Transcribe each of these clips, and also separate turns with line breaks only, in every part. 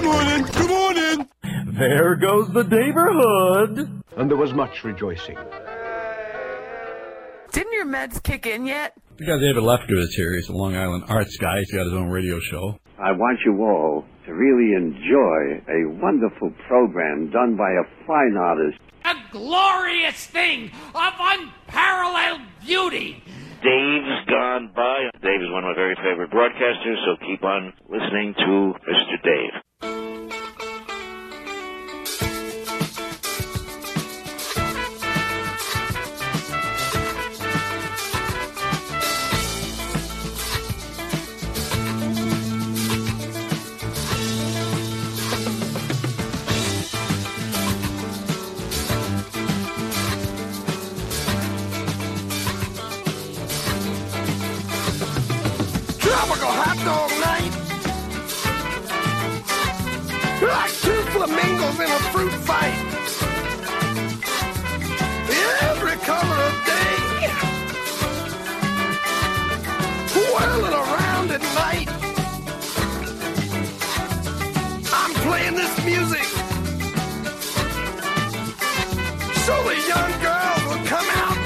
Good morning. Good morning.
There goes the neighborhood.
And there was much rejoicing.
Didn't your meds kick in yet?
We got David Lefkowitz here. He's a Long Island arts guy. He's got his own radio show.
I want you all to really enjoy a wonderful program done by a fine artist.
A glorious thing of unparalleled beauty.
Dave's gone by. Dave is one of my very favorite broadcasters, so keep on listening to Mr. Dave.
Flamingos in a fruit fight. Every color of day. Whirling around at night. I'm playing this music. So the young girls will come out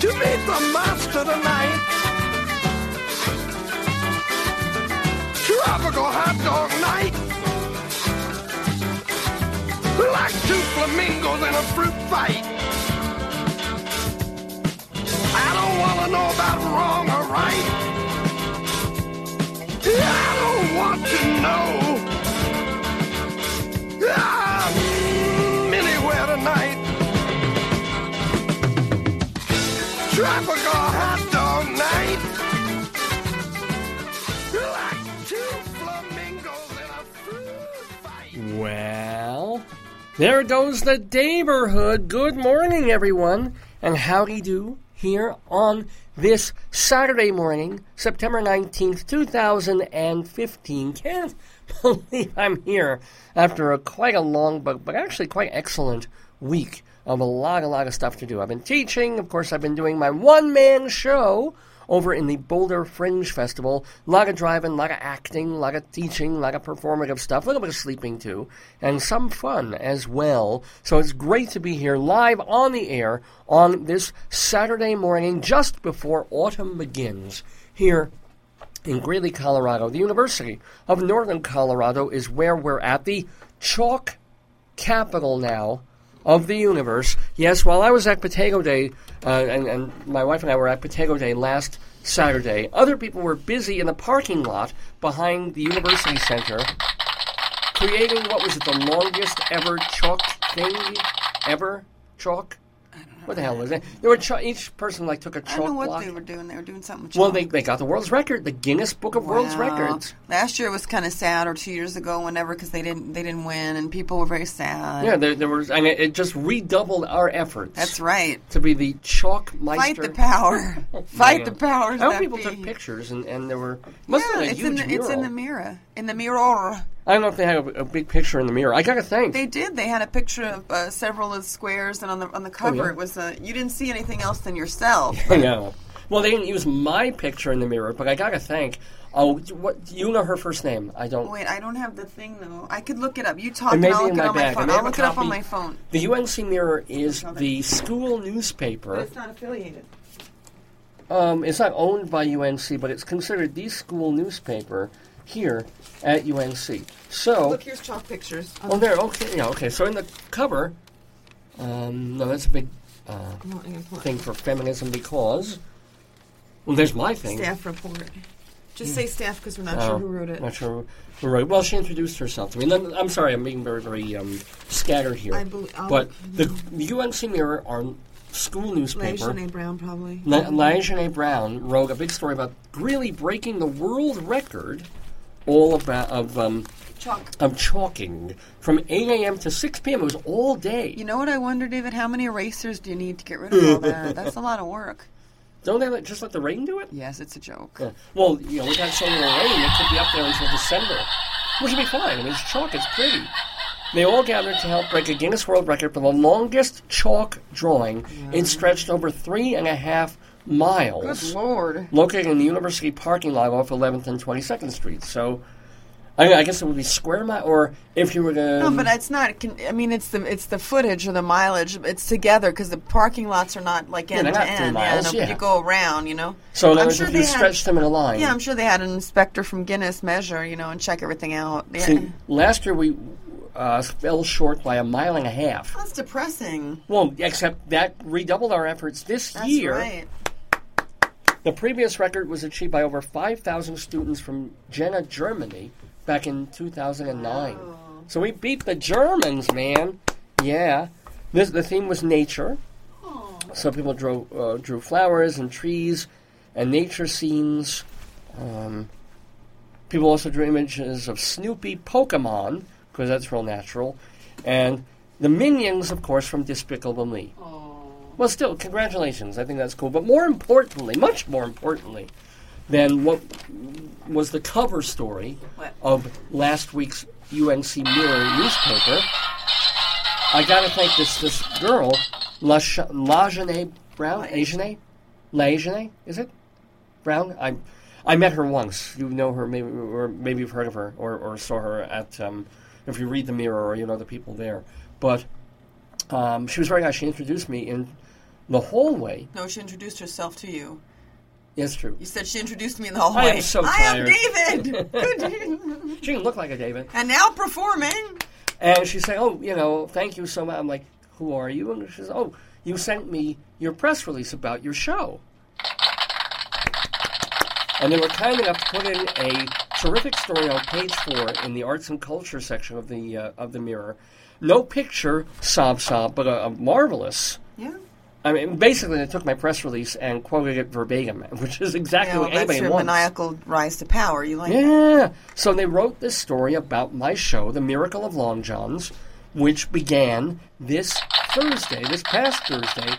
to meet the monster tonight. Tropical hot dog night. Like two flamingos in a fruit fight. I don't want to know about wrong or right. I don't want to know. I'm anywhere tonight. Tropical hot
uh-huh. There goes the neighborhood. Good morning, everyone, and howdy do here on this Saturday morning, September 19th, 2015. Can't believe I'm here after a quite a long, but, but actually quite excellent week of a lot, a lot of stuff to do. I've been teaching, of course, I've been doing my one man show over in the Boulder Fringe Festival. A lot of driving, a lot of acting, a lot of teaching, a lot of performative stuff, a little bit of sleeping too, and some fun as well. So it's great to be here live on the air on this Saturday morning just before autumn begins here in Greeley, Colorado. The University of Northern Colorado is where we're at, the chalk capital now of the universe. Yes, while I was at Potato Day, uh, and, and my wife and I were at Potato Day last Saturday, other people were busy in the parking lot behind the University Center creating what was it, the longest ever chalk thing ever? Chalk? What the hell was it? There were each person like took a
I
chalk
don't know what
block.
they were doing. They were doing something with
Well,
chalk.
they, they got the world's record, the Guinness Book of World's
Wow.
Records.
Last year was kind of sad, or two years ago, whenever, because they didn't they didn't win, and people were very sad.
Yeah, there, there was, I mean, it just redoubled our efforts.
That's right.
To be the chalk
Fight
meister.
the power. Fight
Yeah.
the powers
I
that
people
be.
took pictures, and, and there were must
yeah,
have been a
it's
huge
in the,
mural.
it's in the mirror. In the mirror.
I don't know if they had a, a big picture in the mirror. I gotta think.
They did. They had a picture of uh, several of the squares, and on the on the cover
Oh, yeah?
it was uh, you didn't see anything else than yourself.
I know. Well, they didn't use my picture in the mirror, but I gotta think. Oh, what you know her first name? I don't.
Wait, I don't have the thing though. I could look it up. You talk, and I'll look it
my
on my. Phone. I'll look it up on my phone.
The UNC Mirror is the school newspaper.
But it's not affiliated.
Um, it's not owned by UNC, but it's considered the school newspaper here at UNC. So,
Look, here's chalk pictures.
oh, there. Okay, yeah, okay. So in the cover, um, no, that's a big uh,
Come on, here's one.
thing for feminism because. Well, there's my thing.
Staff report. Just say staff because we're not
Oh,
sure who wrote it.
Not sure who wrote it. Well, she introduced herself to me. Then- I'm sorry, I'm being very, very um, scattered here.
I bel- I'll-
but the, UNC Mirror, our school newspaper,
Leigh Brown probably.
La- Lajané Brown wrote a big story about Greeley breaking the world record, all about of um,
Chalk.
of chalking from 8 a.m. to 6 p.m. It was all day.
You know what I wonder, David? How many erasers do you need to get rid of all that? That's a lot of work.
Don't they let, just let the rain do it?
Yes, it's a joke.
Yeah. Well, you know, with that so little rain, it could be up there until December, which would be fine. I mean, it's chalk; it's pretty. They all gathered to help break a Guinness World Record for the longest chalk drawing. It stretched over three and a half miles.
Good lord.
Located in the university parking lot off 11th and 22nd Street. So, I, I guess it would be square mile, or if you were to.
No, but it's not. can- I mean, it's the it's the footage or the mileage. It's together because the parking lots are not like end
they're
to end.
miles,
yeah, no,
yeah.
you go around. You know.
so
I'm sure
if
they
you
had-
them in a line.
Yeah, I'm sure they had an inspector from Guinness measure, you know, and check everything out. Yeah.
See, last year we uh, fell short by a mile and a half.
That's depressing.
Well, except that redoubled our efforts this
That's
year.
right.
The previous record was achieved by over 5,000 students from Jena, Germany, back in 2009. So we beat the Germans, man. Yeah. This, the theme was nature. So people drew, uh, drew flowers and trees and nature scenes. Um, people also drew images of Snoopy Pokemon, because that's real natural. And the minions, of course, from Despicable Me. Well, still, congratulations. I think that's cool. But more importantly, much more importantly, than what was the cover story
What?
of last week's UNC Mirror newspaper, I gotta thank this this girl, La Lajane Brown, Ajane, Lajane, is it Brown? I I met her once. You know her, maybe or maybe you've heard of her or, or saw her at um, if you read the Mirror or you know the people there. But um, she was very nice. She introduced me in the hallway.
No, she introduced herself to you.
Yes, true.
You said she introduced me in the hallway.
I am so tired.
I am David.
She didn't look like a David.
and now performing.
And she said, "Oh, you know, thank you so much." I'm like, "Who are you?" And she says, "Oh, you sent me your press release about your show." And they were kind enough to put in a terrific story on page four in the arts and culture section of the uh, of the Mirror. No picture, sob sob, but a, a marvelous.
Yeah.
I mean, basically, they took my press release and quoted it verbatim, which is exactly
Yeah, well,
what
that's your
wants.
maniacal rise to power. You like that?
Yeah. So they wrote this story about my show, The Miracle of Long Johns, which began this Thursday, this past Thursday,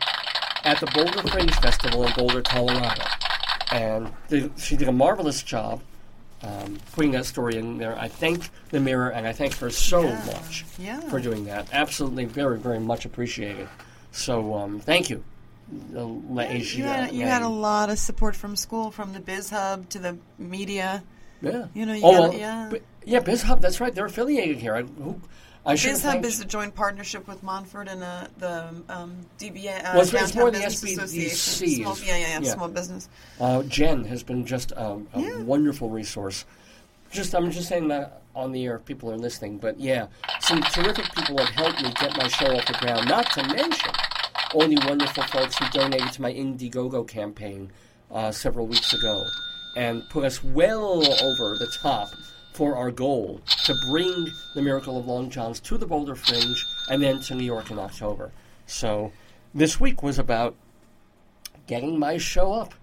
at the Boulder Fringe Festival in Boulder, Colorado. And they, she did a marvelous job um, putting that story in there. I thank the Mirror and I thank her so much
Yeah.
for doing that. Absolutely, very, very much appreciated. So um, thank you. La-
You had, you had a lot of support from school, from the Biz Hub to the media.
Yeah.
You know, you
oh,
got-
well,
yeah.
Yeah, BizHub, that's right. They're affiliated here. I, who, I
Biz Hub is a joint partnership with Monfort and uh, the um, DBA, uh,
Well, it's- it's more the
Business
SBDCs.
Association. Small, yeah, yeah, yeah,
Yeah.
small business.
Uh, Jen has been just a, a
Yeah.
wonderful resource. Just I'm just saying that on the air if people are listening, but yeah, some terrific people have helped me get my show off the ground. Not to mention all the wonderful folks who donated to my Indiegogo campaign uh, several weeks ago and put us well over the top for our goal to bring the Miracle of Long Johns to the Boulder Fringe and then to New York in October. So this week was about getting my show up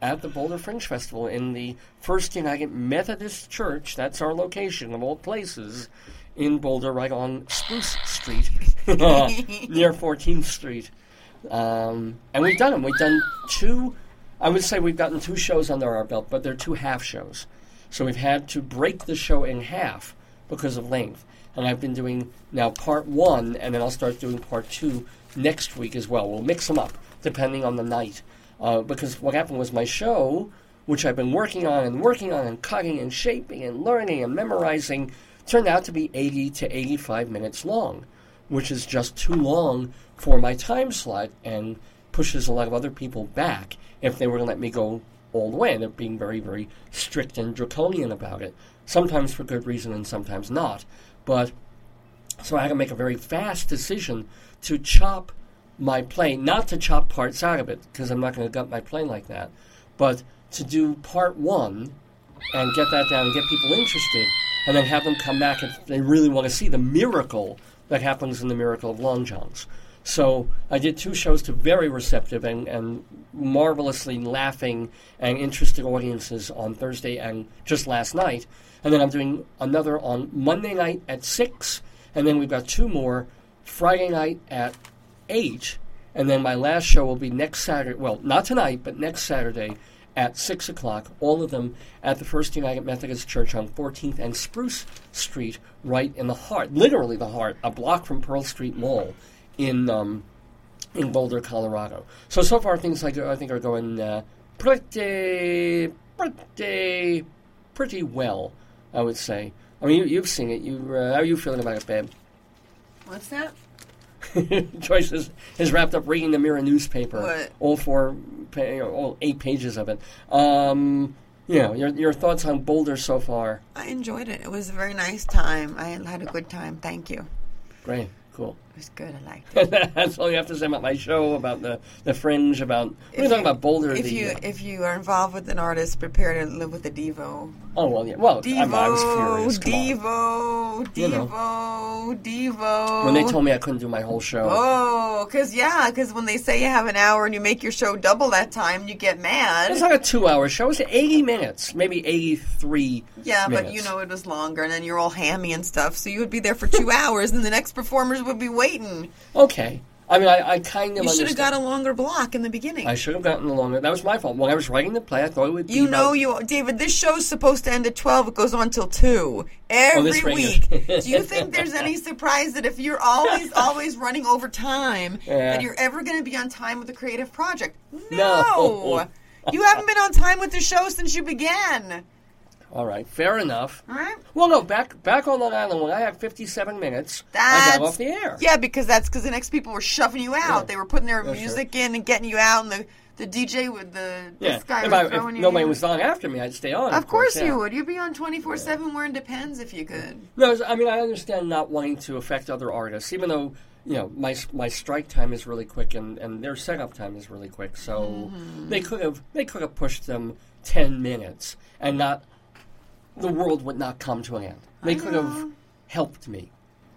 at the Boulder Fringe Festival in the First United Methodist Church. That's our location of all places in Boulder, right on Spruce Street, near 14th Street. Um, and we've done them. We've done two. I would say we've gotten two shows under our belt, but they're two half shows. So we've had to break the show in half because of length. And I've been doing now part one, and then I'll start doing part two next week as well. We'll mix them up depending on the night. Uh, because what happened was my show, which I've been working on and working on and cutting and shaping and learning and memorizing, turned out to be 80 to 85 minutes long, which is just too long for my time slot and pushes a lot of other people back if they were to let me go all the way. And they're being very, very strict and draconian about it, sometimes for good reason and sometimes not. But so I had to make a very fast decision to chop my plane, not to chop parts out of it, because I'm not going to gut my plane like that, but to do part one and get that down and get people interested, and then have them come back if they really want to see the miracle that happens in the Miracle of Long Johns. So I did two shows to very receptive and, and marvelously laughing and interested audiences on Thursday and just last night. And then I'm doing another on Monday night at 6, and then we've got two more Friday night at 8, and then my last show will be next Saturday. Well, not tonight, but next Saturday at 6 o'clock, all of them at the First United Methodist Church on 14th and Spruce Street, right in the heart, literally the heart, a block from Pearl Street Mall in um, in Boulder, Colorado. So so far things I think are going uh, pretty pretty pretty well. I would say. I mean, you, you've seen it. You, uh, how are you feeling about it, babe?
What's that?
Joyce has, has wrapped up reading the Mirror newspaper,
What?
all four, pa- you know, all eight pages of it. Um, you know, your your thoughts on Boulder so far?
I enjoyed it. It was a very nice time. I had a good time. Thank you.
Great, cool.
It was good. I liked it.
That's all you have to say about my show, about the the fringe, about we're
If
talking
you-
about Boulder.
If
the,
you
uh,
if you are involved with an artist, prepare to live with a Devo.
oh well, yeah, well, I,
Divo,
I was furious. Come on.
Devo,
You know.
divo, divo.
When they told me I couldn't do my whole show,
Oh, because yeah, because when they say you have an hour and you make your show double that time, you get mad.
it's not a two-hour show. It's eighty minutes, maybe eighty-three.
Yeah, but you know it was longer, and then you're all hammy and stuff, so you would be there for two hours, and the next performers would be waiting.
Okay, I mean, I, I kind of
You should have got a longer block in the beginning.
I should have gotten a longer. That was my fault. When I was writing the play, I thought it would be.
you know,
about-
you David. This show's supposed to end at twelve. It goes on till two
oh, every Oh,
week. Do you think there's any surprise that if you're always always running over time,
Yeah.
that you're ever going to be on time with the creative project?
No.
you haven't been on time with the show since you began.
All right, fair enough.
All right.
Well, no, back back on Long Island when I had 57 minutes, I
That's,
got off the air.
Yeah, because that's because the next people were shoving you out.
Yeah.
They were putting their music in and getting you out, and the the DJ with the
Yeah.
this guy
If,
was
I, if
throwing you.
nobody
in.
was on after me, I'd stay on.
Of course
yeah.
you would. You'd be on twenty four seven wearing Depends if you could.
No, I mean I understand not wanting to affect other artists, even though you know my my strike time is really quick and, and their setup time is really quick. So
Mm-hmm.
they could have they could have pushed them 10 minutes and not the world would not come to an end. They could have helped me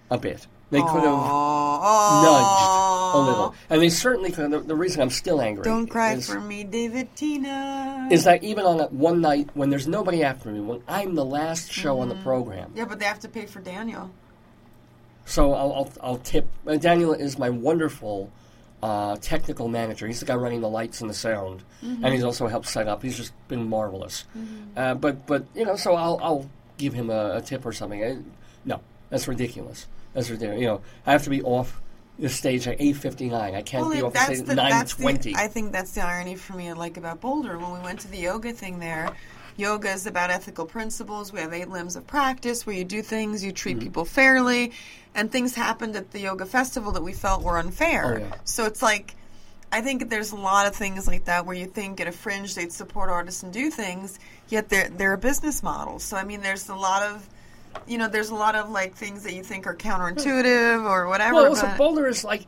a bit. They could have nudged a little, and they certainly could. The, the reason I'm still angry.
Don't cry
is,
for me, David Tina.
is that even on that one night when there's nobody after me, when I'm the last show on the program,
yeah, but they have to pay for Daniel.
so I'll, I'll, I'll tip. Uh, Daniel is my wonderful uh, technical manager. He's the guy running the lights and the sound, and he's also helped set up. He's just been marvelous. Uh, but but you know, so I'll I'll give him a, a tip or something. Uh, no, that's ridiculous. That's ridiculous. You know, I have to be off the stage at eight fifty nine. I can't
Well,
be off the stage at nine
that's the,
twenty.
I think that's the irony for me. I like about Boulder when we went to the yoga thing there. Yoga is about ethical principles. We have eight limbs of practice where you do things, you
Mm-hmm.
treat people fairly, and things happened at the yoga festival that we felt were unfair.
Oh, yeah.
So it's like, I think there's a lot of things like that where you think at a fringe they'd support artists and do things, yet they're they're a business model. So I mean, there's a lot of, you know, there's a lot of like things that you think are counterintuitive or whatever.
Well, also Boulder is like.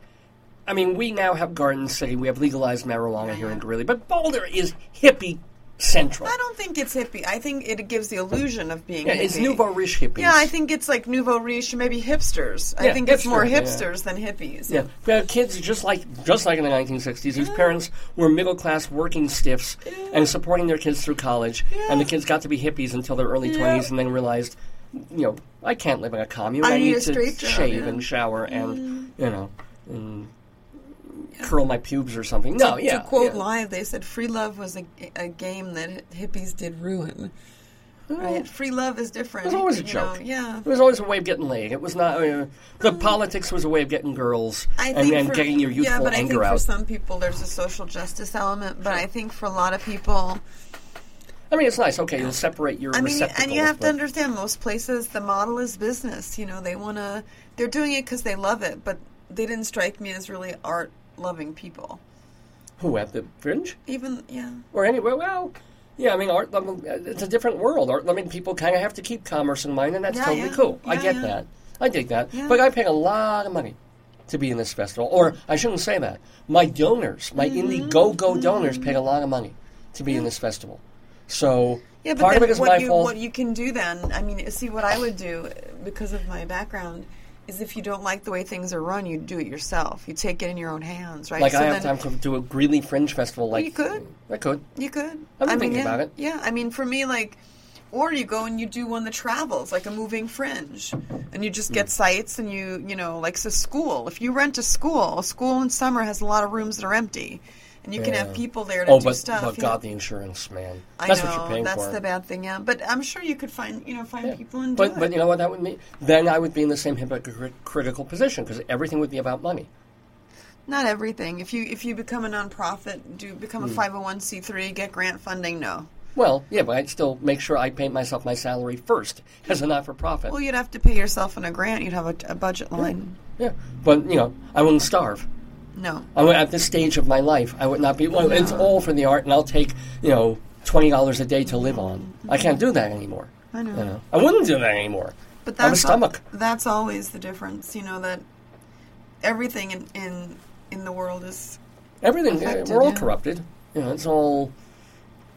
I mean, we now have Garden City. We have legalized marijuana here uh-huh. in Greeley, but Boulder is hippie central.
I don't think it's hippie. I think it gives the illusion of being
Yeah,
hippie.
it's nouveau riche hippies.
Yeah, I think it's like nouveau riche, maybe hipsters. I
Yeah,
think it's more
hipster, yeah.
hipsters than hippies.
Yeah, we had kids just like just like in the 1960s, whose parents were middle class working stiffs and supporting their kids through college, and the kids got to be hippies until their early 20s, and then realized, you know, I can't live in a commune.
I
I,
need
need
a
to
job,
shave.
Mm.
and shower and you know, and curl my pubes or something. No,
to,
yeah,
to quote
yeah.
live, they said free love was a, a game that hippies did ruin. Right? Free love is different.
It was always a
you know,
joke.
yeah.
It was always a way of getting laid. It was not. Uh, the politics was a way of getting girls
I
and, and
for,
getting your youthful
yeah, but I
anger
think
out.
for some people there's a social justice element. But I think for a lot of people,
I mean, it's nice. Okay, you'll separate your
I mean, and you have to understand most places the model is business. You know, they want to, they're doing it because they love it, but they didn't strike me as really art loving people.
Who at the fringe?
Even, yeah.
or anywhere. Well, yeah, I mean, art loving, it's a different world. Art loving people kind of have to keep commerce in mind, and that's
Yeah,
totally
yeah.
cool. I get
yeah.
that. I dig that.
Yeah.
But I pay a lot of money to be in this festival. Or I shouldn't say that. My donors, my
Mm-hmm.
Indiegogo donors, paid a lot of money to be in this festival. So
Yeah, but
part of
then
it is
what
my
you,
fault.
what you can do then, I mean, see, what I would do, because of my background, is if you don't like the way things are run, you do it yourself. You take it in your own hands, right?
like
So
I have time to do a Greeley Fringe Festival. Like
you could.
I could.
You could.
I've been
I mean,
thinking
yeah,
about it.
Yeah, I mean, for me, like, or you go and you do one that travels, like a moving fringe, and you just get
Hmm.
sites and you, you know, like a school. If you rent a school, a school in summer has a lot of rooms that are empty, and you can have people there to
Oh,
do
but,
stuff.
but
know.
God, the insurance, man.
I
That's
know
what you're paying
that's
for.
the bad thing. Yeah, but I'm sure you could find, you know, find
Yeah.
people and do
but
it.
but you know what that would mean? Then I would be in the same hypocritical position because everything would be about money.
Not everything. If you if you become a nonprofit, do become a
Hmm.
501c3, get grant funding. No,
Well, yeah, but I'd still make sure I pay myself my salary first as a not-for-profit.
Well, you'd have to pay yourself in a grant. You'd have a, a budget line.
yeah, but you know, I wouldn't starve.
No.
I would, at this stage of my life, I would not be. Well, it's all for the art, and I'll take you know twenty dollars a day to live on. I can't do that anymore.
I know.
You know? I wouldn't do that anymore.
But
I have a
that's
stomach.
al- that's always the difference. You know that everything in in, in the world is
Everything. yeah,
Affected,
we're all
yeah.
corrupted. You know, it's all.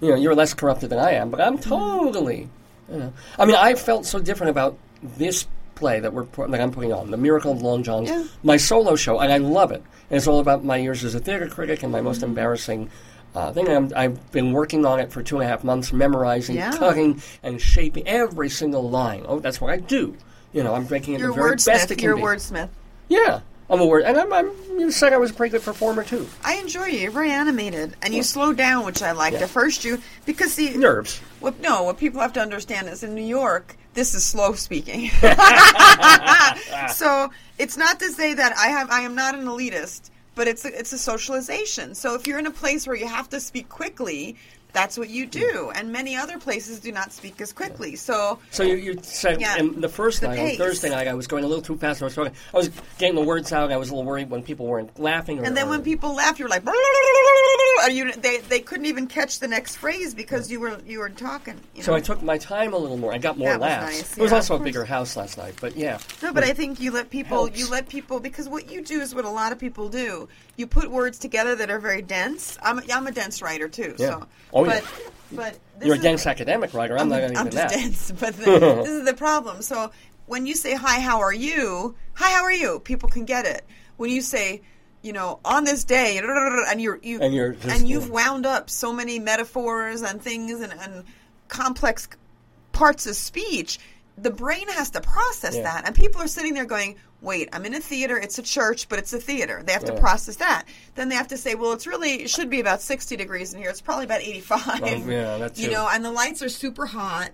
You know, you're less corrupted than I am, but I'm mm-hmm. totally. You know, I mean, I felt so different about this play that we're that I'm putting on, the Miracle of Long John's,
Yeah.
my solo show, and I love it. And it's all about my years as a theater critic and my most embarrassing. Uh, thing I'm, I've been working on it for two and a half months, memorizing,
Yeah.
cutting, and shaping every single line. Oh, that's what I do. You know, I'm making it
your
the very best it
wordsmith.
can
Your
be.
wordsmith.
Yeah, I'm a word, and I'm, I'm you said I was a pretty good performer too.
I enjoy you. You're very animated, and you slow down, which I like.
Yeah.
At first, you because see,
Nerves.
what no, what people have to understand is in New York, this is slow speaking. so it's not to say that I have I am not an elitist, but it's a, it's a socialization. So if you're in a place where you have to speak quickly, that's what you do, and many other places do not speak as quickly. So
So you, you said
Yeah.
in the first
The
night, on. Thursday night, I was going a little too fast. I was talking. I was getting the words out. I was a little worried when people weren't laughing. Or,
And then
or-
when people laughed, you're like, and you they they couldn't even catch the next phrase because you were you were talking. You
so
know?
I took my time a little more. I got more
That was
laughs.
nice,
it was also a bigger house last night, but yeah.
No, but I think you let people
Helps.
you let people because what you do is what a lot of people do. You put words together that are very dense. I'm a, I'm a dense writer too.
Yeah.
So,
Oh, yeah.
but but this
You're a dense academic writer. I'm, not even
I'm just
that.
dense, but the, this is the problem. So when you say hi, how are you? Hi, how are you? People can get it. When you say, you know, on this day, and you're you
And you're just-
and you've wound up so many metaphors and things and, and complex parts of speech. The brain has to process
Yeah.
that, and people are sitting there going, "Wait, I'm in a theater. It's a church, but it's a theater." They have to process that. Then they have to say, "Well, it's really it should be about 60 degrees in here. It's probably about 85."
Um, yeah, that
You know, and the lights are super hot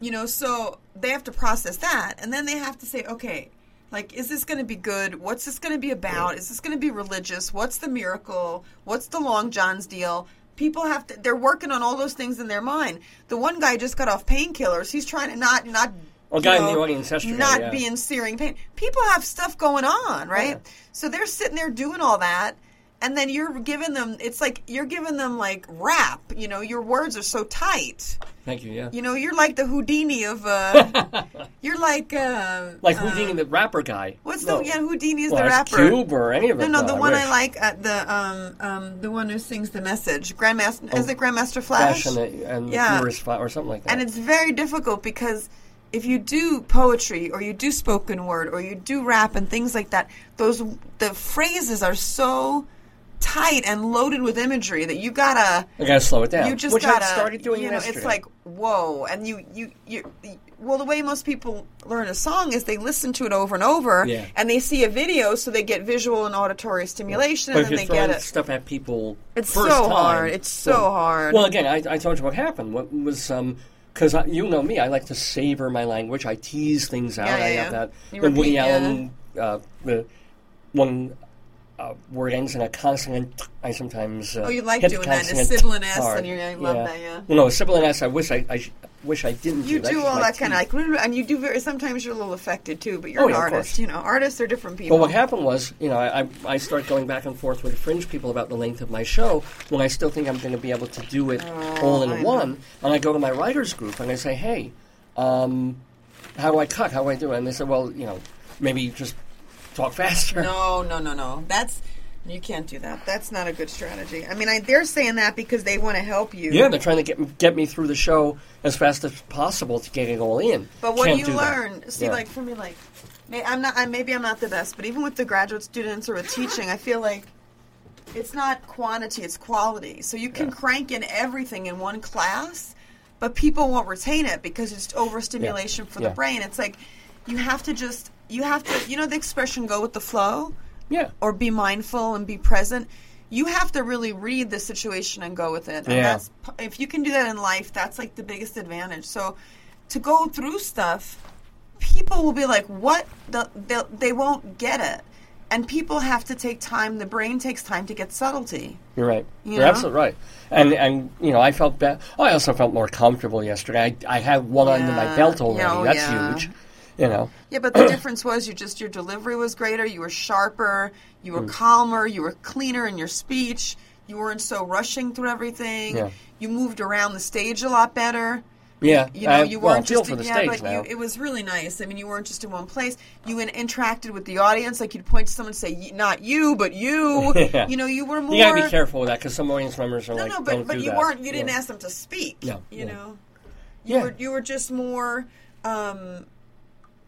you know so they have to process that and then they have to say okay like is this going to be good what's this going to be about is this going to be religious what's the miracle what's the long john's deal people have to they're working on all those things in their mind the one guy just got off painkillers he's trying to not not
Well, guy in the audience yesterday,
not
yeah.
be in searing pain people have stuff going on right
Yeah.
so they're sitting there doing all that and then you're giving them it's like you're giving them like rap you know your words are so tight
Thank you. Yeah.
you know, you're like the Houdini of. Uh, you're like. Uh,
like
uh,
Houdini, the rapper guy.
What's
No.
the yeah? Houdini is
Well,
the rapper.
Cube or any of
No,
it.
no,
though,
the
I
one I like, uh, the um, um, the one who sings the message, Grandmaster.
Oh,
is it Grandmaster Flash?
Flash and, the, and
Yeah.
Fi- or something like that.
and it's very difficult because if you do poetry or you do spoken word or you do rap and things like that, those the phrases are so tight and loaded with imagery that you gotta
I gotta slow it down.
you just
which
gotta
I started doing
you know
yesterday.
it's like whoa and you you you well the way most people learn a song is they listen to it over and over
Yeah.
and they see a video so they get visual and auditory stimulation
But
and then
you're
they get it
stuff at people,
It's
first
so
time,
hard. It's so
well-
hard.
Well, again, I, I told you what happened. What was um because you know me, I like to savor my language. I tease things out.
Yeah, yeah,
I have that
You
when Woody. Allen, uh, the one uh, word ends in a consonant. I sometimes uh,
Oh, you like doing that, a sibilant S, and I love that, yeah.
Well, no, a sibilant S. I wish I, I sh- wish I didn't.
you
do,
do all that kind of like and you do very sometimes you're a little affected too but you're
Oh,
an
yeah,
artist you know artists are different people
But what happened was, you know, I, I, I start going back and forth with fringe people about the length of my show when I still think I'm going to be able to do it all in
Oh, I know.
one. And I go to my writers group and I say, hey, um, how do I cut? How do I do it? And they said, well, you know, maybe just talk faster.
No, no, no, no. That's you can't do that. That's not a good strategy. I mean, I, they're saying that because they want to help you.
Yeah, they're trying to get get me through the show as fast as possible to get it all in.
But what
Can't
you
do that.
learn, see,
Yeah.
like for me, like may, I'm not. I, maybe I'm not the best, but even with the graduate students or with teaching, I feel like it's not quantity; it's quality. So you can crank in everything in one class, but people won't retain it because it's overstimulation for
Yeah.
the brain. It's like you have to just you have to. You know the expression "go with the flow."
yeah.
or be mindful and be present. You have to really read the situation and go with it. And
Yeah.
that's if you can do that in life, that's like the biggest advantage. So to go through stuff, people will be like, "What?" The, they'll- they won't get it. and people have to take time. The brain takes time to get subtlety.
You're right.
You
You're
know?
absolutely right. And and you know, I felt better. I also felt more comfortable yesterday. I, I had one under my belt already.
Oh,
That's
yeah.
huge. You know.
Yeah, but the difference was you just your delivery was greater. You were sharper. You were calmer. You were cleaner in your speech. You weren't so rushing through everything.
Yeah.
You moved around the stage a lot better.
Yeah.
You know,
I,
you
well,
weren't
feel
just
for
yeah, but you, it was really nice. I mean, you weren't just in one place. You in, interacted with the audience, like you'd point to someone and say, "Y- "Not you, but you."
Yeah.
You know, you were more.
you gotta be careful with that because some audience members are
No,
like,
no,
don't
but but
do
you
that.
weren't. You didn't ask them to speak.
No,
you
yeah.
know, you
Yeah.
were you were just more. Um,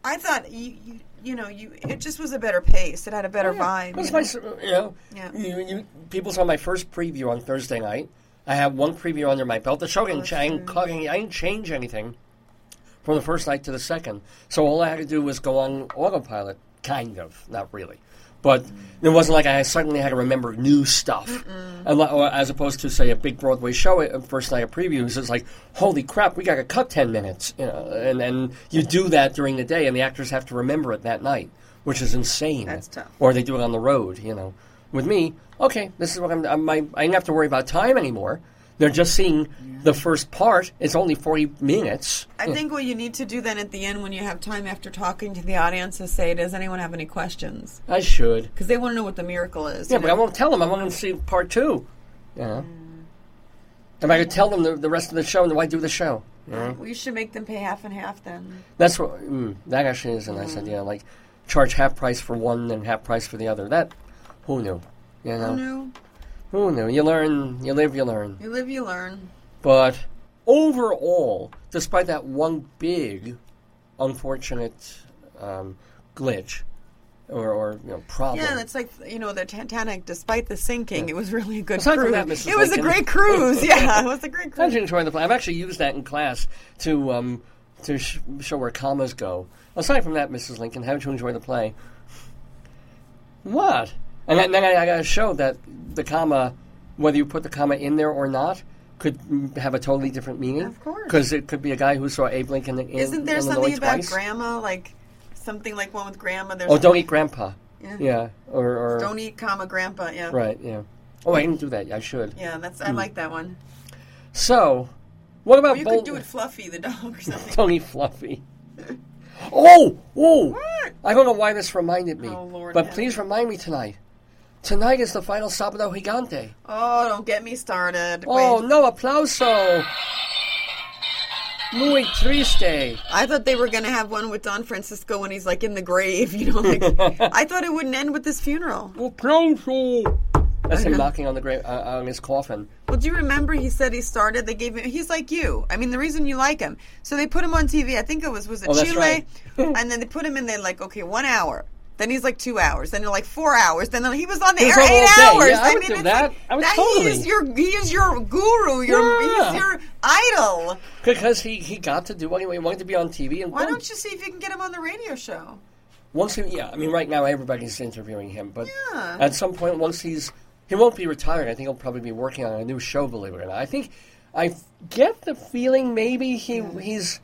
I thought you, you you know you it just was a better pace. It had a better vibe.
It's
you know?
you know.
Yeah.
You, you, people saw my first preview on Thursday night. I have one preview under my belt. The show didn't oh,
that's
change.
true.
I didn't change anything from the first night to the second. So all I had to do was go on autopilot, kind of, not really. But it wasn't like I suddenly had to remember new stuff, or as opposed to say a big Broadway show. uh, First night of previews, it's like, holy crap, we got to cut ten minutes, you know, and and you do that during the day, and the actors have to remember it that night, which is insane.
That's tough.
Or they do it on the road, you know. With me, okay, this is what I'm. I'm I, I didn't have to worry about time anymore. They're just seeing the first part. It's only forty minutes.
I think what you need to do then at the end when you have time after talking to the audience is say, "Does anyone have any questions?"
I should.
Because they want to know what the miracle is.
Yeah, but I won't tell them. I want them to see part two. Know. If I could tell them the, the rest of the show, then why do the show? You know?
We should make them pay half and half then.
That's what. Mm, that actually is a nice idea. Like charge half price for one and half price for the other. That who knew? You know.
Oh no,
Who knew? You learn. You live. You learn.
you live, you learn.
But overall, despite that one big unfortunate um, glitch or, or you know problem,
Yeah, that's like you know the Titanic. Despite the sinking, it was really a good
Aside from
cruise.
that, Mrs.
It was a great cruise. Yeah, it was a great
I
cruise.
did enjoy the play. I've actually used that in class to um, to sh- show where commas go. Aside from that, Mrs. Lincoln, how did you enjoy the play? What? And then, then I, I got to show that the comma, whether you put the comma in there or not, could mm, have a totally different meaning.
Of course.
because it could be a guy who saw Abe Lincoln in
Isn't there
Illinois
something about
twice.
grandma, like something like one with grandma? There's
Oh, don't eat grandpa.
Yeah.
Yeah, or, or
Don't eat, comma grandpa. Yeah,
right, yeah. Oh, I didn't do that. I should.
Yeah, that's. I like that one.
So, what about
Or you
Bolt-
could do it Fluffy the dog or something.
Tony Fluffy. Oh, oh!
What?
I don't know why this reminded me,
Oh, Lord
but please remind me tonight. Tonight is the final Sábado Gigante.
Oh, don't get me started.
Oh,
Wait.
no aplauso! Muy triste.
I thought they were going to have one with Don Francisco when he's like in the grave, you know. Like, I thought it wouldn't end with this funeral.
Aplauso! That's him knocking on the grave uh, on his coffin.
Well, do you remember he said he started? They gave him. He's like you. I mean, the reason you like him. So they put him on TV. I think it was was it
Oh,
Chile,
right.
and then they put him in there like okay, one hour. Then he's like two hours. Then they're like four hours. Then he was on the
He
air eight hours.
Yeah, I would
mean,
do that.
like-
I would
that
totally.
He is your he is your guru. Your
Yeah.
he's your idol.
Because he, he got to do what he wanted to be on TV. And
Why
boom.
don't you see if you can get him on the radio show?
Once he, yeah, I mean, right now everybody's interviewing him, but
Yeah.
at some point, once he's, he won't be retired. I think he'll probably be working on a new show. Believe it or not, I think, I get the feeling maybe he he's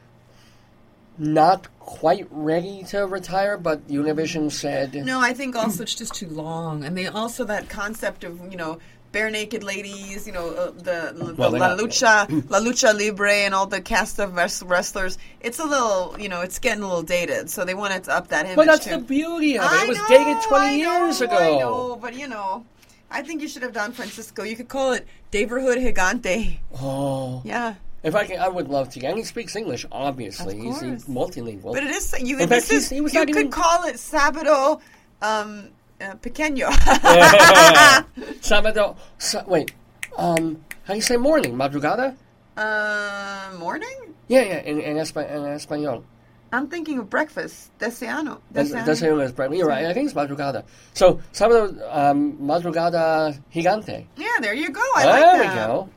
not quite ready to retire, but Univision said
No, I think also it's just too long, and they also that concept of you know bare naked ladies, you know uh, the, the
Well,
La
got-
Lucha, La Lucha Libre, and all the cast of wres- wrestlers. It's a little, you know, it's getting a little dated, so they wanted to up that image
But that's
too.
the beauty of it.
I
It was
know,
dated 20
I
years
know,
ago.
I know, but you know, I think you should have done Francisco. You could call it Daverhood Gigante.
Oh.
Yeah.
If I can, I would love to. And he speaks English, obviously.
Of
He's, he's multilingual.
But it is you.
In fact, he's-
is,
he was
you could
even-
call it Sabado um, uh, Pequeño.
Sábado. Sa- wait. Um, how do you say morning? Madrugada?
uh, morning.
Yeah, yeah, in, in, Espa- in Espanol.
I'm thinking of breakfast. Deseano.
That's,
Deseano.
that's it. That's You're right. I think it's madrugada. So sábado, um, madrugada gigante.
Yeah, there you go. I
there
like
we go.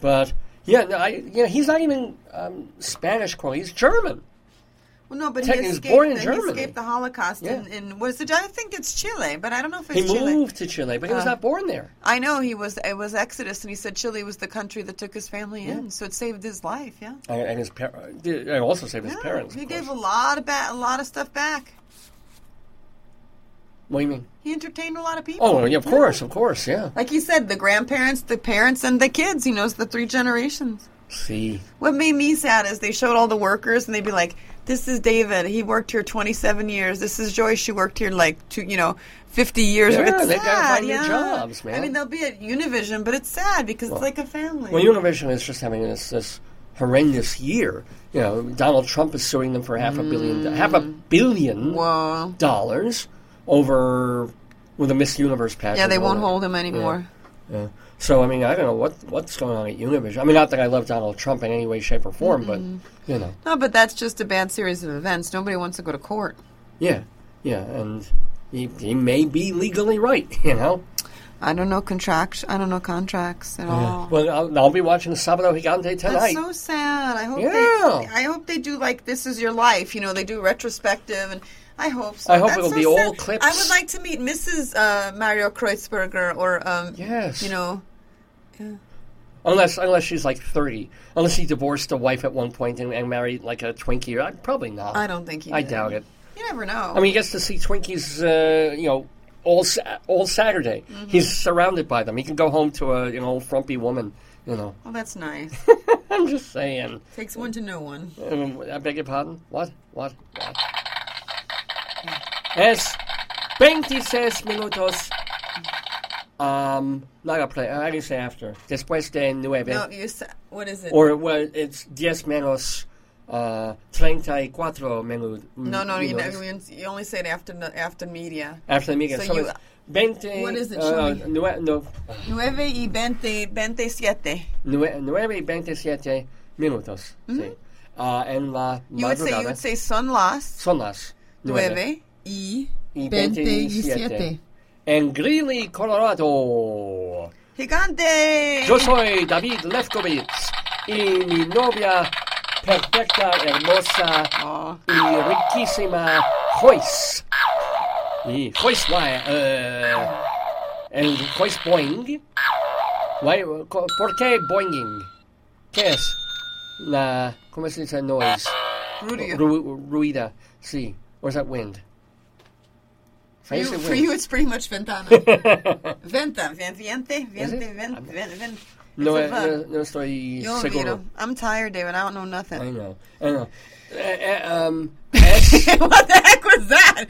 But yeah, no, I, you know, he's not even um, Spanish. Core. He's German.
Well, no, but
Tech-
he escaped,
born in
the,
Germany.
escaped the Holocaust
Yeah.
in, in was it? I think it's Chile, but I don't know if
He
it's Chile.
He moved to Chile, but he was
Uh,
not born there.
I know he was. It was Exodus, and he said Chile was the country that took his family in, so it saved his life. Yeah,
And, and his par- and also saved his parents.
He gave a lot of ba- a lot of stuff back.
What do you mean?
He entertained a lot of people.
Oh, yeah, of course, of course, yeah.
Like you said, the grandparents, the parents, and the kids. He knows the three generations.
See,
What made me sad is they showed all the workers and they'd be like, "This is David. He worked here 27 years. This is Joyce. She worked here like two, you know, 50 years."
Yeah,
it's
they gotta
sad,
new
yeah.
jobs, man.
I mean, they'll be at Univision, but it's sad because it's like a family.
well, Univision is just having this this horrendous year. You know, Donald Trump is suing them for half a billion, half a mm. billion
Whoa.
dollars over with a Miss Universe pageant.
Yeah, they won't hold him anymore.
Yeah. So I mean, I don't know what what's going on at Univision. I mean, not that I love Donald Trump in any way, shape, or form, but you know,
No, but that's just a bad series of events. Nobody wants to go to court.
yeah, yeah, and he, he may be legally right. You know.
I don't know contract. I don't know contracts at all.
Well, I'll, I'll be watching Sábado Gigante tonight.
That's so sad. I hope
Yeah.
they. I hope they do like this is your life. You know, they do retrospective, and I hope so.
I hope
That's
it'll
so
be
sad.
old clips.
I would like to meet Mrs. Uh, Mario Kreutzberger, or um,
Yes.
you know,
Unless unless she's like thirty. Unless he divorced a wife at one point and, and married like a Twinkie. I, probably not.
I don't think he.
I
did.
doubt it.
You never know.
I mean, he gets to see Twinkies, uh, you know, all Sa- all Saturday.
Mm-hmm.
He's surrounded by them. He can go home to a you know frumpy woman. You know,
well, that's nice.
I'm just saying.
Takes one to know one.
Um, I beg your pardon. What? What? What? Es 26 minutos. Um, not a play. You say after? Después de nueve.
No, you. Sa- what is it?
Or well, it's diez menos uh, treinta y cuatro minu-
no, no, you, know, you only say it after after media.
After the media.
So
So,
you-
veinte.
What is it?
Uh,
Show me.
nue- no,
Nueve y veinte, veintisiete.
nue- nueve y veintisiete minutos. Sí. Uh, en la
Mm-hmm. You would say you would say son las
son las nueve.
nueve y
y
veintisiete.
En Greeley, Colorado.
Gigante.
Yo soy David Lefkowitz y mi novia perfecta, hermosa
Oh.
y riquísima Joyce. Y Joyce, why, uh, el Joyce Boing. Why, co- ¿Por qué boinging? ¿Qué es? La, ¿cómo se dice noise?
Rudy.
Ru- ruida, sí. Or is that wind?
For you, for you, it's pretty much ventana. Venta, vien- viente, viente, vent, vent, vent.
No, eh, no, no estoy
Yo
seguro.
I'm tired, David. I don't know nothing.
I know. I know. Uh, uh, um,
what the heck was that?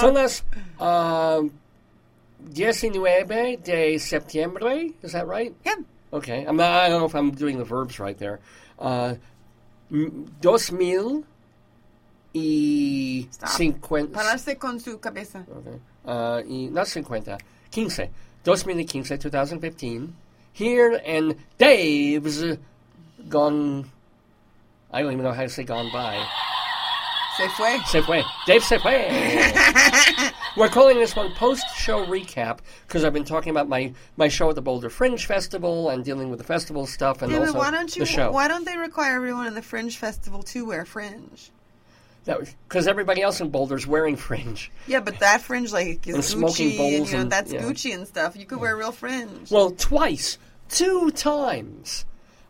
son las um, 19 de septiembre. Is that right?
Yeah.
Okay. I'm not, I don't know if I'm doing the verbs right there. Uh, mil y
Stop. Pararse con su cabeza.
Okay. Uh, y, not cincuenta. Quince. Dos mil y quince, 2015. Here and Dave's gone. I don't even know how to say gone by.
Se fue.
Se fue. Dave se fue. We're calling this one post-show recap because I've been talking about my, my show at the Boulder Fringe Festival and dealing with the festival stuff and
David,
also
why don't you?
the show.
Why don't they require everyone in the Fringe Festival to wear fringe?
Because everybody else in Boulder's wearing fringe.
Yeah, but that fringe like is
And smoking
Gucci,
bowls
and you know
and-
that's
yeah.
Gucci and stuff. You could wear real fringe.
Well, twice, two times.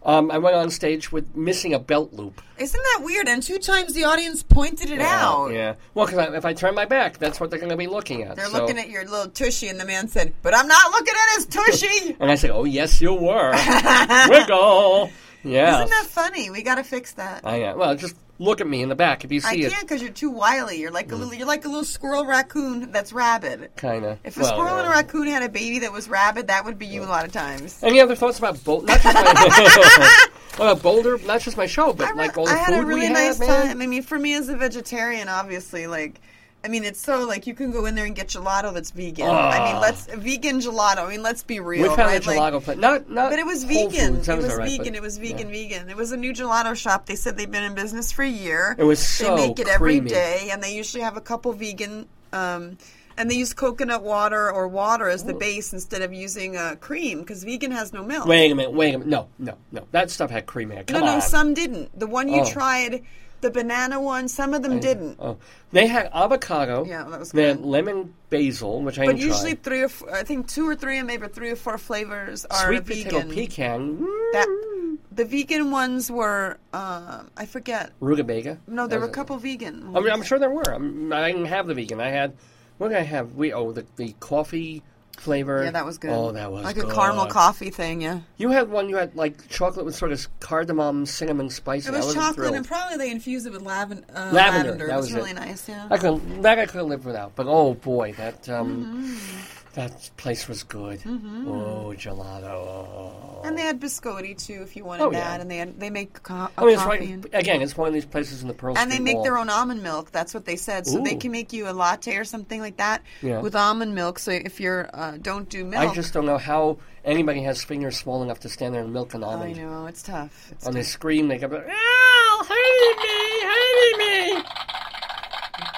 Um, I went on stage with missing a belt loop.
Isn't that weird? And two times the audience pointed it out.
Yeah. Well, because if I turn my back, that's what they're going to be looking at.
They're
so-
looking at your little tushy, and the man said, "But I'm not looking at his tushy."
And I said, "Oh yes, you were." Wiggle. Yeah.
Isn't that funny? We got to fix that.
I. Well, just look at me in the back if you
I
see it.
can't because you're too wily. You're like a little. Mm. You're like a little squirrel raccoon that's rabid.
Kind of.
If a squirrel and a raccoon had a baby that was rabid, that would be you a lot of times.
Any other thoughts about Boulder? Not just my, about Boulder, not just my show, but
I, re-
like all the
I had
food
a really
we
nice
man.
time. I mean, for me as a vegetarian, obviously, like, I mean, it's so like you can go in there and get gelato that's vegan. I mean, let's vegan gelato. I mean, let's be real.
We found
right?
a
Like,
gelato place. Not not.
But it was vegan. It was
alright,
vegan.
but-
it was vegan.
yeah.
Vegan. It was a new gelato shop. They said they've been in business for a year.
It was so
They make it every
creamy.
day, and they usually have a couple vegan um, and they use coconut water or water as the base instead of using uh, cream because vegan has no milk.
Wait a minute, wait a minute. No, no, no. That stuff had cream in it.
no, no,
on.
some didn't. The one you
Oh.
tried, the banana one, some of them didn't.
Oh, they had avocado.
Yeah, that was
They had lemon basil, which I
But
enjoy.
usually three or four, I think two or three, and maybe three or four flavors are
sweet
vegan.
potato pecan. Mm,
That the vegan ones were, um, I forget.
Rutabaga.
No, there were a couple vegan.
I mean, I'm sure there were. I'm, I didn't have the vegan. I had. What did I have? We oh the the coffee flavor.
Yeah, that was good.
Oh, that was
like
good.
a caramel coffee thing. Yeah,
You had one. You had like chocolate with sort of cardamom, cinnamon spice.
it was
wasn't
chocolate,
thrilled.
and probably they infused it with lavender. Uh,
Lavender,
lavender.
that
it
was
was,
it.
really nice. Yeah.
I could that I couldn't live without. But oh boy, that um,
Mm-hmm.
That place was good. Oh, gelato. Oh.
And they had biscotti too, if you wanted
Oh, yeah.
that. And they had, they make co-
I mean, it's right
and,
again. It's one of these places in the Pearl
and they make
Mall.
their own almond milk. That's what they said. So they can make you a latte or something like that
Yeah.
with almond milk. So if you're uh, don't do milk,
I just don't know how anybody has fingers small enough to stand there and milk an almond.
I know it's tough. It's
When they scream, they go, "Ow, hate me, hate me!"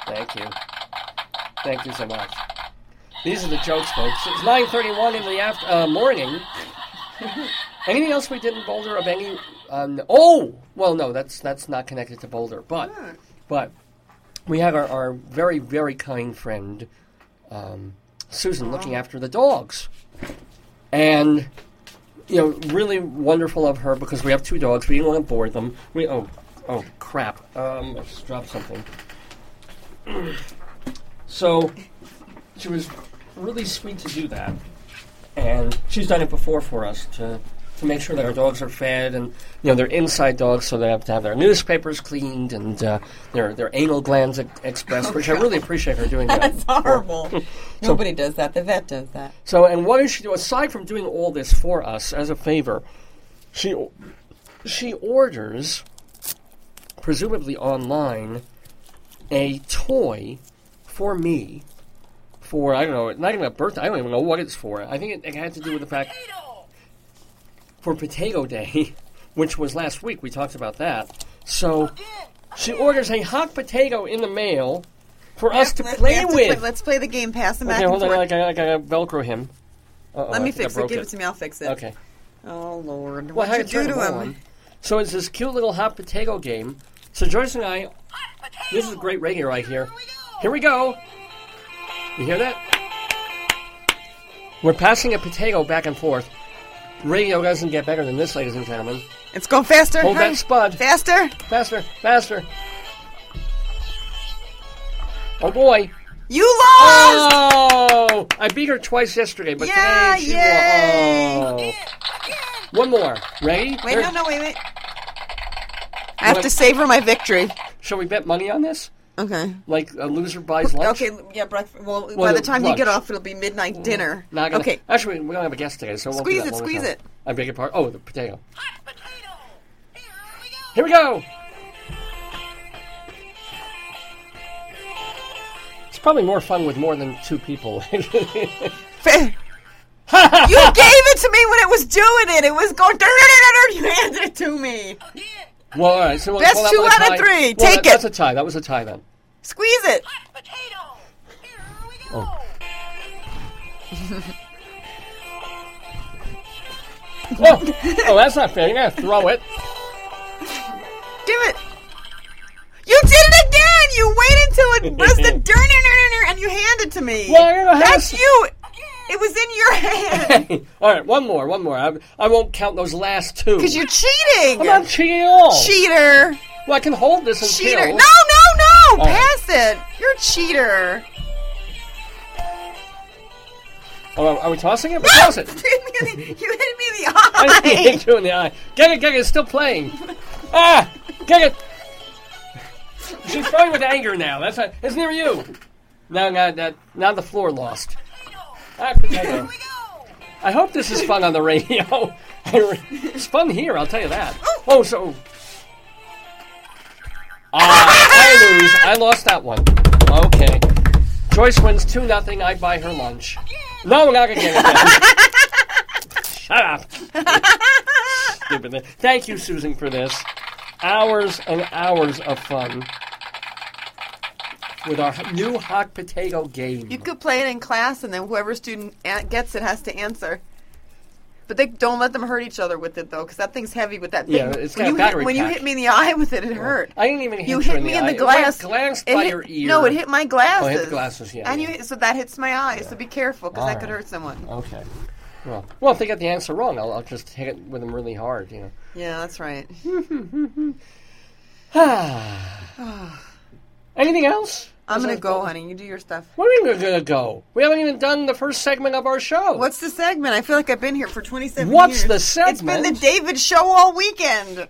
Thank you, thank you so much. These are the jokes, folks. It's 9:31 in the after, uh, morning. Anything else we did in Boulder of any? Um, oh, well, no, that's that's not connected to Boulder, but but we have our, our very very kind friend um, Susan looking after the dogs, and you know, really wonderful of her because we have two dogs. We didn't want to bore them. We oh oh crap! Um, I just dropped something. So she was really sweet to do that, and she's done it before for us to to make sure that our dogs are fed and you know they're inside dogs, so they have to have their newspapers cleaned and uh, their their anal glands ex- expressed, which I really appreciate her doing that.
That's horrible. Nobody does that. The vet does that.
so, and what does she do aside from doing all this for us as a favor? She she orders, presumably online, a toy for me for I don't know, not even a birthday. I don't even know what it's for. I think it, it had to do with the fact for Potato Day, which was last week. We talked about that. So she orders a hot potato in the mail for us to
Let-
play
have to
with.
let's play the game. Pass them
Okay,
back and
hold on.
forth.
I gotta, I gotta Velcro him. Uh-oh,
Let me fix it. Give it to me. I'll fix it.
Okay.
Oh Lord,
Well,
what
how
you
you
do to
it
him?
on? So it's this cute little hot potato game. So Joyce and I, this is great radio right here. Here we go. You hear that? We're passing a potato back and forth. Radio doesn't get better than this, ladies and gentlemen.
It's going faster.
Hold
Hurry.
that spud.
Faster.
Faster, faster. Oh boy.
You lost.
Oh! I beat her twice yesterday, but
Yeah,
today she
yay.
won. Oh. One more. Ready?
Wait,
There-
no, no, wait, wait. I have
What?
to savor my victory.
Shall we bet money on this?
Okay.
Like a loser buys lunch?
Okay. Yeah. Breakfast. Well, by
Well,
the time you get off, it'll be midnight mm-hmm. dinner.
Not gonna,
okay.
Actually, we don't have a guest today, so we'll
Squeeze
do that
it,
when
squeeze
come.
it.
I beg your pardon. Oh, the potato. Hot potato! Here we go. It's probably more fun with more than two people.
Fa- you gave it to me when it was doing it. It was going. You handed it to me.
Oh, well, all right. So we'll
That's
call that
two out of three.
Well,
Take
that-
it.
That's a tie. That was a tie then.
Squeeze it.
Oh. oh, oh that's not fair. You gotta throw it.
Give it. You did it again. You waited until it was the dirt and you handed it to me.
Well, I don't know how
That's
to-
you. It was in your hand
all right, one more, one more. I, I won't count those last two.
because you're cheating.
I'm not cheating at all.
Cheater.
Well, I can hold this until.
Cheater. No, no, no.
All right.
Pass it. You're a cheater.
Oh, are we tossing it? But toss it.
you hit me in the eye.
I hit you in the eye. Get it, get it. It's still playing. Ah, get it. She's throwing with anger now. That's not, it's near you. Now, now, now, now the floor lost. Ah. I hope this is fun on the radio. it's fun here, I'll tell you that. Oh, so. Ah, I lose. I lost that one. Okay. Joyce wins 2 nothing. I buy her lunch. No, we're not going to get it. Shut up. Stupid. Thank you, Susan, for this. Hours and hours of fun. With our new hot potato game.
You could play it in class, and then whoever student gets it has to answer. But they don't let them hurt each other with it though, because that thing's heavy with that. thing.
Yeah, it's
when
got a
you
battery
hit, when you hit me in the eye with it, it hurt.
I didn't even hit
You
you
hit
in
me
the
in the
It
glass.
glanced by
hit-
your ear.
No, it hit my glasses.
Oh, it hit the glasses, yeah.
And you, so that hits my eye. So be careful, because that
All
could hurt someone.
Okay. Well, well, if they get the answer wrong, I'll, I'll just hit it with them really hard. You know.
Yeah, that's right.
Anything else?
I'm gonna go, honey. You do your stuff.
Where are we gonna go? We haven't even done the first segment of our show.
What's the segment? I feel like I've been here for 27
What's
years.
the segment?
It's been the David Show all weekend.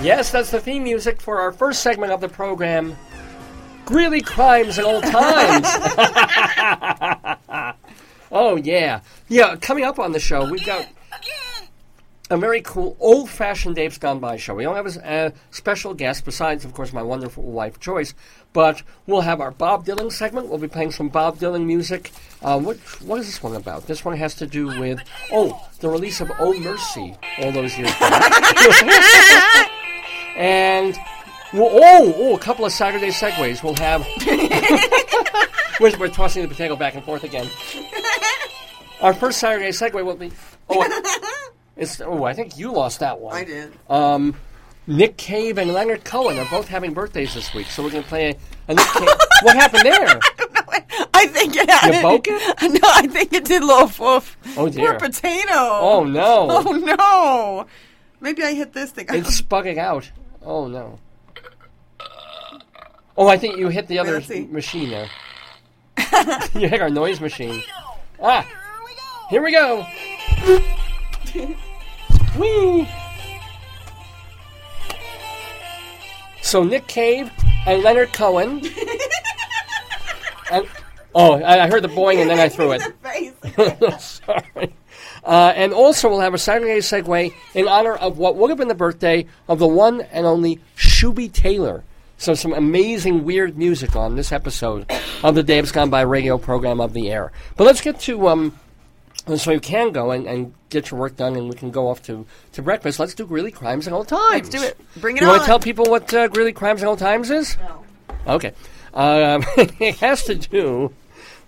Yes, that's the theme music for our first segment of the program. Greeley Crimes and Old Times. oh yeah, yeah. Coming up on the show, we've got a very cool old-fashioned Dave's Gone By show. We don't have a, a special guest besides, of course, my wonderful wife Joyce. But we'll have our Bob Dylan segment. We'll be playing some Bob Dylan music. Uh, what what is this one about? This one has to do with oh the release of Oh Mercy all those years back. and well, oh oh a couple of Saturday segues. We'll have we're, we're tossing the potato back and forth again. Our first Saturday segue will be oh. It's, oh, I think you lost that one.
I did.
Um, Nick Cave and Leonard Cohen are both having birthdays this week, so we're going to play a, a Nick Cave. what happened there?
I think it had
You broke it?
No, I think it did low woof.
Oh, dear.
Poor potato.
Oh, no.
Oh no. Maybe I hit this thing.
It's spugging out. Oh, no. Oh, I think you hit the other
let's
machine there. you hit our noise machine. Ah, here we go. Whee! So Nick Cave and Leonard Cohen. and, oh, I, I heard the boing and then I threw it. Sorry. Uh, and also, we'll have a Saturday segue in honor of what would have been the birthday of the one and only Shooby Taylor. So, some amazing, weird music on this episode of the Dave's Gone By radio program of the air. But let's get to, um, so you can go and, and get your work done and we can go off to, to breakfast. Let's do Greeley Crimes and Old Times.
Let's do it. Bring it
You
on.
want to tell people what uh, Greeley Crimes and Old Times is?
No.
Okay. Um, it has to do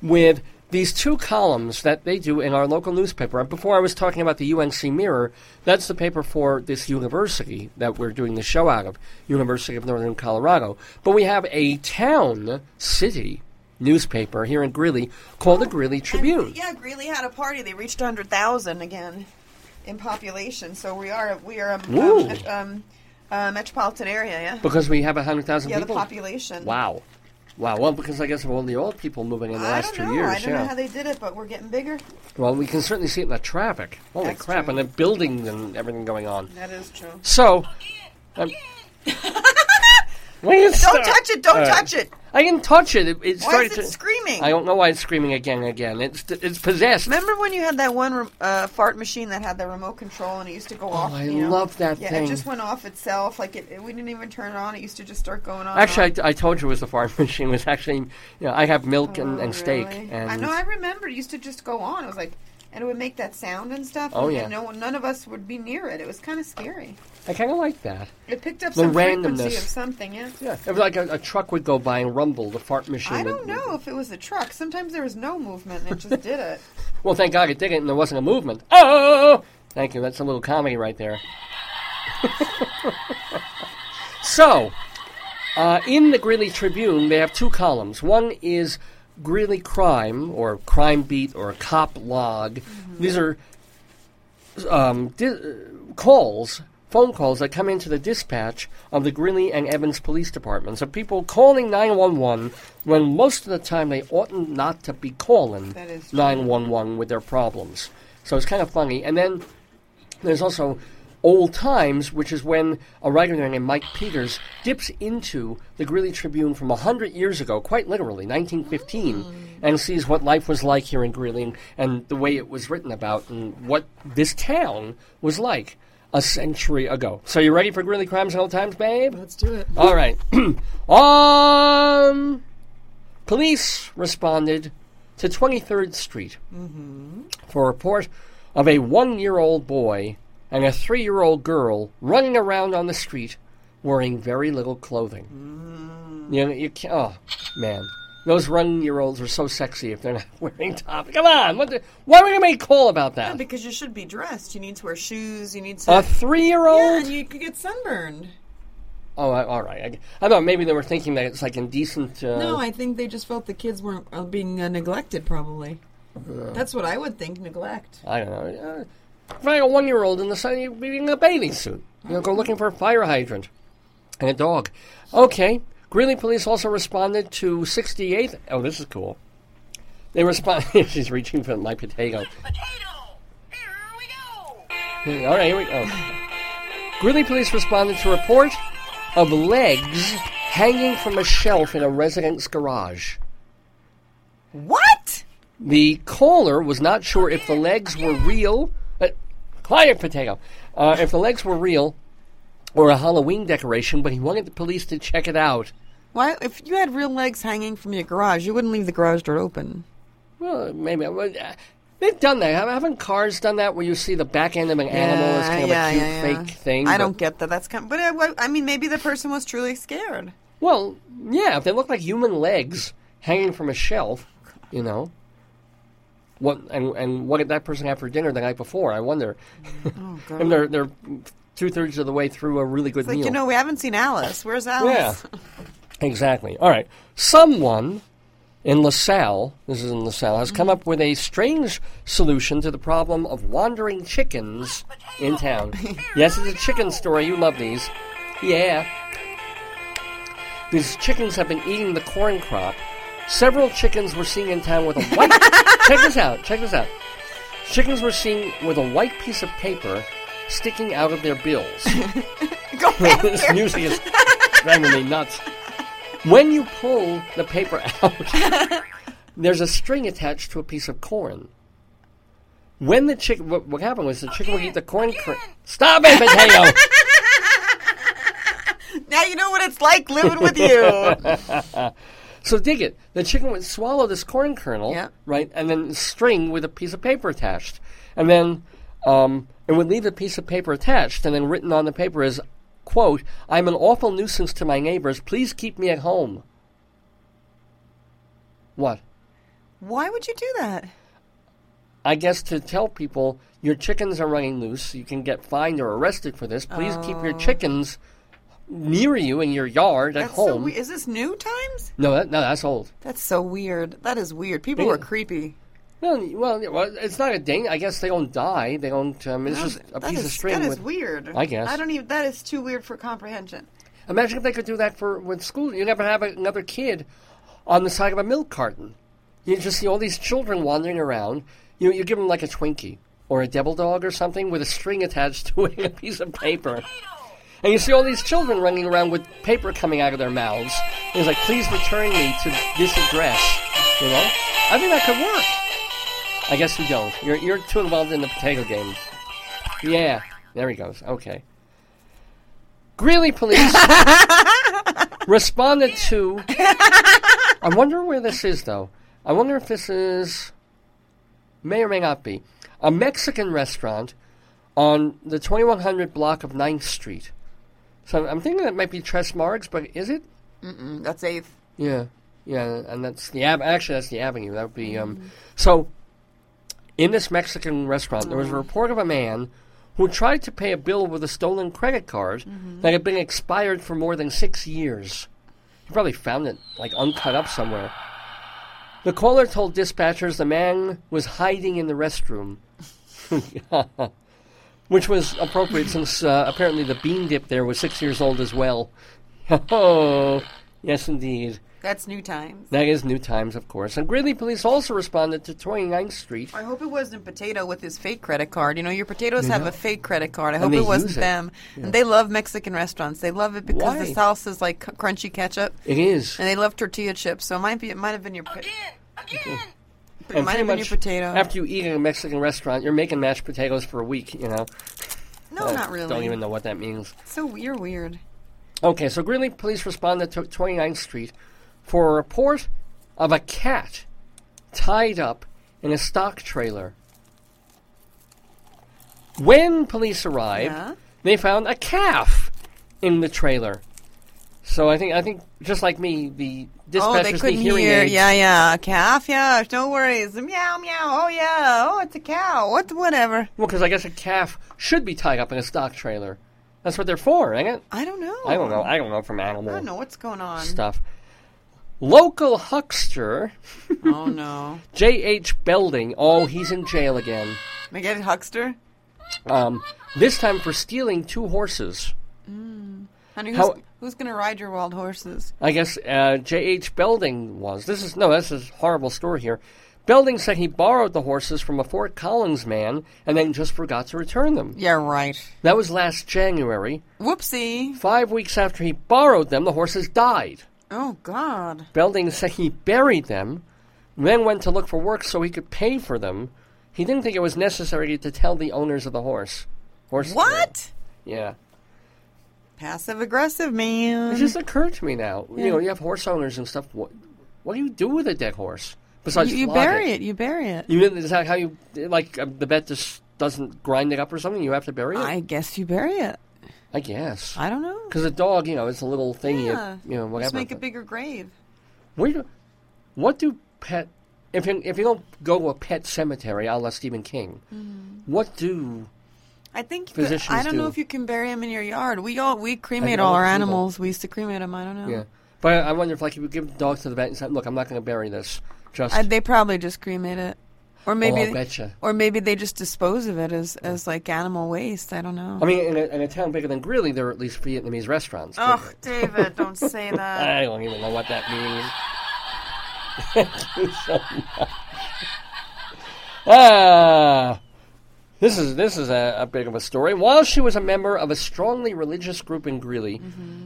with these two columns that they do in our local newspaper. And Before I was talking about the UNC Mirror, that's the paper for this university that we're doing the show out of, University of Northern Colorado. But we have a town, city newspaper here in Greeley called the Greeley Tribune.
And, yeah, Greeley had a party. They reached 100,000 again in population. So we are we are a um, um, uh, metropolitan area, yeah.
Because we have 100,000
Yeah, the population.
Wow. Wow. Well, because I guess of all the old people moving in the
I
last
don't
two
know.
years.
I don't
yeah.
know how they did it, but we're getting bigger.
Well, we can certainly see it in the traffic. Holy
That's
crap!
true.
And the buildings and everything going on.
That is true.
So, um,
Don't
uh,
touch it! Don't touch it!
I didn't touch it. It, it
Why
started
is it
to,
screaming?
I don't know why it's screaming again and again. It's it's possessed.
Remember when you had that one uh, fart machine that had the remote control and it used to go off?
Oh, I
you know?
love that
yeah,
thing.
it just went off itself. Like it, it- we didn't even turn it on. It used to just start going on.
Actually, I, I told you it was the fart machine. It was actually, you know, I have milk and,
Oh,
and steak,
really?
and
I know. I remember it used to just go on. It was like, and it would make that sound and stuff.
Oh,
and,
yeah.
and no, none of us would be near it. It was kind of scary.
I kind of like that.
It picked up
The
some frequency
randomness.
of something. Yeah.
Yeah, it was like a, a truck would go by and rumble. The fart machine.
I don't know if it was a truck. Sometimes there was no movement and it just did it.
Well, thank God it did it, and there wasn't a movement. Oh, thank you. That's a little comedy right there. so, uh, in the Greeley Tribune, they have two columns. One is Greeley Crime, or Crime Beat, or Cop Log. These are um, di- uh, calls, phone calls that come into the dispatch of the Greeley and Evans Police Departments of people calling 911 when most of the time they oughtn't not to be calling
That is true.
911 with their problems. So it's kind of funny. And then there's also Old Times, which is when a writer named Mike Peters dips into the Greeley Tribune from 100 years ago, quite literally, 1915, hmm. and sees what life was like here in Greeley and, and the way it was written about and what this town was like a century ago. So you ready for Greeley Crimes and Old Times, babe?
Let's do it.
All right. On um, police responded to 23rd Street mm-hmm. for a report of a one year old boy and a three year old girl running around on the street wearing very little clothing. Mm. You know, you can't, oh, man. Those one year olds are so sexy if they're not wearing top. Come on, what the, why are we going to make a call about
Yeah,
that?
because you should be dressed. You need to wear shoes. You need to.
A three year old?
and you could get sunburned.
Oh, I, all right. I, I thought maybe they were thinking that it's like indecent. Uh,
No, I think they just felt the kids weren't uh, being uh, neglected. Probably. That's what I would think. Neglect.
I don't know. Uh, if I had a one year old in the sun, you'd be in a bathing suit. You know, go looking for a fire hydrant and a dog. Okay. Greeley police also responded to 68th. Oh, this is cool. They responded. She's reaching for my potato. Potato! Here we go! All right, here we go. Greeley police responded to a report of legs hanging from a shelf in a resident's garage.
What?
The caller was not sure if the legs were real. Uh, quiet, potato. Uh, if the legs were real or a Halloween decoration, but he wanted the police to check it out.
Why? If you had real legs hanging from your garage, you wouldn't leave the garage door open.
Well, maybe. well, uh, They've done that. Haven't cars done that where you see the back end of an animal as kind of a cute fake thing?
I don't get that. That's kind. but uh, what- I mean, maybe the person was truly scared.
Well, yeah, if they look like human legs hanging from a shelf, you know. What and and what did that person have for dinner the night before? I wonder.
Oh God.
and they're they're two thirds of the way through a really good
It's like
meal.
you know, we haven't seen Alice. Where's Alice?
yeah,
Alice?
exactly. All right, someone in LaSalle, this is in LaSalle, has come mm-hmm. up with a strange solution to the problem of wandering chickens in town. yes, it's a chicken story. You love these. Yeah. These chickens have been eating the corn crop. Several chickens were seen in town with a white. check this out. Check this out. Chickens were seen with a white piece of paper sticking out of their bills. This music is driving me nuts. When you pull the paper out, there's a string attached to a piece of corn. When the chicken, what, what happened was the chicken would eat the corn. Cr- Stop it, potato!
Now you know what it's like living with you.
so dig it. The chicken would swallow this corn kernel,
Yeah.
right, and then string with a piece of paper attached, and then um, it would leave the piece of paper attached, and then written on the paper is, "quote I'm an awful nuisance to my neighbors. Please keep me at home." What?
Why would you do that?
I guess to tell people your chickens are running loose, you can get fined or arrested for this. Please keep your oh. chickens near you in your yard at
Oh. That's so
home.
we- Is this new times?
no, that, no, that's old.
That's so weird. That is weird. People
Yeah.
are creepy.
Well, well, well, it's not a dang. I guess they don't die. They don't. Um, it's just a
that
piece
is-
of string.
That is
with,
weird.
I guess.
I don't even. That is too weird for comprehension.
Imagine if they could do that for with school. You never have another kid on the side of a milk carton. You just see all these children wandering around. You you give them like a Twinkie or a devil dog or something with a string attached to it a piece of paper. And you see all these children running around with paper coming out of their mouths. And it's like, please return me to this address. You know? I think that could work. I guess you don't. You're, you're too involved in the potato game. Yeah. There he goes. Okay. Greeley police responded to. I wonder where this is, though. I wonder if this is. May or may not be. A Mexican restaurant on the 2100 block of 9th Street. So I'm thinking that might be Tres Margs, but is it?
Mm-mm, That's eighth.
Yeah, yeah, and that's the av- actually that's the avenue. That would be um. So, in this Mexican restaurant, there was a report of a man who tried to pay a bill with a stolen credit card that had been expired for more than six years. He probably found it like uncut up somewhere. The caller told dispatchers the man was hiding in the restroom, which was appropriate since uh, apparently the bean dip there was six years old as well. Oh, yes, indeed.
That's new times.
That is New Times, of course. And Greeley police also responded to 29th Street.
I hope it wasn't Potato with his fake credit card. You know, your potatoes have a mm-hmm. fake credit card. I
And
hope it wasn't
it.
them. And they love Mexican restaurants. They love it because the
Why?
sauce is like c- crunchy ketchup,
It is.
and they love tortilla chips. So it might be. It might have been your. po- It
And
might
pretty
have been your
much
potato.
After you eat in a Mexican restaurant, you're making mashed potatoes for a week, you know.
no,
I
not really.
Don't even know what that means.
So you're weird.
Okay, so Greeley police responded to 29th Street for a report of a cat tied up in a stock trailer. When police arrived,
Yeah.
they found a calf in the trailer. So I think I think just like me, the
Oh, they
dispatchers
couldn't
hearing
hear.
aids.
Yeah, yeah. A calf. Yeah. No worries. Meow, meow. Oh, yeah. Oh, it's a cow. What? Whatever.
Well, because I guess a calf should be tied up in a stock trailer. That's what they're for, ain't it?
I don't know.
I don't know. I don't know from
I don't know what's going on.
stuff. Local huckster
Oh no.
J.H. Belding. Oh, he's in jail again.
I get huckster?
Um, this time for stealing two horses.
Honey, who's,
How-
who's gonna ride your wild horses?
I guess uh, J.H. Belding was. This is no, this is a horrible story here. Belding said he borrowed the horses from a Fort Collins man and then just forgot to return them.
Yeah, right.
That was last January.
Whoopsie.
Five weeks after he borrowed them, the horses died.
Oh God.
Belding said he buried them, then went to look for work so he could pay for them. He didn't think it was necessary to tell the owners of the horse. Horse.
What?
Yeah.
Passive aggressive, man.
It just occurred to me now. You know, you have horse owners and stuff. What, what do you do with a dead horse besides
you, you bury it. You bury it.
You is that how you like uh, the vet just doesn't grind it up or something? You have to bury it.
I guess you bury it.
I guess
I don't know.
because a dog, you know, it's a little thing.
Yeah.
You, you know, whatever.
Just make a bigger grave.
What do, what do pet? If you, if you don't go to a pet cemetery, a la Stephen King,
Mm-hmm.
what do
I think you
Physicians
could, I don't know if you can bury them in your yard. We all we cremate all our
people.
animals. We used to cremate them. I don't know.
yeah? But I wonder if like you would give dogs to the vet and say, "Look, I'm not going to bury this." Just
I, they probably just cremate it, or maybe
oh, betcha.
or maybe they just dispose of it as as like animal waste. I don't know.
I mean, in a, in a town bigger than Greeley, there are at least Vietnamese restaurants.
oh, David, don't say that.
I don't even know what that means. Thank you so much. Ah, this is this is a, a big of a story. While she was a member of a strongly religious group in Greeley,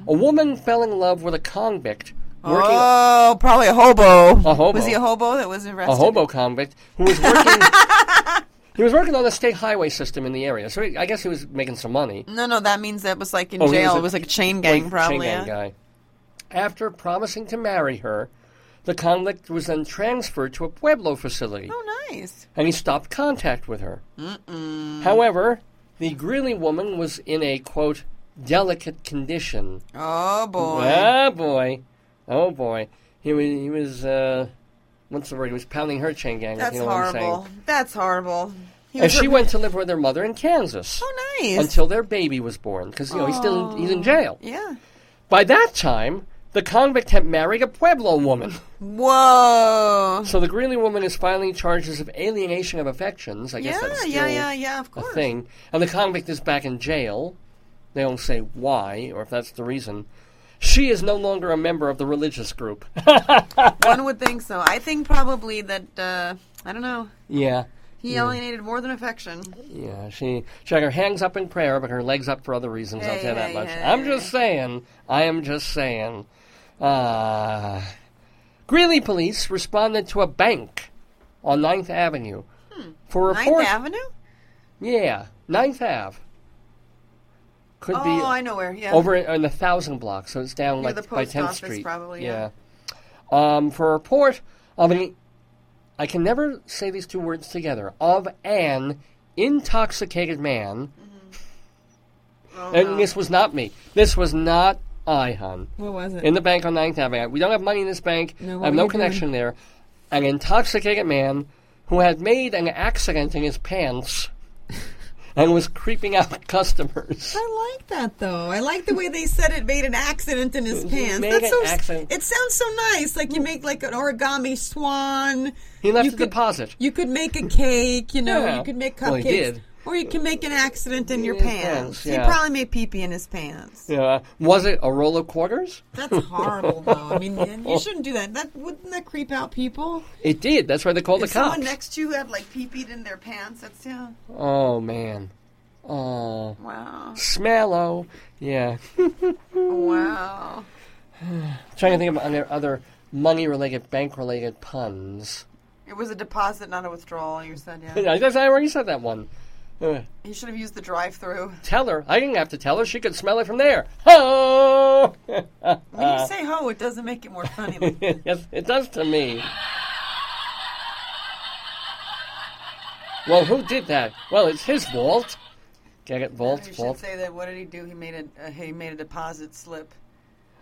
a woman fell in love with a convict working.
oh, probably a hobo.
A hobo.
Was he a hobo that was arrested?
a hobo convict who was working. he was working on the state highway system in the area, so he, I guess he was making some money.
No, no, that means that was like in
Oh,
jail.
was a-
it was like a chain gang, probably.
chain gang guy. After promising to marry her, the convict was then transferred to a Pueblo facility,
Oh, nice.
and he stopped contact with her. However, the Greeley woman was in a quote delicate condition.
Oh boy.
Ah, boy, oh boy, he was he was uh, what's the word? He was pounding her chain gang.
That's
you know what I'm saying.
horrible. That's horrible. He
And she went to live with her mother in Kansas
Oh, nice.
until their baby was born, because you know he's still he's in jail.
yeah.
By that time, the convict had married a Pueblo woman.
Whoa.
So the Greeley woman is filing charges of alienation of affections. I guess
Yeah,
that's still
yeah, yeah, yeah. Of
a thing. And the convict is back in jail. They don't say why or if that's the reason. She is no longer a member of the religious group.
One would think so. I think probably that. uh I don't know.
yeah.
He alienated more than affection.
Yeah, she she had her hands up in prayer, but her legs up for other reasons. I'll tell you that
hey,
much.
hey.
I'm just saying. I am just saying. Uh, Greeley police responded to a bank on 9th Avenue for a
Hmm. Ninth
report.
Avenue?
Yeah, 9th Ave. Could be
Oh, I know where. Yeah.
over in, in the thousand block, so it's down
Near
like
the
by
post
10th
office,
Street.
probably,
Yeah. Um, for a report of an, I can never say these two words together, of an intoxicated man.
Oh,
and
no.
this was not me. This was not I, hon.
What was it?
In the bank on 9th Avenue. We don't have money in this bank.
No,
I have no
you doing?
connection there. An intoxicated man who had made an accident in his pants and was creeping out customers.
I like that though. I like the way they said it made an accident in his pants.
Made
That's
an
so.
accident.
It sounds so nice. Like you make like an origami swan.
He left
You
a
could-
deposit.
You could make a cake. You know,
Yeah.
you could make
Well,
cupcakes.
he did.
Or you can make an accident in your pants.
pants,
He probably made pee pee in his pants.
Yeah. Was it a roll of quarters?
That's horrible, though. I mean, you shouldn't do that. That wouldn't that creep out people?
It did. That's why they called
if
the cops.
someone next to you had like pee peed in their pants, that's yeah.
Oh man. Oh.
Wow.
Smello. Yeah.
Wow.
trying to think of other, other money-related, bank-related puns.
It was a deposit, not a withdrawal. You said yeah.
I already said that one. Uh,
You should have used the drive-through.
tell her. I didn't have to tell her. She could smell it from there. Oh!
When you say "ho," it doesn't make it more funny.
Yes, it does to me. Well, who did that? Well, it's his fault. Get it? Vault,
You should
vault.
say that. What did he do? He made a uh, he made a deposit slip.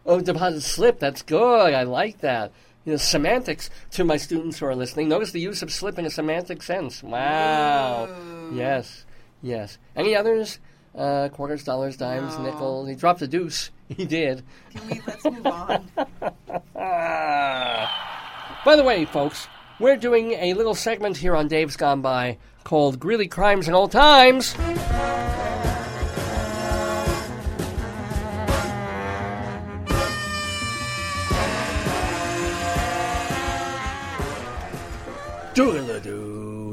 Oh, deposit slip. That's good. I like that. You know, semantics to my students who are listening. Notice the use of slip in a semantic sense. Wow. Yes. Yes. Any others? Uh, quarters, dollars, dimes,
No.
nickels. He dropped a deuce. He did.
Can we let's move on?
By the way, folks, we're doing a little segment here on Dave's Gone By called Greeley Crimes in Old Times.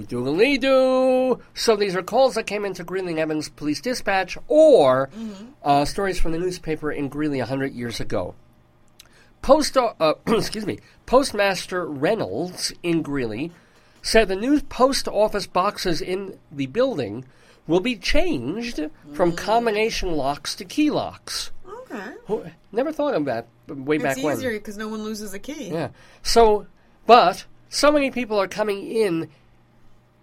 Doodle-doo, doodle-doo. So these are calls that came into Greeley and Evans Police Dispatch or uh, stories from the newspaper in Greeley a hundred years ago. Post, uh, excuse me, Postmaster Reynolds in Greeley said the new post office boxes in the building will be changed from combination locks to key locks.
Okay.
Who- Never thought of that way
It's
back when.
It's easier because no one loses a key.
Yeah. So, but so many people are coming in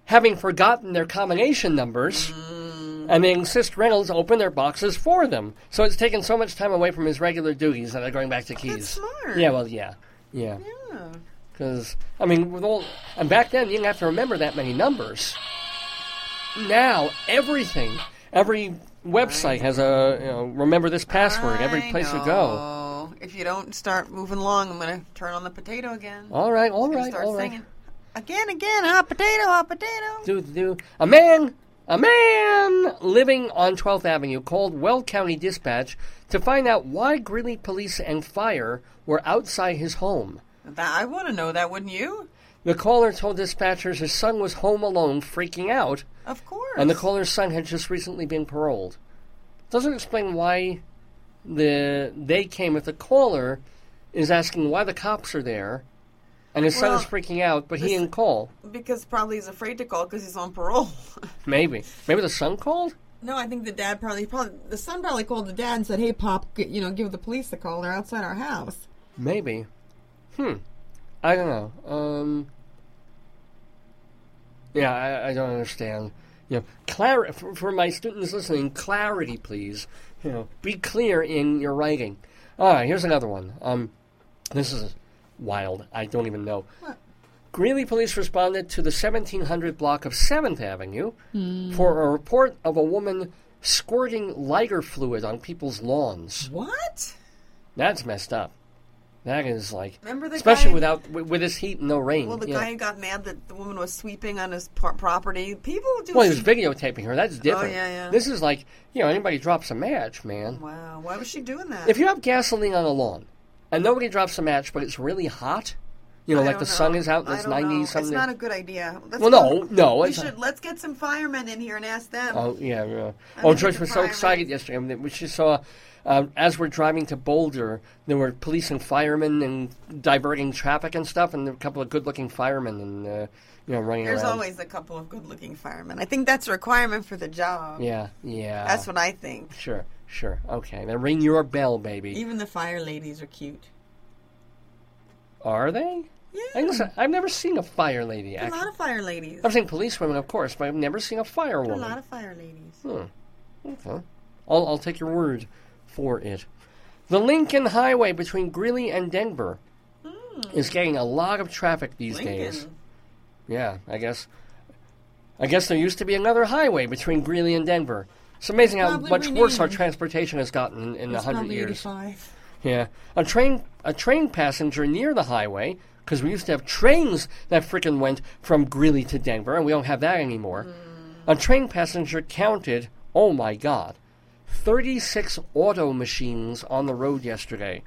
having forgotten their combination numbers, mm. and they insist Reynolds open their boxes for them. So it's taken so much time away from his regular duties that they're going back to keys.
That's smart.
Yeah. Well. Yeah. Yeah.
Yeah.
Because I mean, with all and back then you didn't have to remember that many numbers. Now everything, every website has a you know, remember this password. every
I
place you go.
If you don't start moving along, I'm gonna turn on the potato again.
All right. All
Gonna
right.
start
All right.
singing again, again. Hot potato, hot potato.
do do. A man, a man living on 12th Avenue called Weld County Dispatch to find out why Greeley police and fire were outside his home.
That, I want to know that, wouldn't you?
The caller told dispatchers his son was home alone, freaking out,
Of course.
and the caller's son had just recently been paroled. Doesn't explain why the they came if the caller is asking why the cops are there, and his son is freaking out, but he didn't call.
because probably he's afraid to call because he's on parole.
Maybe, maybe the son called.
no, I think the dad probably, probably the son probably called the dad and said, "Hey, pop, you know, give the police a call. They're outside our house."
Maybe. Hmm. I don't know. Um. Yeah, I, I don't understand. You know, clar- for, for my students listening, clarity, please. You know, be clear in your writing. All right, here's another one. Um, this is wild. I don't even know. Greeley police responded to the 1700 block of 7th Avenue hmm. for a report of a woman squirting lighter fluid on people's lawns.
What?
That's messed up. That is like,
Remember the
especially
guy-
without with, with this heat and no rain.
Well, the
yeah.
guy who got mad that the woman was sweeping on his par- property. People do.
Well, he was videotaping her. That's oh, different.
Oh, yeah, yeah.
This is like, you know, anybody drops a match, man.
Wow, why was she doing that?
If you have gasoline on a lawn and nobody drops a match, but it's really hot, you know,
I
like the sun is out and it's 90
know.
something.
It's not a good idea. Let's
Well, no, no,
We should let's get some firemen in here and ask them.
Oh yeah, yeah. Oh,
George
was so excited yesterday. I mean, we just saw um, as we're driving to Boulder, there were police and firemen and diverting traffic and stuff, and a couple of good-looking firemen and uh, you know running
There's
around.
always a couple of good-looking firemen. I think that's a requirement for the job.
Yeah, yeah.
That's what I think.
Sure, sure. Okay, then ring your bell, baby.
Even the fire ladies are cute.
Are they?
Yeah,
I guess I- I've never seen a fire lady.
a
Actually,
lot of fire ladies.
I've seen police women, of course, but I've never seen a fire
a
woman.
lot of fire ladies.
Hmm. Okay. I'll, I'll take your word for it. The Lincoln Highway between Greeley and Denver is getting a lot of traffic these days.
Hmm. Lincoln.
Yeah, I guess. I guess there used to be another highway between Greeley and Denver. It's amazing how
Probably
much worse our transportation has gotten in, a
It's
hundred
probably
years.
85.
Yeah, a train a train passenger near the highway because we used to have trains that frickin' went from Greeley to Denver, and we don't have that anymore. Mm. A train passenger counted, oh my god, thirty six auto machines on the road yesterday.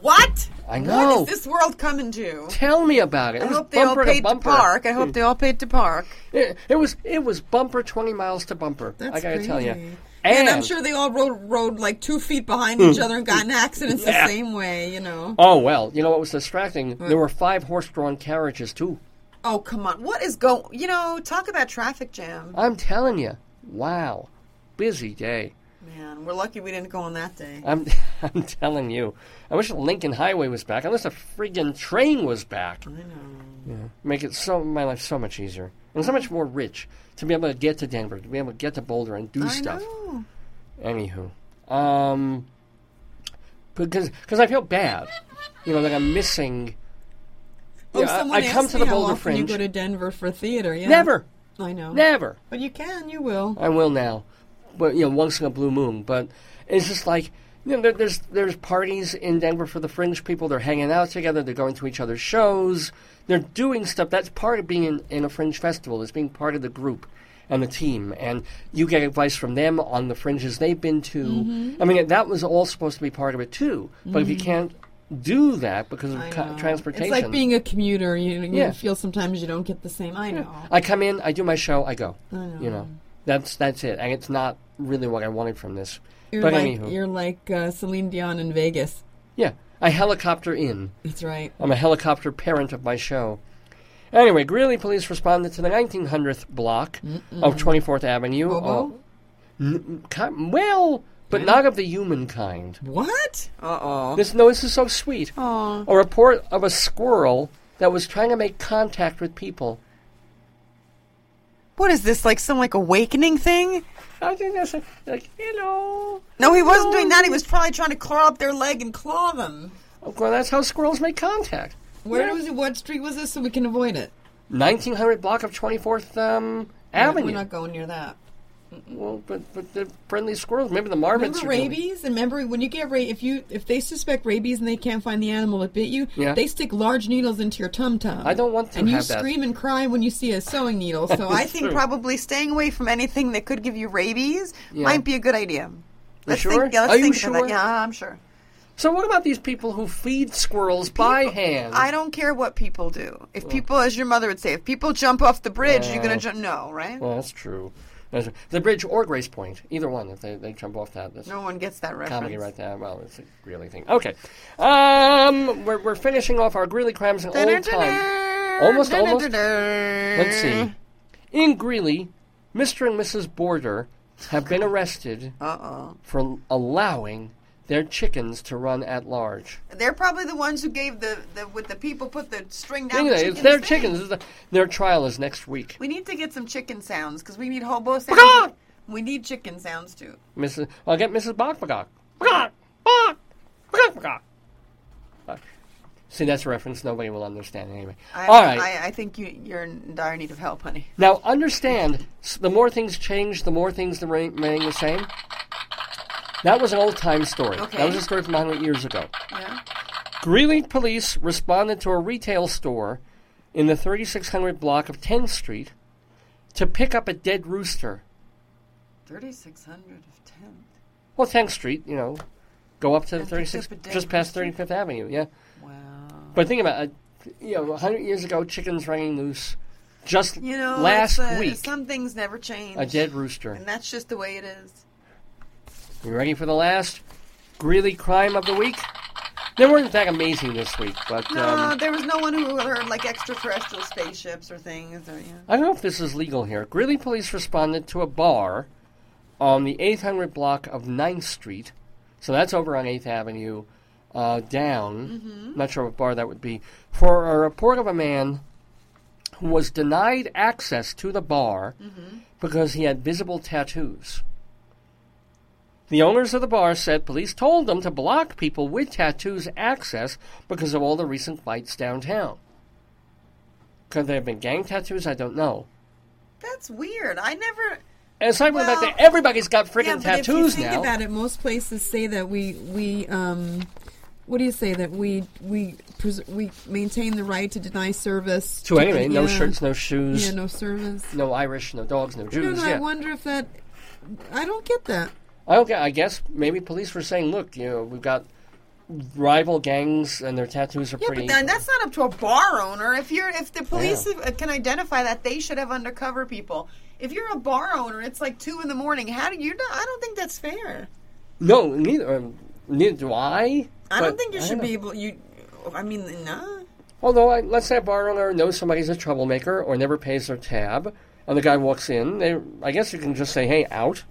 What?
I know.
is this world coming to?
Tell me about it. It
I
was
hope they all paid
to
to, park. I hope they all paid to park.
It, it was it was bumper twenty miles to bumper. I gotta tell you. And,
And, I'm sure they all rode, rode like two feet behind each other and got in accidents
Yeah.
the same way, you know.
Oh well, you know what was distracting? There were five horse-drawn carriages too.
Oh, come on. What is going... You know, talk about traffic jam.
I'm telling you. Wow, busy day.
Man, we're lucky we didn't go on that day.
I'm, I'm telling you. I wish Lincoln Highway was back. I wish the friggin' train was back.
I know.
Yeah. Make it so my life so much easier and so much more rich to be able to get to Denver, to be able to get to Boulder and do
I
stuff.
know.
Anywho, um, because because I feel bad, you know, that I'm missing.
Oh,
I-
someone
I,
asked
come to
me
the Boulder Fringe.
You go to Denver for theater? Yeah.
Never,
I know.
never.
But you can. You will.
I will now, but you know, once in a blue moon. But it's just like you know, there, there's there's parties in Denver for the fringe people. They're hanging out together. They're going to each other's shows. They're doing stuff. That's part of being in, in a fringe festival. Is being part of the group and the team, and you get advice from them on the fringes they've been to.
Mm-hmm.
I mean, that was all supposed to be part of it too. But if you can't do that because of ca- transportation,
It's like being a commuter. You, you
Yeah.
feel sometimes you don't get the same. I know.
I come in, I do my show, I go.
I know.
You know, that's that's it, and it's not really what I wanted from this.
You're
but
like
anywho.
you're like uh, Celine Dion in Vegas.
Yeah, I helicopter in.
That's right.
I'm a helicopter parent of my show. Anyway, Greeley police responded to the 1900th block of 24th Avenue.
Bobo?
Uh, n- well, but not of the human kind.
What? Uh oh.
This no, this is so sweet.
Aw.
A report of a squirrel that was trying to make contact with people.
What is this? Like some like awakening thing?
I think that's like, like hello.
No, he wasn't doing that. He was probably trying to claw up their leg and claw them.
Well, that's how squirrels make contact.
Where was it? What street was this so we can avoid it?
1900 block of 24th um, Avenue.
We're not going near that.
Well, but but the friendly squirrels. Maybe the marmots.
Remember
are doing-
rabies? And remember when you get ra- if you if they suspect rabies and they can't find the animal that bit you,
Yeah.
they stick large needles into your tum tum.
I don't want to
And you
have that.
scream and cry when you see a sewing needle. So I think
true.
probably staying away from anything that could give you rabies
Yeah.
might be a good idea. Let's
sure?
think. Yeah, let's
Are you sure?
that. Yeah, I'm sure.
So what about these people who feed squirrels by hand?
I don't care what people do. If people, as your mother would say, if people jump off the bridge, you're gonna jump. No, right?
Well, that's true. The bridge or Grace Point, either one. If they, they jump off that,
No one gets that reference.
comedy right there. Well, it's a Greeley thing. Okay, um, we're, we're finishing off our Greeley crimes in old time. Almost, almost. Let's see. In Greeley, Mr. and Mrs. Border have been arrested
Uh oh.
for allowing their chickens to run at large.
They're probably the ones who gave the, the with the people put the string down.
Anyway,
the
it's their
thing.
chickens. Their trial is next week.
We need to get some chicken sounds because we need hobo sounds. We need chicken sounds too.
Mrs. I'll get Mrs. Uh, See, that's a reference nobody will understand anyway.
I,
All right.
I, I think you, you're in dire need of help, honey.
Now, understand, the more things change, the more things remain the same. That was an old time story.
Okay.
That was a story from 100 years ago.
Yeah.
Greeley police responded to a retail store in the 3600 block of 10th Street to pick up a dead rooster.
Thirty six hundred of 10th?
Well, 10th Street, you know, go up to the
And
36,
up
just past
rooster?
35th Avenue, yeah.
Wow.
But think about it, you know, 100 years ago, chickens running loose. Just
You know,
last
uh,
week,
some things never change.
a dead rooster.
and that's just the way it is.
You ready for the last Greeley crime of the week? They weren't that amazing this week, but
No,
um,
there was no one who heard like extraterrestrial spaceships or things. Or, yeah.
I don't know if this is legal here. Greeley police responded to a bar on the 800 block of 9th Street. So that's over on 8th Avenue, uh, down. Not sure what bar that would be. For a report of a man who was denied access to the bar because he had visible tattoos. The owners of the bar said police told them to block people with tattoos access because of all the recent fights downtown. Could there have been gang tattoos? I don't know.
That's weird. I never.
And aside from the fact that everybody's got
yeah,
freaking
but if you think
now.
about it, most places say that we we um, what do you say that we we pres- we maintain the right to deny service
so anyway, no
yeah.
shirts, no shoes,
Yeah, no service.
no Irish, no dogs, no
No,
Jews.
no,
yeah.
I wonder if that. I don't get that.
I. I guess maybe police were saying, "Look, you know, we've got rival gangs, and their tattoos are
Yeah,
pretty."
but then that's not up to a bar owner. If you're, if the police uh, can identify that, they should have undercover people. If you're a bar owner, it's like two in the morning. How do you? I don't think that's fair.
no, neither. Um, neither do I.
I don't think you should be able. You, I mean, no.
Although, I, let's say a bar owner knows somebody's a troublemaker or never pays their tab, and the guy walks in. They, I guess you can just say, "Hey, out."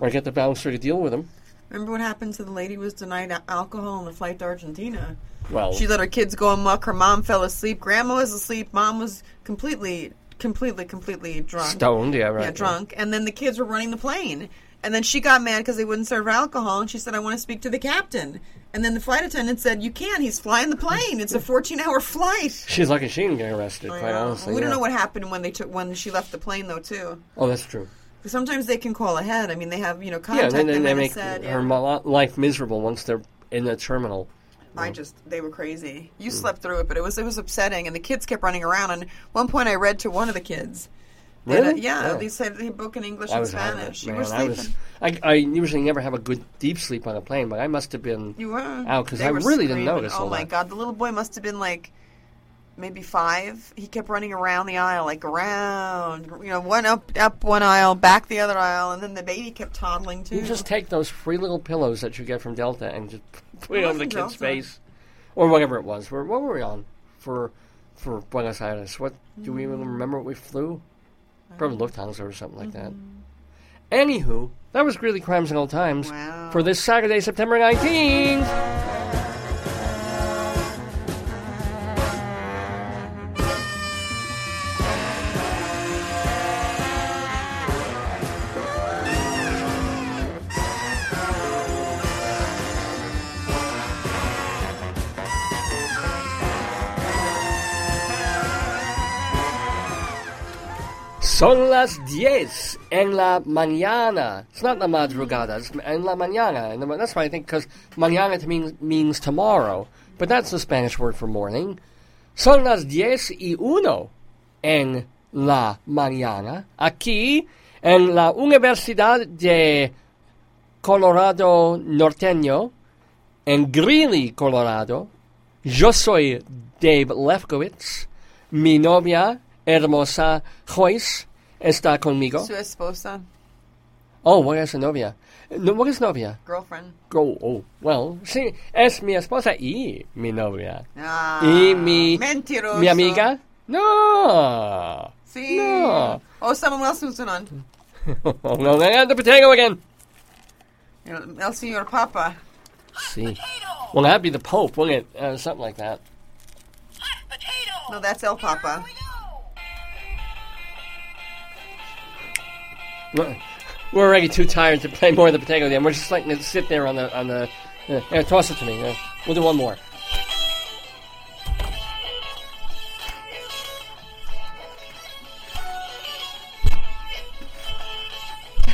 Or get the bouncer to deal with them.
Remember what happened to the lady who was denied alcohol on the flight to Argentina?
Well,
She let her kids go amok. Her mom fell asleep. Grandma was asleep. Mom was completely, completely, completely drunk.
stoned, yeah, right.
Yeah, drunk. And then the kids were running the plane. And then she got mad because they wouldn't serve alcohol. And she said, I want to speak to the captain. And then the flight attendant said, You can't. He's flying the plane. It's a 14 hour flight.
She's lucky she didn't get arrested,
I
quite
know.
honestly.
we don't know what happened when they took when she left the plane, though, too.
Oh, that's true.
Sometimes they can call ahead. I mean, they have, you know,
Yeah,
contact
and then they make
said,
her
yeah.
life miserable once they're in the terminal.
I just they were crazy. You
Mm.
slept through it, but it was it was upsetting, and the kids kept running around. And one point, I read to one of the kids. that, uh,
Really?
yeah,
Oh.
they said they book in English
I
and
was
Spanish.
it,
You were
I was. I, I usually never have a good deep sleep on a plane, but I must have been
You were
out because I really didn't notice.
Oh
all
my god, the little boy must have been like maybe five. He kept running around the aisle, like around, you know, one up up one aisle, back the other aisle, and then the baby kept toddling too.
You just take those free little pillows that you get from Delta and just put it over the kid's
Delta.
face, or whatever it was. Where, what were we on for for Buenos Aires? What do we even mm. remember? What we flew? Probably Lufthansa or something like that. Mm-hmm. Anywho, that was Greeley Crimes and Old Times
Wow.
for this Saturday, September nineteenth. Son las diez en la mañana. It's not la madrugada, it's en la mañana. And that's why I think, because mañana to mean, means tomorrow. But that's the Spanish word for morning. Son las diez y uno en la mañana. Aquí, en la Universidad de Colorado Norteño, en Greeley, Colorado. Yo soy Dave Lefkowitz. Mi novia hermosa Joyce está conmigo.
Su esposa,
Oh, what is a novia? No, what is novia?
girlfriend.
Go, oh, well, sí, es mi esposa y mi novia.
Ah,
y mi,
mentiroso.
mi amiga? No.
Sí.
No.
Oh, someone else who's on.
Oh, no, I got the potato again.
El, el señor Papa.
See. Well, that'd be the Pope, wouldn't it? Uh, something like that.
No, that's El Papa.
We're already too tired to play more of the potato game. We're just like to sit there on the on the. Uh, here, toss it to me. Uh, we'll do one more.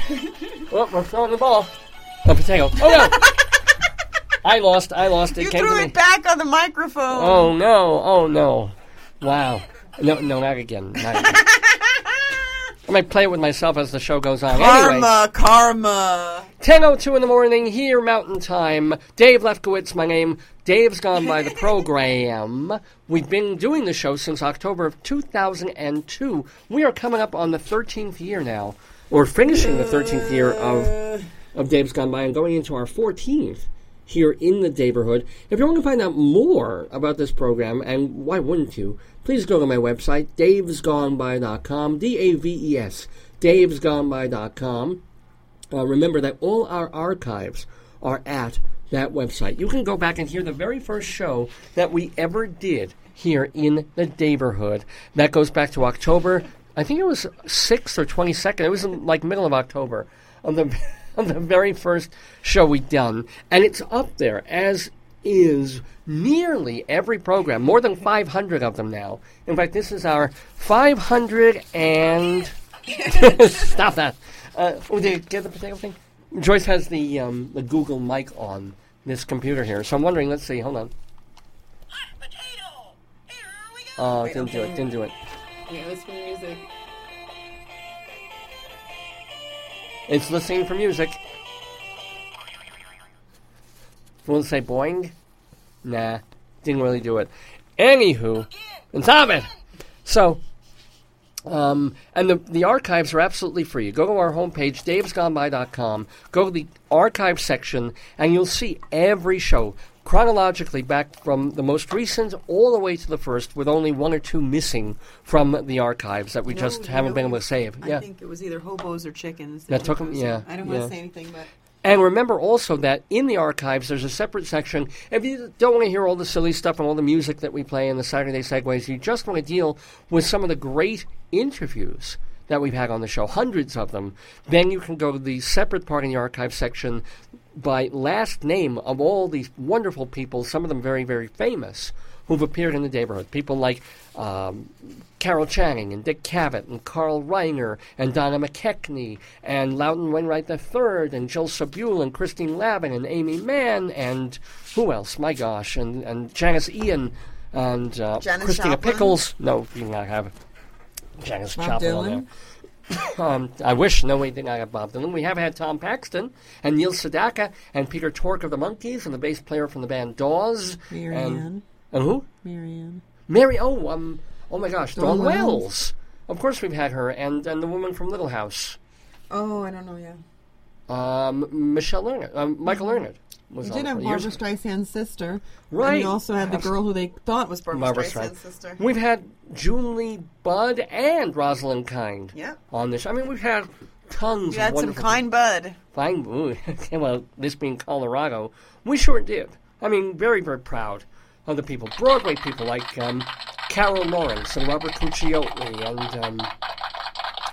oh, we're throwing the ball. A potato. Oh no! I lost. I lost. It
You
came
threw it back on the microphone.
Oh no! Oh no! Wow! No, no, not again. Not again. I might play it with myself as the show goes on. Anyway,
Karma, karma.
10.02 in the morning here, Mountain Time. Dave Lefkowitz, my name. Dave's gone by the program. We've been doing the show since October of 2002. We are coming up on the 13th year now, or finishing the 13th year of, of Dave's Gone By and going into our 14th here in the neighborhood. If you want to find out more about this program, and why wouldn't you, please go to my website, davesgoneby.com, D-A-V-E-S, davesgoneby.com. Uh, remember that all our archives are at that website. You can go back and hear the very first show that we ever did here in the neighborhood. That goes back to October, I think it was 6th or 22nd. It was in, like middle of October of the, of the very first show we done. And it's up there, as is nearly every program, more than 500 of them now. In fact, this is our 500 and. Stop that. Uh, oh, did you get the potato thing? Joyce has the um, the Google mic on this computer here, so I'm wondering. Let's see. Hold on. Oh,
Wait,
didn't do it. Didn't do it.
Yeah, let's play music.
It's listening for music. Want to say boing? Nah, didn't really do it. Anywho, and stop it. So, Um, and the, the archives are absolutely free. Go to our homepage, davesgoneby.com, go to the archive section, and you'll see every show chronologically back from the most recent all the way to the first, with only one or two missing from the archives that we
You
just
know-
haven't
know,
been able to save.
I
yeah.
think it was either hobos or chickens.
That
were
took 'em-
posted.
yeah,
I don't
yeah.
want to say anything, but
And remember also that in the archives, there's a separate section. If you don't want to hear all the silly stuff and all the music that we play in the Saturday Segues, you just want to deal with some of the great interviews that we've had on the show, hundreds of them, then you can go to the separate part in the archive section by last name of all these wonderful people, some of them very, very famous, who've appeared in the neighborhood. People like um, Carol Channing and Dick Cavett and Carl Reiner and Donna McKechnie and Loudon Wainwright III and Jill Sobule and Christine Lavin and Aimee Mann and who else? My gosh, and, and Janis Ian and uh,
Janis
Christina
Joplin?
Pickles. No, you not have Janice
Bob
Joplin on there. Um, I wish no we did not have Bob Dylan. We have had Tom Paxton and Neil Sedaka and Peter Tork of the Monkees and the bass player from the band Dawes.
Mary
and,
Ann.
and who?
Marianne.
Mary. Oh, um, oh my gosh,
Dawn
Dawn
Wells?
Wells. Of course, we've had her, and and the woman from Little House,
Oh, I don't know. Yeah,
um, Michelle Leonard, um, Michael Leonard was
you did have
for years.
Barbra Streisand's sister,
Right.
And you also had the girl who they thought was Barbra,
Barbra
Streisand's
Streisand.
sister.
We've had Julie Budd and Roslyn Kind
Yeah.
on this. I mean, we've had tons.
You
of
had some kind bud.
Fine. ooh, well, this being Colorado, we sure did. I mean, very, very proud of the people. Broadway people like um, Carol Lawrence and Robert Cuccioli and um,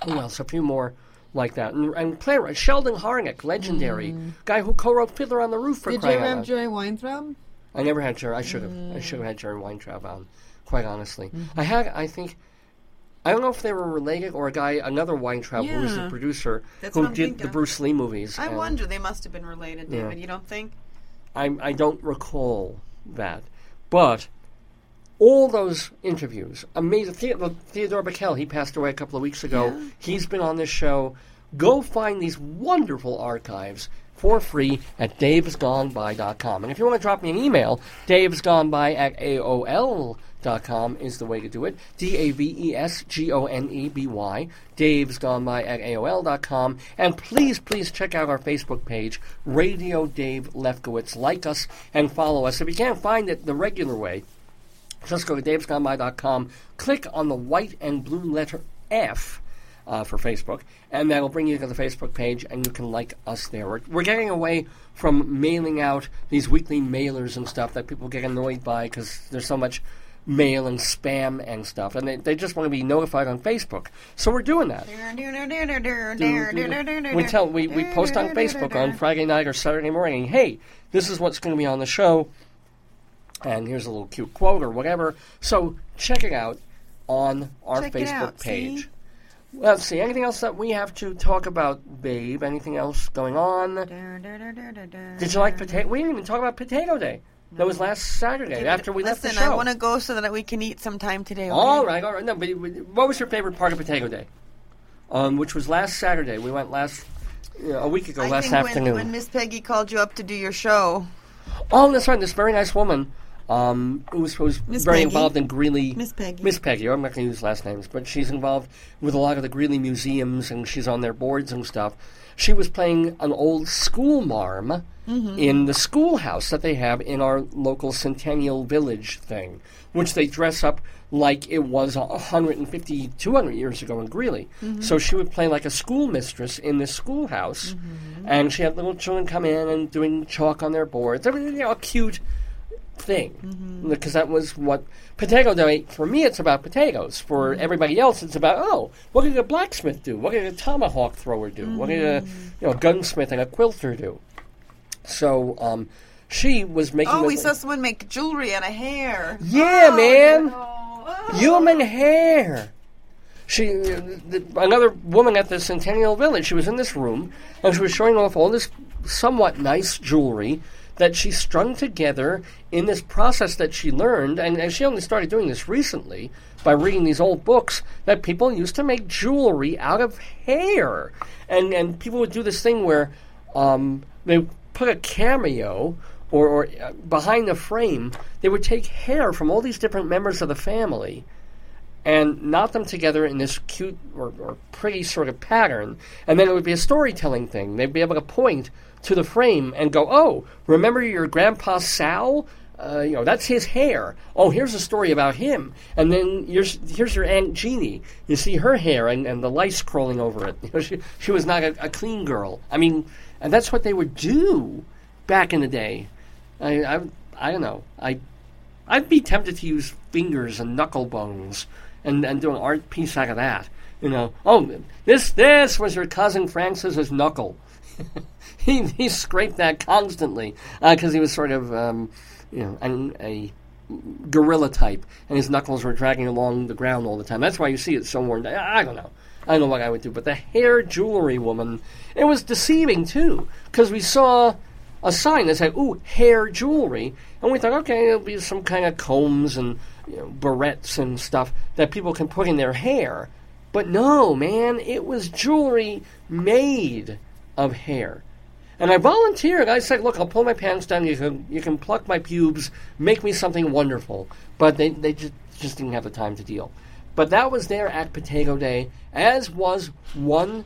who else? A few more like that. And, and playwright Sheldon Harnick, legendary guy who co-wrote Fiddler on the Roof for
Mm. Did you ever have. Jerry Weintraub?
I never had Jerry. I should have. I should have had Jerry Weintraub on. Quite honestly, I had. I think. I don't know if they were related or a guy, another Weintraub, who was the producer,
That's
who did
thinking
the. Bruce Lee movies.
I wonder. They must have been related,
Yeah.
David. You don't think?
I, I don't recall that. But all those interviews, amazing. The- Theodore Bikel, he passed away a couple of weeks ago. He's been on this show. Go find these wonderful archives for free at davesgoneby.com. And if you want to drop me an email, davesgoneby at AOL.com is the way to do it. D A V E S G O N E B Y. Davesgoneby at AOL.com. And please, please check out our Facebook page, Radio Dave Lefkowitz. Like us and follow us. If you can't find it the regular way, just go to davesgoneby.com, click on the white and blue letter F uh, for Facebook, and that'll bring you to the Facebook page, and you can like us there. We're, we're getting away from mailing out these weekly mailers and stuff that people get annoyed by because there's so much mail and spam and stuff, and they, they just want to be notified on Facebook. So we're doing that. We tell we, we post on Facebook on Friday night or Saturday morning, hey, this is what's going to be on the show, and here's a little cute quote or whatever. So check it out on our
Check
Facebook
out, see?
page. Let's see. Anything else that we have to talk about, babe? Anything else going on? Did you like potato? We didn't even talk about Potato Day. That was last Saturday after we left the show.
I want to go so that we can eat sometime today. Okay?
All right, all right. No, but what was your favorite part of Potato Day? Um, which was last Saturday. We went last you know, a week ago,
I
last
think
afternoon.
when, when Miss Peggy called you up to do your show.
Oh, that's right. This very nice woman um, who was, who was very
Peggy.
involved in Greeley.
Miss Peggy.
Miss Peggy. I'm not going to use last names, but she's involved with a lot of the Greeley museums, and she's on their boards and stuff. She was playing an old school marm
Mm-hmm.
in the schoolhouse that they have in our local Centennial Village thing, which they dress up like it was 150, 200 years ago in Greeley.
Mm-hmm.
So she would play like a schoolmistress in this schoolhouse,
Mm-hmm.
and she had little children come in and doing chalk on their boards. I mean, you know, a cute thing
Mm-hmm.
because that was what potato day for me it's about potatoes for
Mm-hmm.
everybody else it's about oh what did a blacksmith do what did a tomahawk thrower do what did a
Mm-hmm.
you know gunsmith and a quilter do so um, she was making
Oh, we saw someone make jewelry out of hair.
yeah
Oh,
man
no. Oh.
human hair she the, another woman at the centennial village she was in this room and she was showing off all this somewhat nice jewelry that she strung together in this process that she learned and, and she only started doing this recently by reading these old books that people used to make jewelry out of hair and and people would do this thing where um, they put a cameo or, or uh, behind the frame they would take hair from all these different members of the family and knot them together in this cute or, or pretty sort of pattern, and then it would be a storytelling thing. They'd be able to point to the frame and go, "Oh, remember your grandpa Sal? Uh, you know, that's his hair. Oh, here's a story about him. And then here's here's your Aunt Jeannie. You see her hair and, and the lice crawling over it. You know, she she was not a, a clean girl. I mean, and that's what they would do back in the day. I I, I don't know. I I'd be tempted to use fingers and knuckle bones and, and do an art piece out of that. You know, oh, this this was your cousin Francis's knuckle. he he scraped that constantly because he was sort of um, you know an, a gorilla type, and his knuckles were dragging along the ground all the time. That's why you see it so worn. down. I don't know. I don't know what I would do, but the hair jewelry woman, it was deceiving too, because we saw a sign that said, "Ooh, hair jewelry," and we thought, okay, it'll be some kind of combs and you know, barrettes and stuff that people can put in their hair. But no, man, it was jewelry made of hair. And I volunteered. I said, "Look, I'll pull my pants down. You can you can pluck my pubes, make me something wonderful." But they they just just didn't have the time to deal. But that was there at Potato Day, as was one,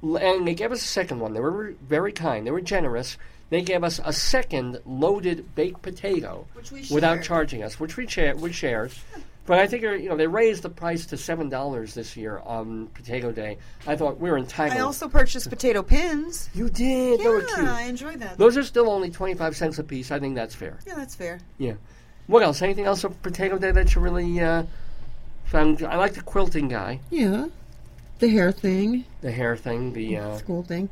and they gave us a second one. They were very kind. They were generous. They gave us a second loaded baked potato without charging us, which we shared. We shared. But I think you know they raised the price to seven dollars this year on Potato Day. I thought we were entitled.
I also purchased potato pins.
you did. they were
Yeah,
cute.
I enjoyed that.
Those are still only 25 cents a piece. I think that's fair.
yeah, that's fair.
Yeah. What else? Anything else of Potato Day that you really uh, found? I like the quilting guy,
Yeah. The hair thing,
the hair thing, the. Uh,
school thing.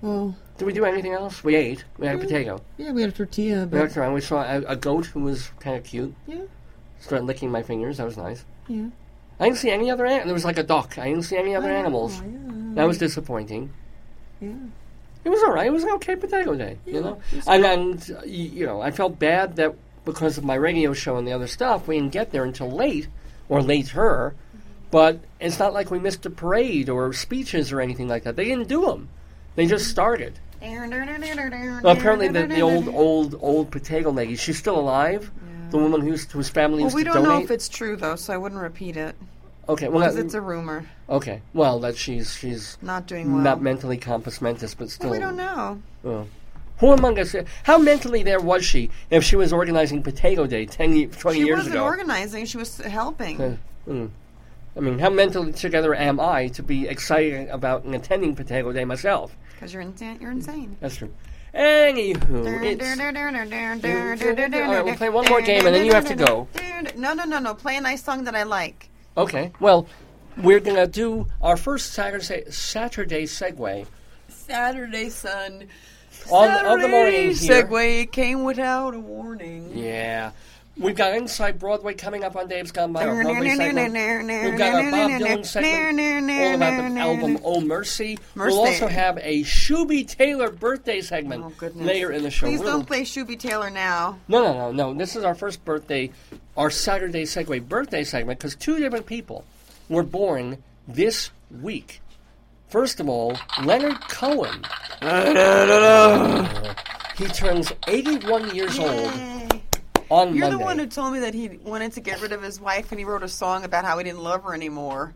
Well,
did we do anything else? We ate. We had a potato.
yeah, we had a tortilla,
We walked
but
around. We saw a, a goat who was kind of cute.
yeah,
Started licking my fingers. That was nice.
yeah.
I didn't see any other. An- there was like a duck. I didn't see any other animals.
Oh, yeah.
That was disappointing.
Yeah.
It was all right. It was an okay potato day, you know. And and uh, you know, I felt bad that because of my radio show and the other stuff, we didn't get there until late or later. But it's not like we missed a parade or speeches or anything like that. They didn't do them. They just started. Well, apparently, the, the old, old, old potato lady, she's still alive. The woman whose whose family
Well, we don't know
donate.
if it's true though, so I wouldn't repeat it
okay, well,
because
that-
it's a rumor.
okay, well, that she's she's
Not doing well.
not mentally compos mentis, but still.
We don't know.
Oh. Who among us? How mentally there was she if she was organizing Potato Day 10, ye- 20
She
years
wasn't
ago?
organizing; she was helping.
Uh, mm. I mean, how mentally together am I to be excited about attending Potato Day myself?
Because you're insane. You're insane.
That's true. Anywho, it's, All right, we'll play one more game and then you have to go.
No, no, no, no. Play a nice song that I like.
okay. Well, we're gonna do our first Saturday Saturday segue
Saturday sun.
on on the morning here.
Segway came without a warning.
Yeah. We've got Inside Broadway coming up on Dave's Gone By, our Broadway segment. We've got our Bob Dylan segment, all about the album Oh Mercy. We'll also have a Shooby Taylor birthday segment
Oh,
later in the show.
Please
We'll-
don't play Shooby Taylor now.
No, no, no, no. This is our first birthday, our Saturday Segue birthday segment, because two different people were born this week. First of all, Leonard Cohen. he turns 81 years old
Yay.
On
You're
Monday.
the one who told me that he wanted to get rid of his wife and he wrote a song about how he didn't love her anymore.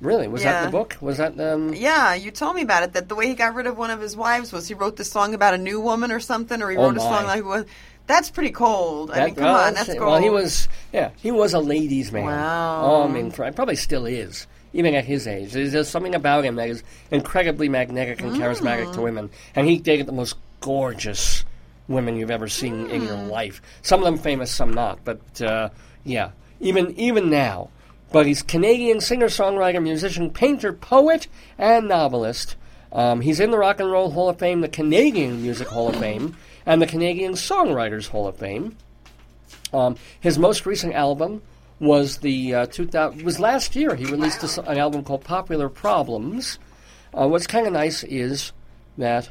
really? Was that the book? Was that um?
Yeah, you told me about it. That the way he got rid of one of his wives was he wrote this song about a new woman or something, or he
Oh,
wrote a song like was. That's pretty cold. I
That-
mean, come
well,
on, that's cold.
Well, he was, yeah, he was a ladies' man.
Wow.
Oh, I mean, probably still is, even at his age. There's something about him that is incredibly magnetic and charismatic
Mm.
to women, and he dated the most gorgeous women you've ever seen in your
Mm.
life. Some of them famous, some not, but uh, yeah, even even now. But he's Canadian singer, songwriter, musician, painter, poet, and novelist. Um, he's in the Rock and Roll Hall of Fame, the Canadian Music Hall of Fame, and the Canadian Songwriters Hall of Fame. Um, his most recent album was the uh, 2000 was last year. He released a an album called Popular Problems. Uh, what's kind of nice is that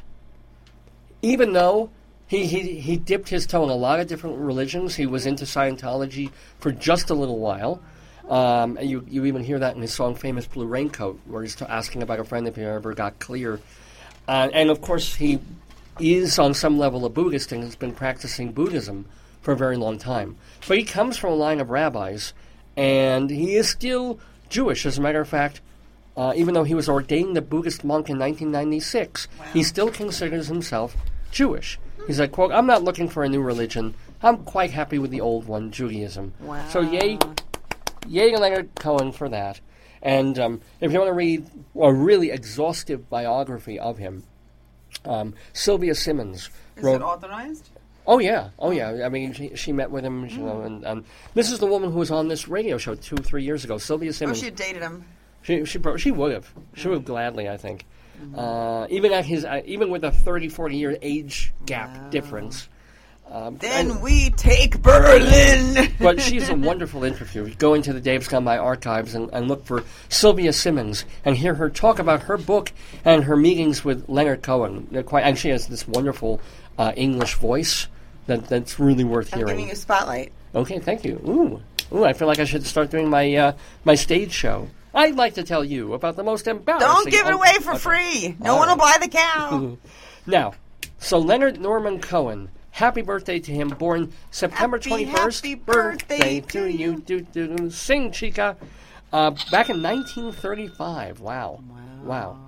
even though he, he he dipped his toe in a lot of different religions, he was into Scientology for just a little while. Um, and you you even hear that in his song "Famous Blue Raincoat," where he's t- asking about a friend if he ever got clear. Uh, and of course, he is on some level a Buddhist and has been practicing Buddhism for a very long time. But he comes from a line of rabbis, and he is still Jewish. As a matter of fact, uh, even though he was ordained a Buddhist monk in 1996, he still considers himself Jewish. He's like, quote, I'm not looking for a new religion. I'm quite happy with the old one, Judaism.
Wow.
So yay, yay to Leonard Cohen for that. And um, if you want to read a really exhaustive biography of him, um, Sylvie Simmons
Is
wrote.
it authorized?
Oh yeah, oh yeah. I mean, she, she met with him, you know,
Mm.
and um, this is the woman who was on this radio show two, three years ago. Sylvie Simmons.
Oh,
Simmons.
she dated him.
She she she would have. She would have gladly, I think.
Mm-hmm.
Uh, even at his uh, even with a 30, 40 year age gap difference. Um,
Then
and-
we take Berlin.
but she's a wonderful interview. Go into the Dave's Gone By archives and, and look for Sylvie Simmons and hear her talk about her book and her meetings with Leonard Cohen. They're quite, and she has this wonderful uh, English voice that, that's really worth
I'm
hearing.
giving you a spotlight.
Okay, thank you. Ooh, ooh, I feel like I should start doing my uh, my stage show. I'd like to tell you about the most embarrassing.
Don't give it away for
Okay.
free. No
All
one will buy the cow.
Now, so Leonard Norman Cohen, happy birthday to him, born September
Happy,
21st.
happy birthday
to
to
you. Do, do, do. Sing, chica. Uh, back in 1935. Wow. Wow.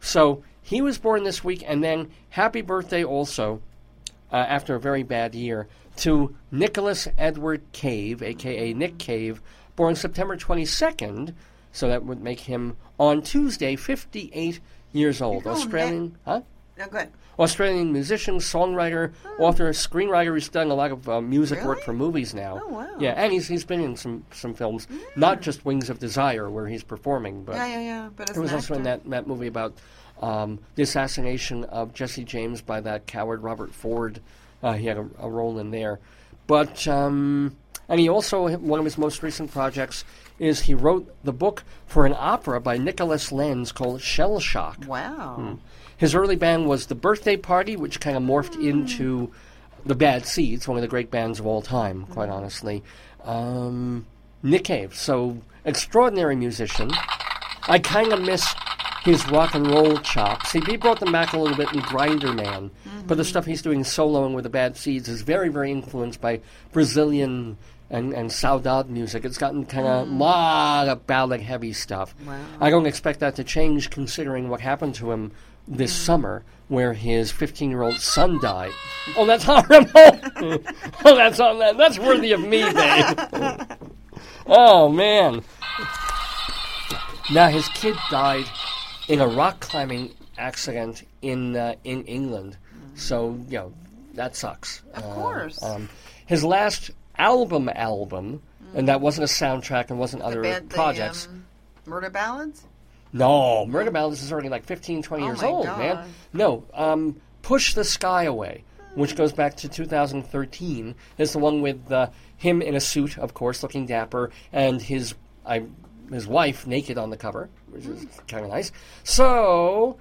So he was born this week, and then happy birthday also, uh, after a very bad year, to Nicholas Edward Cave, aka Nick Cave, born September 22nd. So that would make him on Tuesday 58 years old. Australian, huh?
No, good.
Australian musician, songwriter, author, screenwriter. He's done a lot of uh, music work for movies now.
Oh, wow.
Yeah, and he's he's been in some some films, not just Wings of Desire where he's performing, but
Yeah, yeah, yeah. But
he was also in that that movie about um, the assassination of Jesse James by that coward Robert Ford. Uh, he had a, a role in there, but um, and he also one of his most recent projects is he wrote the book for an opera by Nicholas Lens called Shell Shock.
Wow.
His early band was the Birthday Party, which kind of morphed into the Bad Seeds, one of the great bands of all time, quite honestly. Um, Nick Cave, so extraordinary musician. I kind of miss his rock and roll chops. He, he brought them back a little bit in Grinderman, but the stuff he's doing soloing with the Bad Seeds is very, very influenced by Brazilian and, and Saudade music. It's gotten kind of a lot of ballad heavy stuff. I don't expect that to change considering what happened to him this summer where his 15 year old son died. Oh, that's horrible! oh, that's, on that, that's worthy of me, Dave. oh, man. Now, his kid died in a rock climbing accident in uh, in England. So, you know, that sucks.
Of
Uh,
course.
um, his last album, album, and that wasn't a soundtrack and wasn't other
Bad- the,
projects.
um, murder ballads?
No, Murder Ballads is already like 15, 20
Oh
years old,
God.
man. No, um, Push the Sky Away, which goes back to 2013, is the one with uh, him in a suit, of course, looking dapper, and his I, his wife naked on the cover, which is kind of nice. So,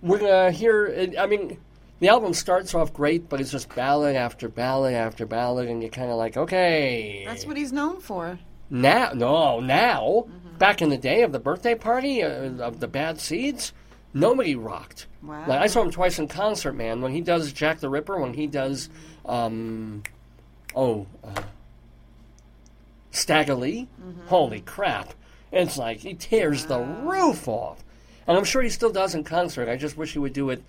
we're to hear, I mean, the album starts off great, but it's just ballad after ballad after ballad, and you're kind of like, okay.
That's what he's known for.
Now, no, now, back in the day of the birthday party uh, of the Bad Seeds, nobody rocked.
Wow.
Like I saw him twice in concert, man. When he does Jack the Ripper, when he does, um, oh, uh, Stagger Lee, holy crap! It's like he tears the roof off, and I'm sure he still does in concert. I just wish he would do it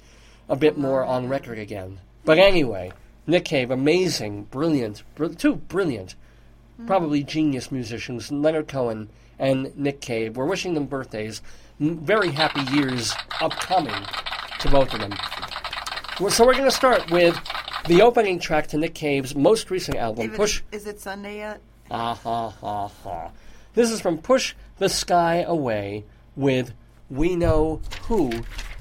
a bit more on record again. But anyway, Nick Cave, amazing, brilliant, br- two brilliant probably genius musicians, Leonard Cohen and Nick Cave. We're wishing them birthdays. M- Very happy years upcoming to both of them. So we're going to start with the opening track to Nick Cave's most recent album,
David,
Push.
Is it Sunday yet?
Ah ha ha ha. This is from Push the Sky Away with We Know Who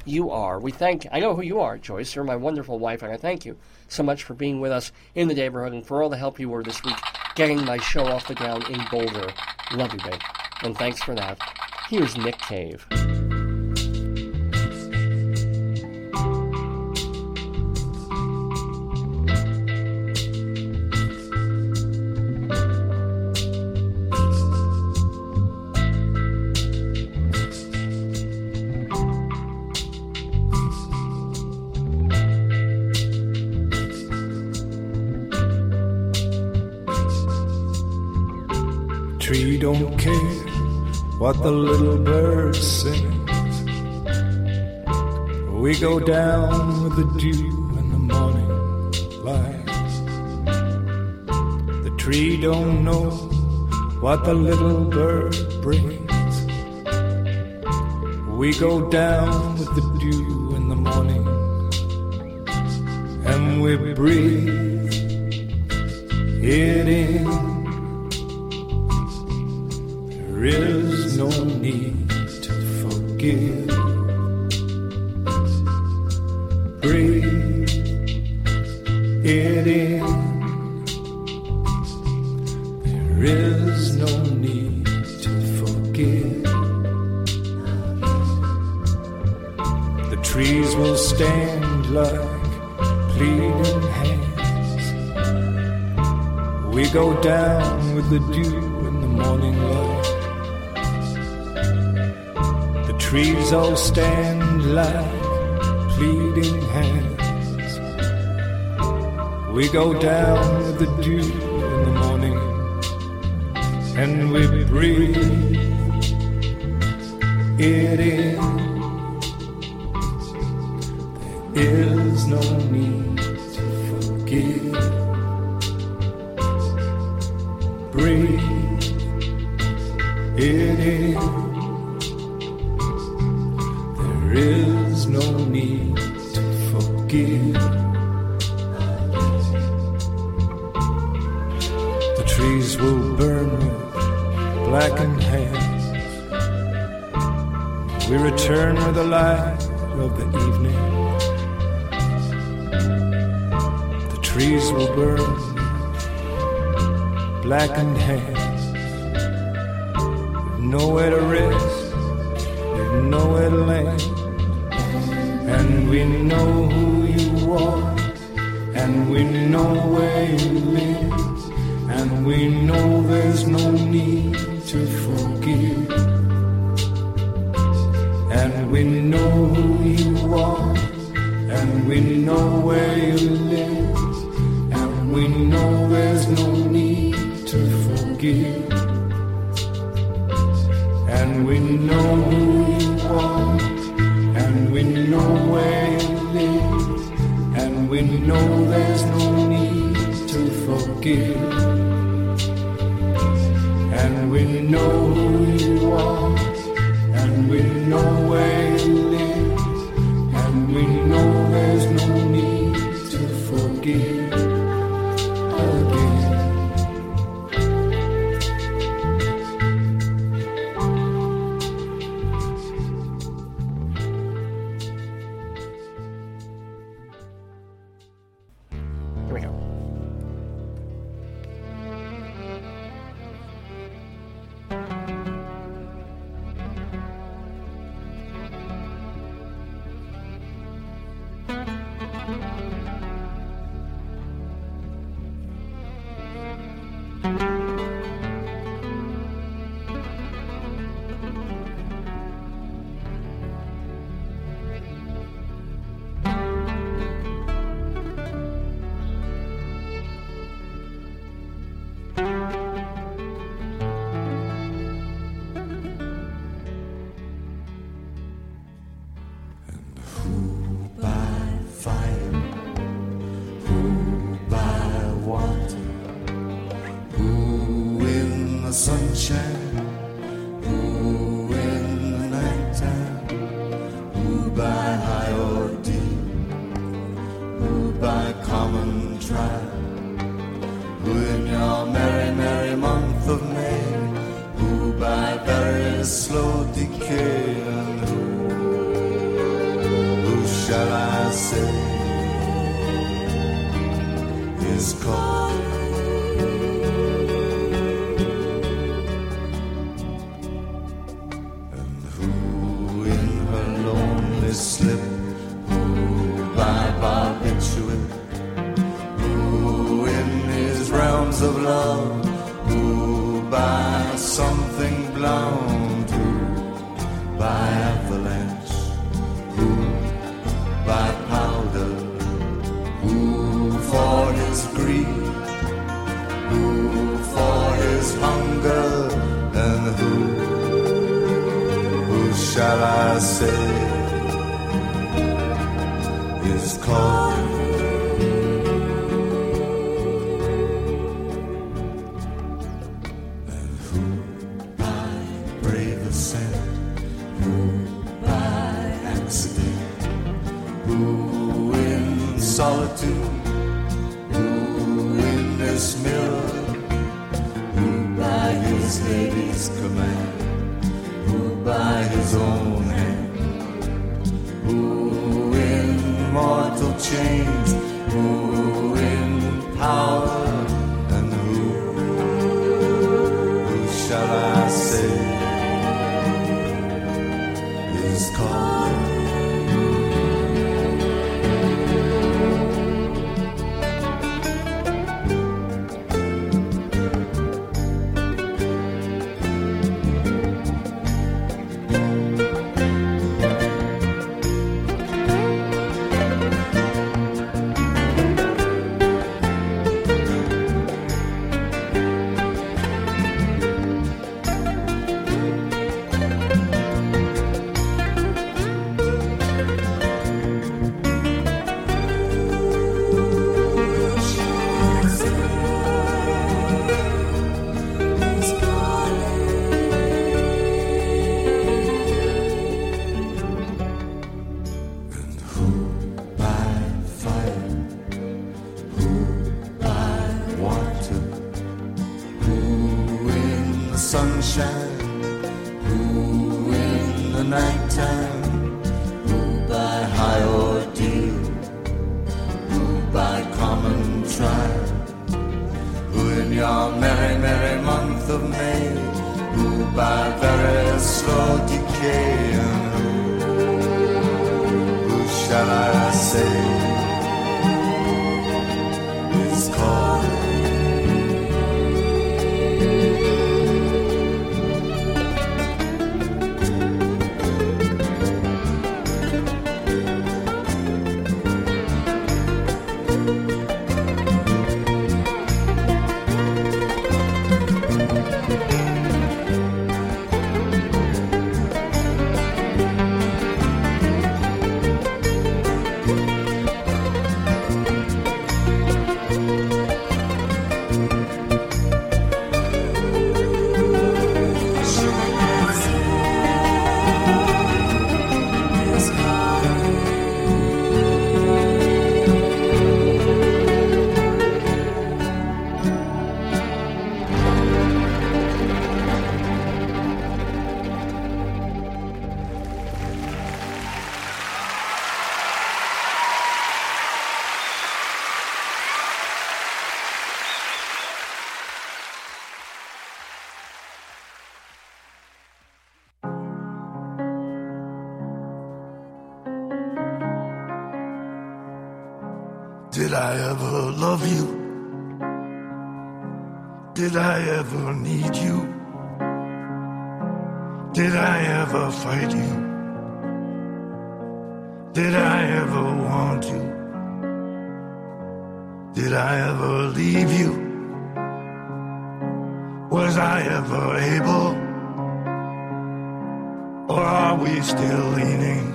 You Are. We thank, I know who you are, Joyce. You're my wonderful wife, and I thank you so much for being with us in the neighborhood and for all the help you were this week getting my show off the ground in Boulder. Love you, babe. And thanks for that. Here's Nick Cave.
Don't care what the little bird sings. We go down with the dew in the morning light. The tree don't know what the little bird brings. We go down with the dew in the morning and we breathe it in. There is no need to forgive. Breathe it in. There is no need to forgive. The trees will stand like pleading hands. We go down with the dew in the morning light. Trees all stand like pleading hands. We go down with the dew in the morning and we breathe it in. There is no need need to forgive. The trees will burn with blackened hands. We return with the light of the evening. The trees will burn blackened hands. Nowhere to rest, nowhere to land. And we know who you are, and we know where you live, and we know there's no need to forgive. And we know who you are, and we know where you live, and we know there's no need to forgive. And we know there's no need to forgive.
ever fight you? Did I ever want you? Did I ever leave you? Was I ever able? Or are we still leaning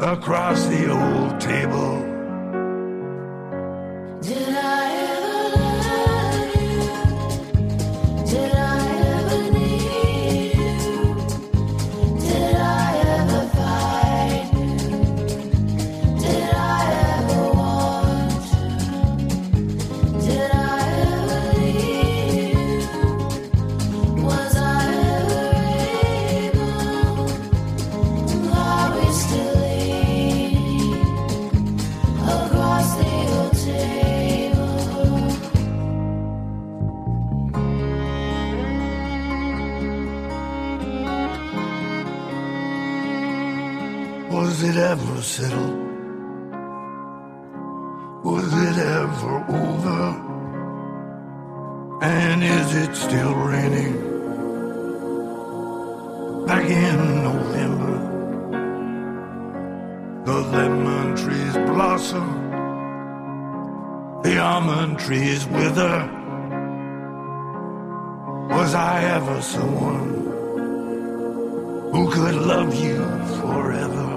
across the old table? lemon trees blossom, the almond trees wither. Was I ever someone
who could love you forever?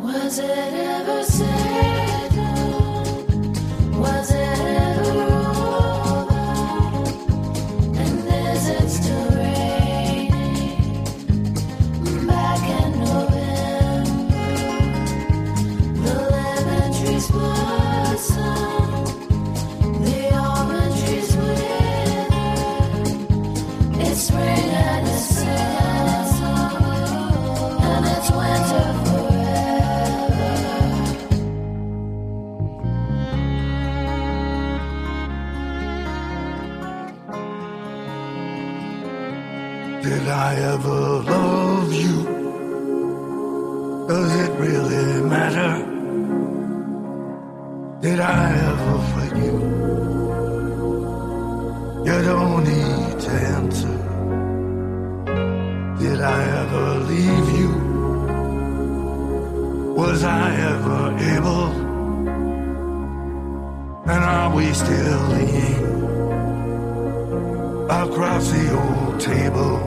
Was it ever said? Still
leaning across the old table?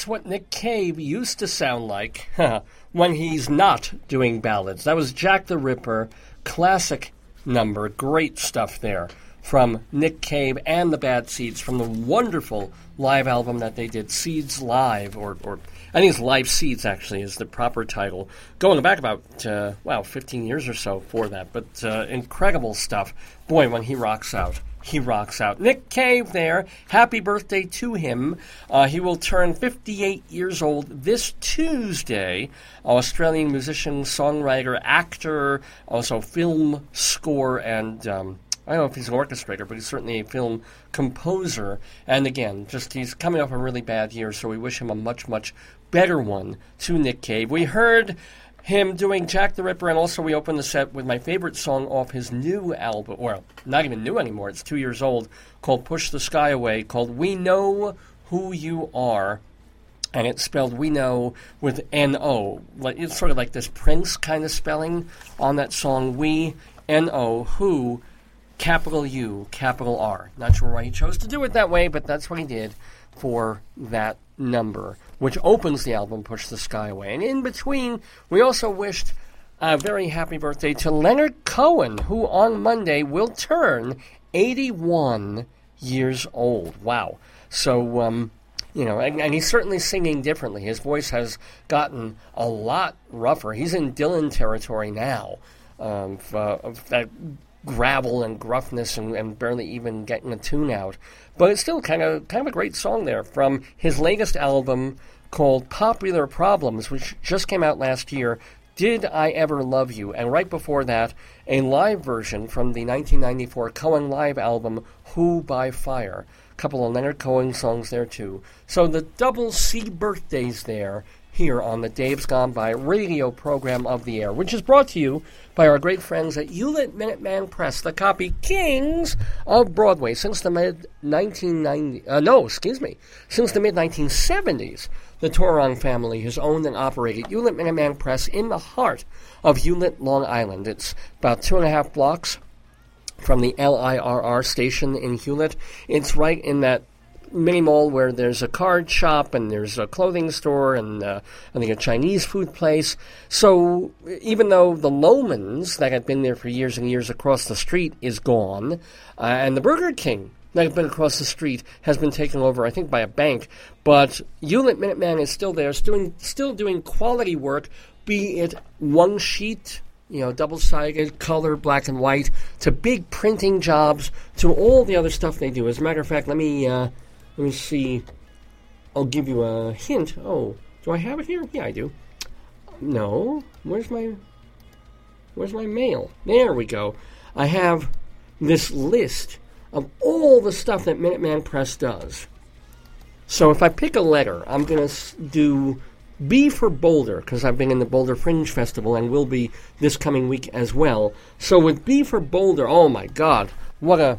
That's what Nick Cave used to sound like when he's not doing ballads. That was Jack the Ripper, classic number, great stuff there from Nick Cave and the Bad Seeds from the wonderful live album that they did, Seeds Live, or, or I think it's Live Seeds actually is the proper title. Going back about, uh, wow, 15 years or so for that, but uh, incredible stuff. Boy, when he rocks out. He rocks out. Nick Cave there. Happy birthday to him. Uh, he will turn 58 years old this Tuesday. Australian musician, songwriter, actor, also film score, and um, I don't know if he's an orchestrator, but he's certainly a film composer. And again, just he's coming off a really bad year, so we wish him a much, much better one to Nick Cave. We heard him doing Jack the Ripper, and also we opened the set with my favorite song off his new album, well, not even new anymore, it's two years old, called Push the Sky Away, called We Know Who You Are. And it's spelled We Know with N O. It's sort of like this Prince kind of spelling on that song. We N O Who capital U capital R. Not sure why he chose to do it that way, but that's what he did for that number, which opens the album Push the Sky Away. And in between, we also wished a very happy birthday to Leonard Cohen, who on Monday will turn 81 years old. Wow. So, um, you know, and, and he's certainly singing differently. His voice has gotten a lot rougher. He's in Dylan territory now. Um, uh, of that gravel and gruffness and, and barely even getting a tune out. But it's still kind of kind of a great song there from his latest album called Popular Problems, which just came out last year. Did I Ever Love You? And right before that, a live version from the 1994 Cohen Live album Who by Fire. A couple of Leonard Cohen songs there too. So the double C birthdays there here on the Dave's Gone By radio program of the air, which is brought to you by our great friends at Hewlett Minuteman Press, the copy kings of Broadway since the mid 1990. Uh, no, excuse me, since the mid 1970s. The Torong family has owned and operated Hewlett Minuteman Press in the heart of Hewlett, Long Island. It's about two and a half blocks from the LIRR station in Hewlett. It's right in that mini mall where there's a card shop and there's a clothing store and uh, I think a Chinese food place. So even though the Loehmann's that had been there for years and years across the street is gone, uh, and the Burger King that had been across the street has been taken over, I think, by a bank, but Hewlett Minuteman is still there, still doing, still doing quality work, be it one sheet you know, double sided, color, black and white, to big printing jobs, to all the other stuff they do. As a matter of fact, let me uh, let me see. I'll give you a hint. Oh, do I have it here? Yeah, I do. No, where's my where's my mail? There we go. I have this list of all the stuff that Minuteman Press does. So if I pick a letter, I'm going to do B for Boulder, because I've been in the Boulder Fringe Festival and will be this coming week as well. So with B for Boulder, oh my God, what a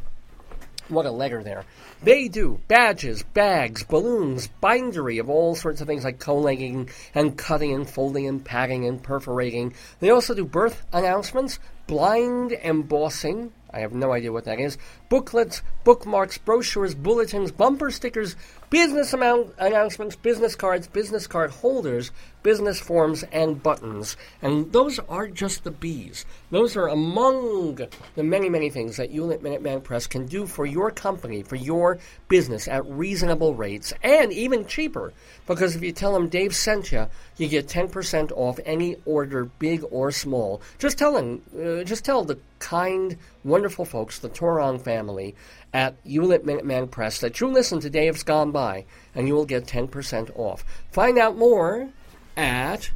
what a letter there. They do badges, bags, balloons, bindery of all sorts of things like collating and cutting and folding and padding and perforating. They also do birth announcements, blind embossing. I have no idea what that is. Booklets, bookmarks, brochures, bulletins, bumper stickers, business amount announcements, business cards, business card holders, business forms, and buttons. And those are just the B's. Those are among the many, many things that Hewlett Minuteman Press can do for your company, for your business at reasonable rates, and even cheaper. Because if you tell them Dave sent you, you get 10% off any order, big or small. Just tell them, uh, just tell the kind, wonderful folks, the Torong family at Hewlett Minuteman Press that you listen to Dave's Gone By, and you will get 10% off. Find out more at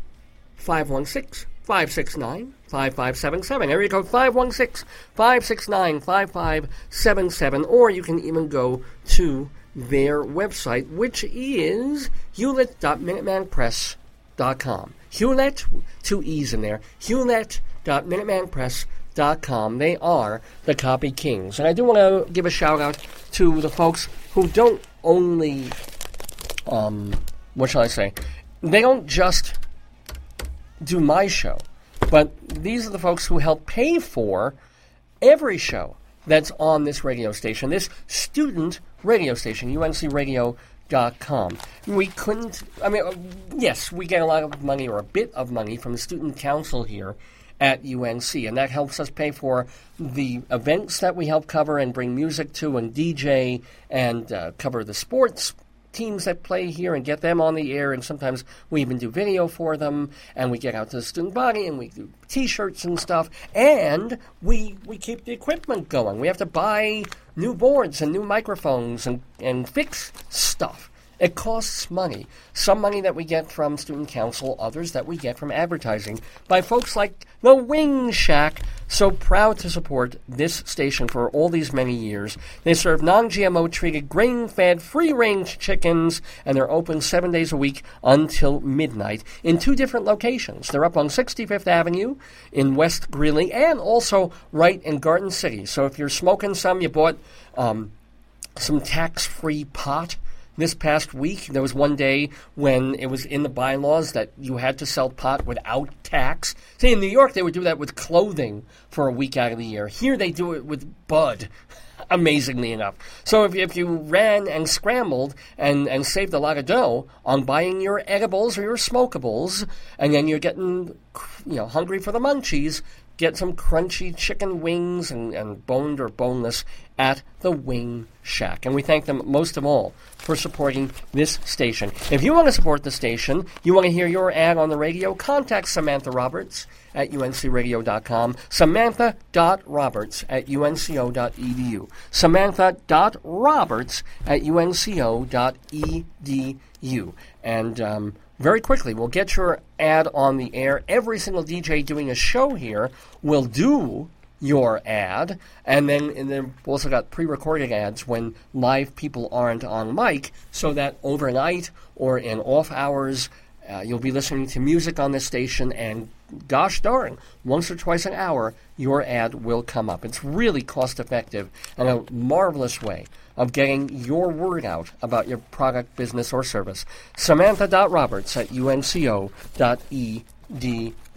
516 569 5577. Area code 516 569 5577. Or you can even go to their website, which is hewlett.minutemanpress.com. Hewlett, two E's in there. Hewlett.minutemanpress.com. They are the copy kings. And I do want to give a shout out to the folks who don't only, um, what shall I say? They don't just do my show, but these are the folks who help pay for every show that's on this radio station, this student radio station, com. We couldn't, I mean, uh, yes, we get a lot of money or a bit of money from the student council here at UNC, and that helps us pay for the events that we help cover and bring music to and DJ and uh, cover the sports teams that play here and get them on the air. And sometimes we even do video for them. And we get out to the student body and we do t-shirts and stuff. And we we keep the equipment going. We have to buy new boards and new microphones and and fix stuff it costs money. Some money that we get from student council, others that we get from advertising by folks like the Wing Shack, so proud to support this station for all these many years. They serve non GMO treated, grain fed, free range chickens, and they're open seven days a week until midnight in two different locations. They're up on 65th Avenue in West Greeley and also right in Garden City. So if you're smoking some, you bought um, some tax free pot this past week. There was one day when it was in the bylaws that you had to sell pot without tax. See, in New York, they would do that with clothing for a week out of the year. Here, they do it with bud. Amazingly enough. So if, if you ran and scrambled and, and saved a lot of dough on buying your edibles or your smokables, and then you're getting you know hungry for the munchies, get some crunchy chicken wings and, and boned or boneless at the Wing Shack. And we thank them most of all for supporting this station. If you want to support the station, you want to hear your ad on the radio, contact Samantha Roberts at uncradio.com, samantha.roberts at unco.edu, samantha.roberts at unco.edu. And um, very quickly, we'll get your ad on the air. Every single DJ doing a show here will do your ad, and then and then we've also got pre-recorded ads when live people aren't on mic, so that overnight or in off hours, uh, you'll be listening to music on the station, and gosh darn, once or twice an hour, your ad will come up. It's really cost effective and a marvelous way of getting your word out about your product, business, or service. Samantha.roberts at unco.edu.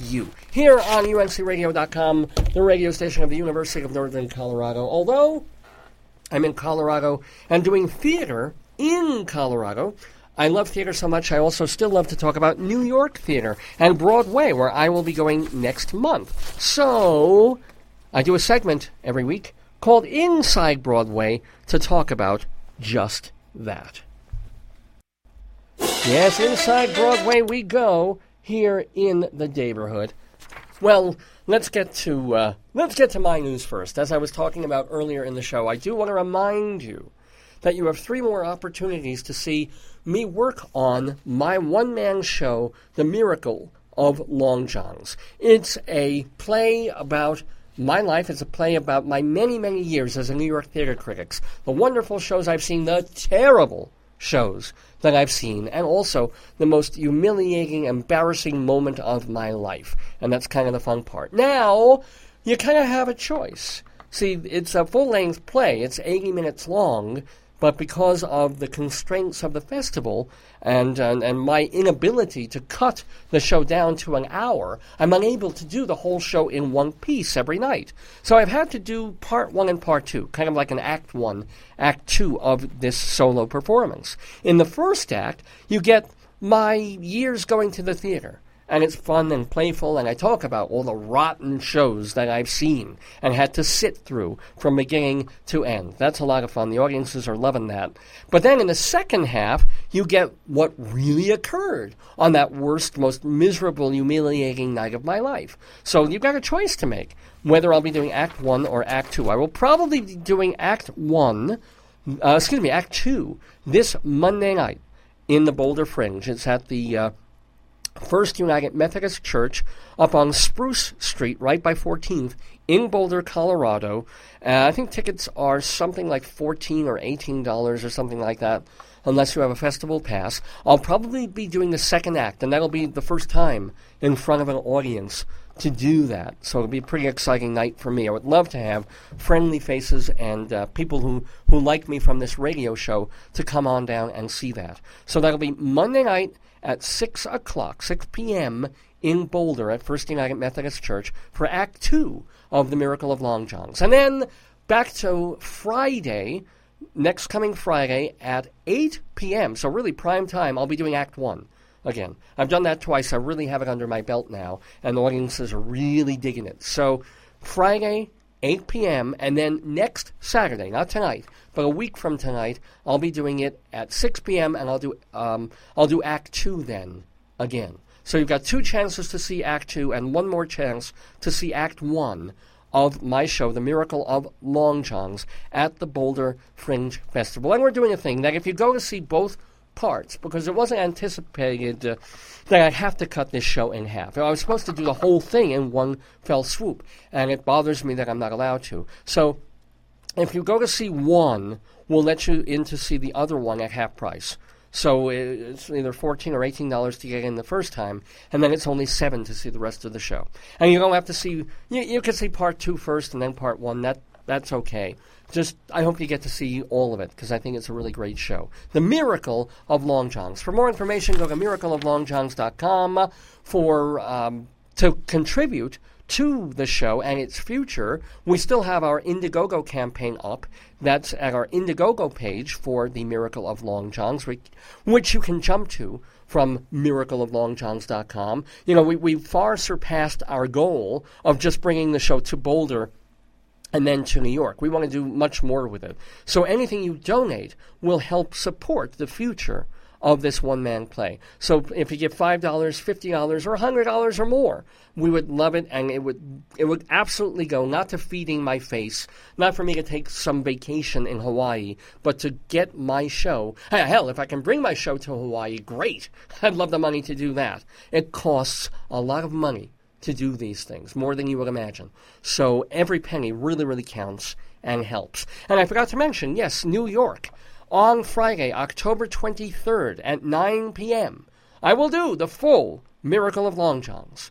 Here on uncradio.com, the radio station of the University of Northern Colorado. Although I'm in Colorado and doing theater in Colorado, I love theater so much, I also still love to talk about New York theater and Broadway, where I will be going next month. So, I do a segment every week called Inside Broadway to talk about just that. Yes, inside Broadway we go here in the neighborhood. Well, let's get to uh, let's get to my news first. As I was talking about earlier in the show, I do want to remind you that you have three more opportunities to see me work on my one-man show, The Miracle of Long Johns. It's a play about my life is a play about my many, many years as a New York theater critic. The wonderful shows I've seen, the terrible shows that I've seen, and also the most humiliating, embarrassing moment of my life. And that's kind of the fun part. Now, you kind of have a choice. See, it's a full length play, it's 80 minutes long, but because of the constraints of the festival and, and, and my inability to cut the show down to an hour, I'm unable to do the whole show in one piece every night. So I've had to do part one and part two, kind of like an act one, act two of this solo performance. In the first act, you get my years going to the theater and it's fun and playful, and I talk about all the rotten shows that I've seen and had to sit through from beginning to end. That's a lot of fun. The audiences are loving that. But then in the second half, you get what really occurred on that worst, most miserable, humiliating night of my life. So you've got a choice to make whether I'll be doing Act 1 or Act 2. I will probably be doing Act 1, uh, excuse me, Act 2 this Monday night in the Boulder Fringe. It's at the. Uh, First United Methodist Church up on Spruce Street, right by 14th, in Boulder, Colorado. Uh, I think tickets are something like 14 or $18 or something like that, unless you have a festival pass. I'll probably be doing the second act, and that'll be the first time in front of an audience to do that. So it'll be a pretty exciting night for me. I would love to have friendly faces and uh, people who, who like me from this radio show to come on down and see that. So that'll be Monday night at 6 o'clock, 6 p.m. in Boulder at First United Methodist Church for Act 2 of The Miracle of Long Johns. And then back to Friday, next coming Friday at 8 p.m. So really prime time. I'll be doing Act One again. I've done that twice. I really have it under my belt now, and the audiences are really digging it. So Friday, 8 p.m., and then next Saturday, not tonight, but a week from tonight, I'll be doing it at 6 p.m. and I'll do um, I'll do Act Two then again. So you've got two chances to see Act Two and one more chance to see Act One of my show, The Miracle of Long Johns, at the Boulder Fringe Festival. And we're doing a thing that if you go to see both parts, because it wasn't anticipated uh, that I'd have to cut this show in half. I was supposed to do the whole thing in one fell swoop, and it bothers me that I'm not allowed to. So if you go to see one, we'll let you in to see the other one at half price. So it's either fourteen or eighteen dollars to get in the first time, and then it's only seven to see the rest of the show. And you don't have to see. You, you can see part two first and then part one. That that's okay. Just I hope you get to see all of it because I think it's a really great show. The Miracle of Long Johns. For more information, go to miracleoflongjohns.com for um, to contribute to the show and its future, we still have our Indiegogo campaign up. That's at our Indiegogo page for the Miracle of Long Johns, which, you can jump to from miracleoflongjohns.com. You know, we, we far surpassed our goal of just bringing the show to Boulder and then to New York. We want to do much more with it. So anything you donate will help support the future of this one man play. So if you give five dollars, fifty dollars, or hundred dollars or more, we would love it, and it would it would absolutely go not to feeding my face, not for me to take some vacation in Hawaii, but to get my show. Hell, if I can bring my show to Hawaii, great. I'd love the money to do that. It costs a lot of money to do these things, more than you would imagine. So every penny really, really counts and helps. And I forgot to mention, yes, New York on Friday, October 23rd at 9 p.m. I will do the full Miracle of Long Johns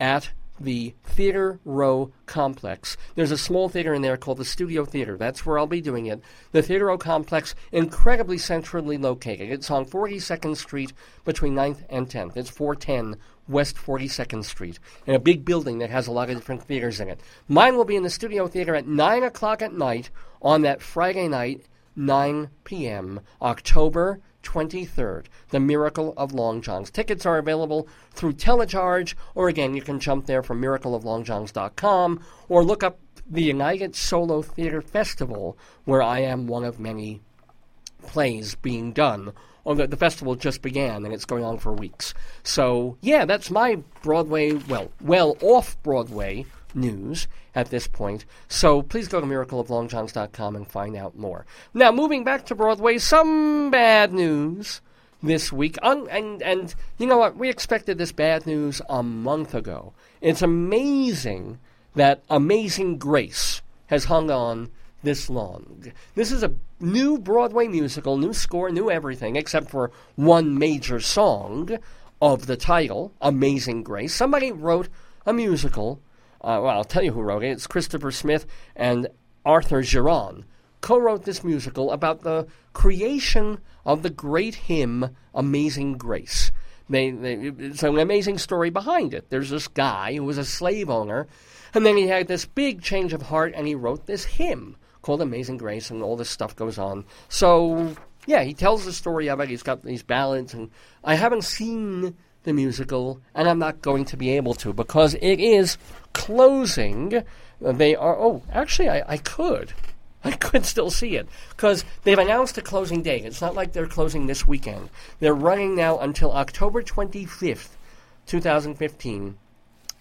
at the Theater Row Complex. There's a small theater in there called the Studio Theater. That's where I'll be doing it. The Theater Row Complex, incredibly centrally located. It's on 42nd Street between 9th and 10th. It's 410 West 42nd Street, in a big building that has a lot of different theaters in it. Mine will be in the Studio Theater at 9 o'clock at night on that Friday night 9 p.m., October 23rd, The Miracle of Long Johns. Tickets are available through Telecharge, or again, you can jump there from miracleoflongjohns.com or look up the United Solo Theater Festival, where I am one of many plays being done. Or the, the festival just began and it's going on for weeks. So, yeah, that's my Broadway, well, well off Broadway news at this point. So please go to miracleoflongjohns.com and find out more. Now, moving back to Broadway, some bad news this week. And, and you know what? We expected this bad news a month ago. It's amazing that Amazing Grace has hung on this long. This is a new Broadway musical, new score, new everything, except for one major song of the title, Amazing Grace. Somebody wrote a musical uh, well, I'll tell you who wrote it. It's Christopher Smith and Arthur Giron co-wrote this musical about the creation of the great hymn "Amazing Grace." They, they, it's an amazing story behind it. There's this guy who was a slave owner, and then he had this big change of heart, and he wrote this hymn called "Amazing Grace," and all this stuff goes on. So, yeah, he tells the story of it. He's got these ballads, and I haven't seen the musical, and I'm not going to be able to because it is closing. They are. Oh, actually, I, I could. I could still see it because they've announced a closing date. It's not like they're closing this weekend. They're running now until October 25th, 2015.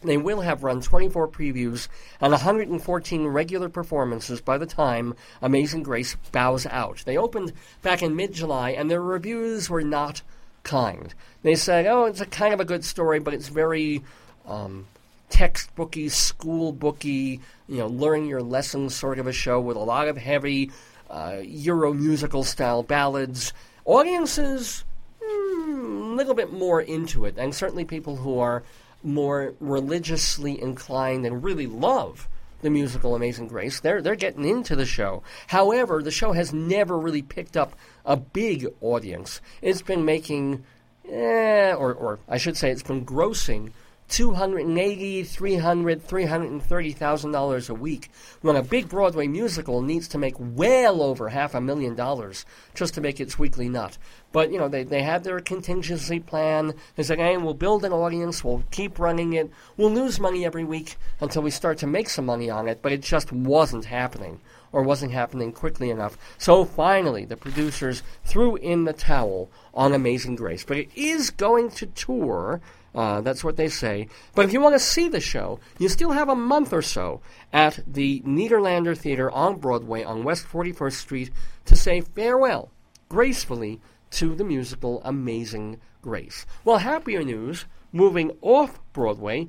They will have run 24 previews and 114 regular performances by the time Amazing Grace bows out. They opened back in mid July, and their reviews were not kind. They said, oh, it's a kind of a good story, but it's very um, textbooky, school booky, you know, learn your lessons sort of a show with a lot of heavy uh, Euro musical style ballads. Audiences, a little bit more into it, and certainly people who are more religiously inclined and really love the musical Amazing Grace. They're they're getting into the show. However, the show has never really picked up a big audience. It's been making, eh, or or I should say, it's been grossing 280 300 330000 dollars a week when a big broadway musical needs to make well over half a million dollars just to make its weekly nut but you know they, they had their contingency plan they said hey we'll build an audience we'll keep running it we'll lose money every week until we start to make some money on it but it just wasn't happening or wasn't happening quickly enough. So finally, the producers threw in the towel on Amazing Grace. But it is going to tour. Uh, that's what they say. But if you want to see the show, you still have a month or so at the Nederlander Theater on Broadway on West 41st Street to say farewell gracefully to the musical Amazing Grace. Well, happier news moving off Broadway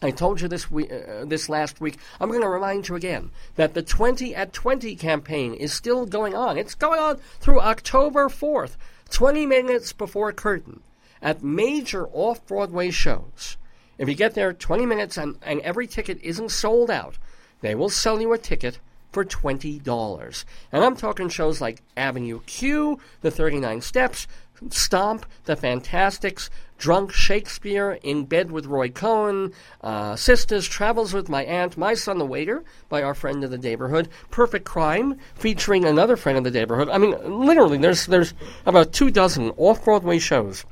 I told you this week, uh, this last week. I'm going to remind you again that the 20 at 20 campaign is still going on. It's going on through October 4th, 20 minutes before curtain, at major off-Broadway shows. If you get there 20 minutes and, and every ticket isn't sold out, they will sell you a ticket for $20. And I'm talking shows like Avenue Q, The 39 Steps, Stomp, The Fantasticks, Drunk Shakespeare, In Bed with Roy Cohn, uh, Sisters, Travels with My Aunt, My Son the Waiter by our friend of the neighborhood, Perfect Crime, featuring another friend of the neighborhood. I mean, literally, there's, there's about two dozen off Broadway shows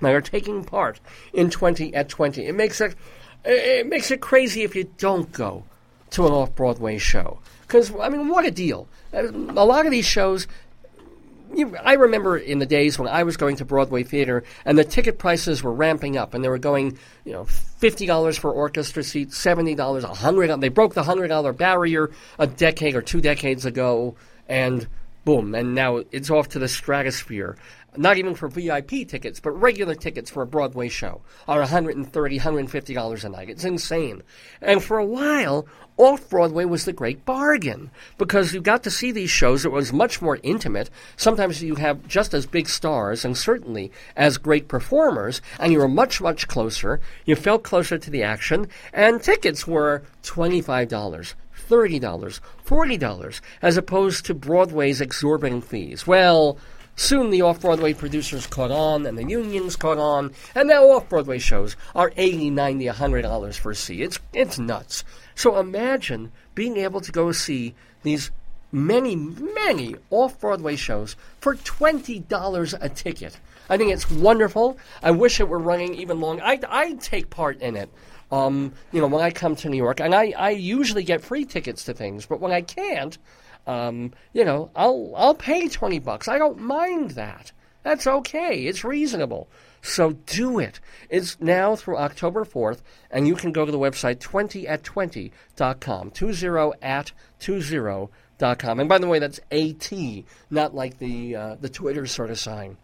that are taking part in 20 at 20. It makes it, it makes it crazy if you don't go to an off Broadway show. Because, I mean, what a deal. A lot of these shows, you, I remember in the days when I was going to Broadway theater and the ticket prices were ramping up and they were going, you know, fifty dollars for orchestra dollars, a hundred. They broke the hundred dollar barrier a decade or two decades ago, and boom, and now it's off to the stratosphere. Not even for VIP tickets, but regular tickets for a Broadway show are $130, $150 a night. It's insane. And for a while, off Broadway was the great bargain because you got to see these shows. It was much more intimate. Sometimes you have just as big stars and certainly as great performers, and you were much, much closer. You felt closer to the action, and tickets were $25. $30, $40, as opposed to Broadway's exorbitant fees. Well, soon the off Broadway producers caught on and the unions caught on, and now off Broadway shows are $80, $90, $100 for a seat. It's, it's nuts. So imagine being able to go see these many, many off Broadway shows for $20 a ticket. I think it's wonderful. I wish it were running even longer. I'd, I'd take part in it. Um, you know, when I come to New York, and I, I usually get free tickets to things, but when I can't, um, you know, I'll I'll pay twenty bucks. I don't mind that. That's okay. It's reasonable. So do it. It's now through October 4th, and you can go to the website 20at20.com. 20 at 20.com. And by the way, that's AT, not like the, uh, the Twitter sort of sign.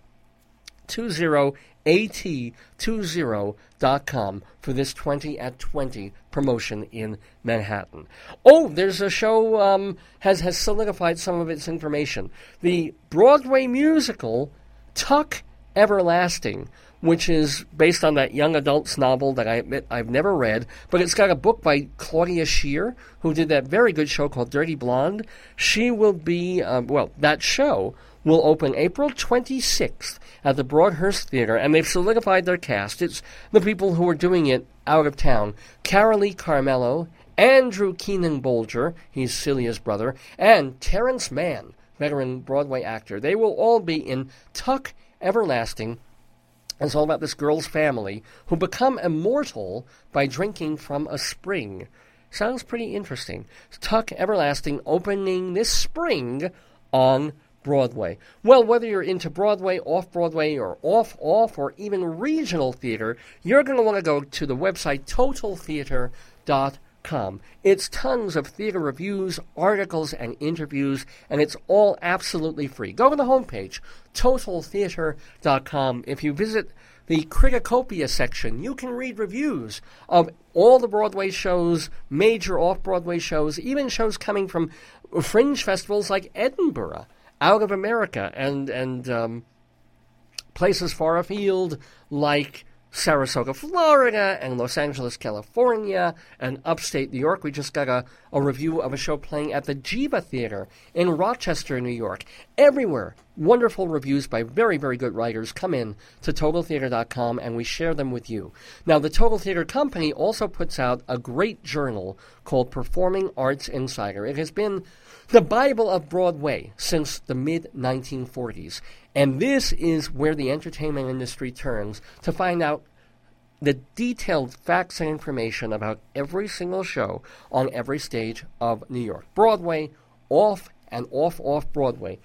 20at20.com for this 20 at 20 promotion in Manhattan. Oh, there's a show um, has has solidified some of its information. The Broadway musical Tuck Everlasting, which is based on that young adults novel that I admit I've never read, but it's got a book by Claudia Shear, who did that very good show called Dirty Blonde. She will be, um, well, that show will open April 26th at the Broadhurst Theater, and they've solidified their cast. It's the people who are doing it out of town. Carolee Carmello, Andrew Keenan Bolger, he's Celia's brother, and Terrence Mann, veteran Broadway actor. They will all be in Tuck Everlasting. It's all about this girl's family who become immortal by drinking from a spring. Sounds pretty interesting. Tuck Everlasting opening this spring on Broadway. Well, whether you're into Broadway, off Broadway, or off off, or even regional theater, you're going to want to go to the website totaltheater.com. It's tons of theater reviews, articles, and interviews, and it's all absolutely free. Go to the homepage, totaltheater.com. If you visit the Criticopia section, you can read reviews of all the Broadway shows, major off Broadway shows, even shows coming from fringe festivals like Edinburgh out of America and and um, places far afield like Sarasota, Florida, and Los Angeles, California, and upstate New York. We just got a, a review of a show playing at the Geva Theater in Rochester, New York. Everywhere, wonderful reviews by very, very good writers come in to TotalTheater.com and we share them with you. Now, the Total Theater Company also puts out a great journal called Performing Arts Insider. It has been the Bible of Broadway since the mid 1940s. And this is where the entertainment industry turns to find out the detailed facts and information about every single show on every stage of New York. Broadway, off and off off Broadway.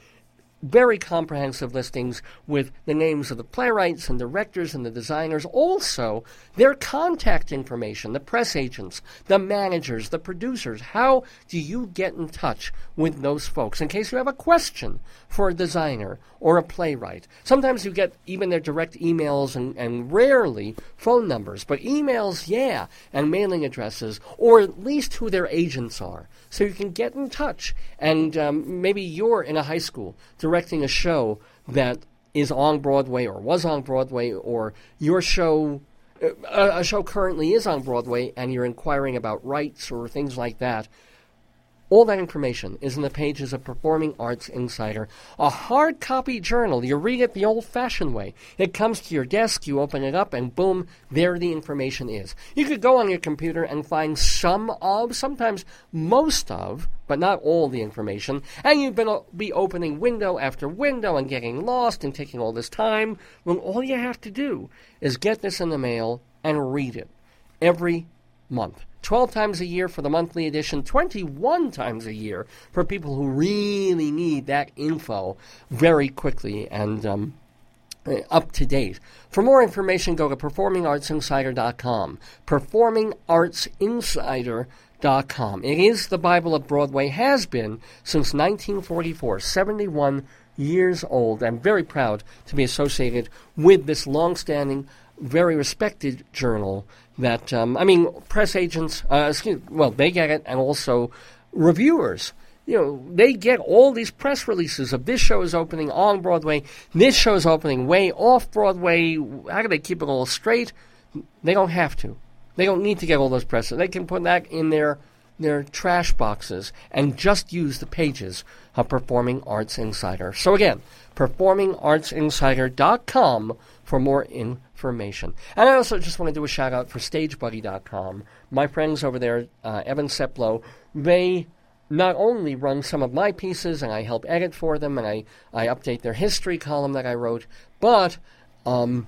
Very comprehensive listings with the names of the playwrights and directors and the designers. Also, their contact information, the press agents, the managers, the producers. How do you get in touch with those folks in case you have a question for a designer or a playwright? Sometimes you get even their direct emails and, and rarely phone numbers, but emails, yeah, and mailing addresses, or at least who their agents are. So you can get in touch. And um, maybe you're in a high school directing a show that is on Broadway or was on Broadway, or your show, uh, a, a show currently is on Broadway, and you're inquiring about rights or things like that. All that information is in the pages of Performing Arts Insider, a hard copy journal. You read it the old fashioned way. It comes to your desk, you open it up, and boom, there the information is. You could go on your computer and find some of, sometimes most of, but not all the information, and you'd be opening window after window and getting lost and taking all this time when all you have to do is get this in the mail and read it every month. 12 times a year for the monthly edition, 21 times a year for people who really need that info very quickly and um, uh, up to date. For more information, go to performingartsinsider.com. Performingartsinsider.com. It is the Bible of Broadway, has been since 1944, 71 years old. I'm very proud to be associated with this long-standing, very respected journal that, um, I mean, press agents, uh, excuse, well, they get it, and also reviewers. You know, they get all these press releases of this show is opening on Broadway, this show is opening way off Broadway. How do they keep it all straight? They don't have to. They don't need to get all those press. They can put that in their their trash boxes and just use the pages of Performing Arts Insider. So again, performingartsinsider.com for more information. And I also just want to do a shout out for StageBuddy.com. My friends over there, uh, Evan Seplow, they not only run some of my pieces and I help edit for them and I, I update their history column that I wrote, but um,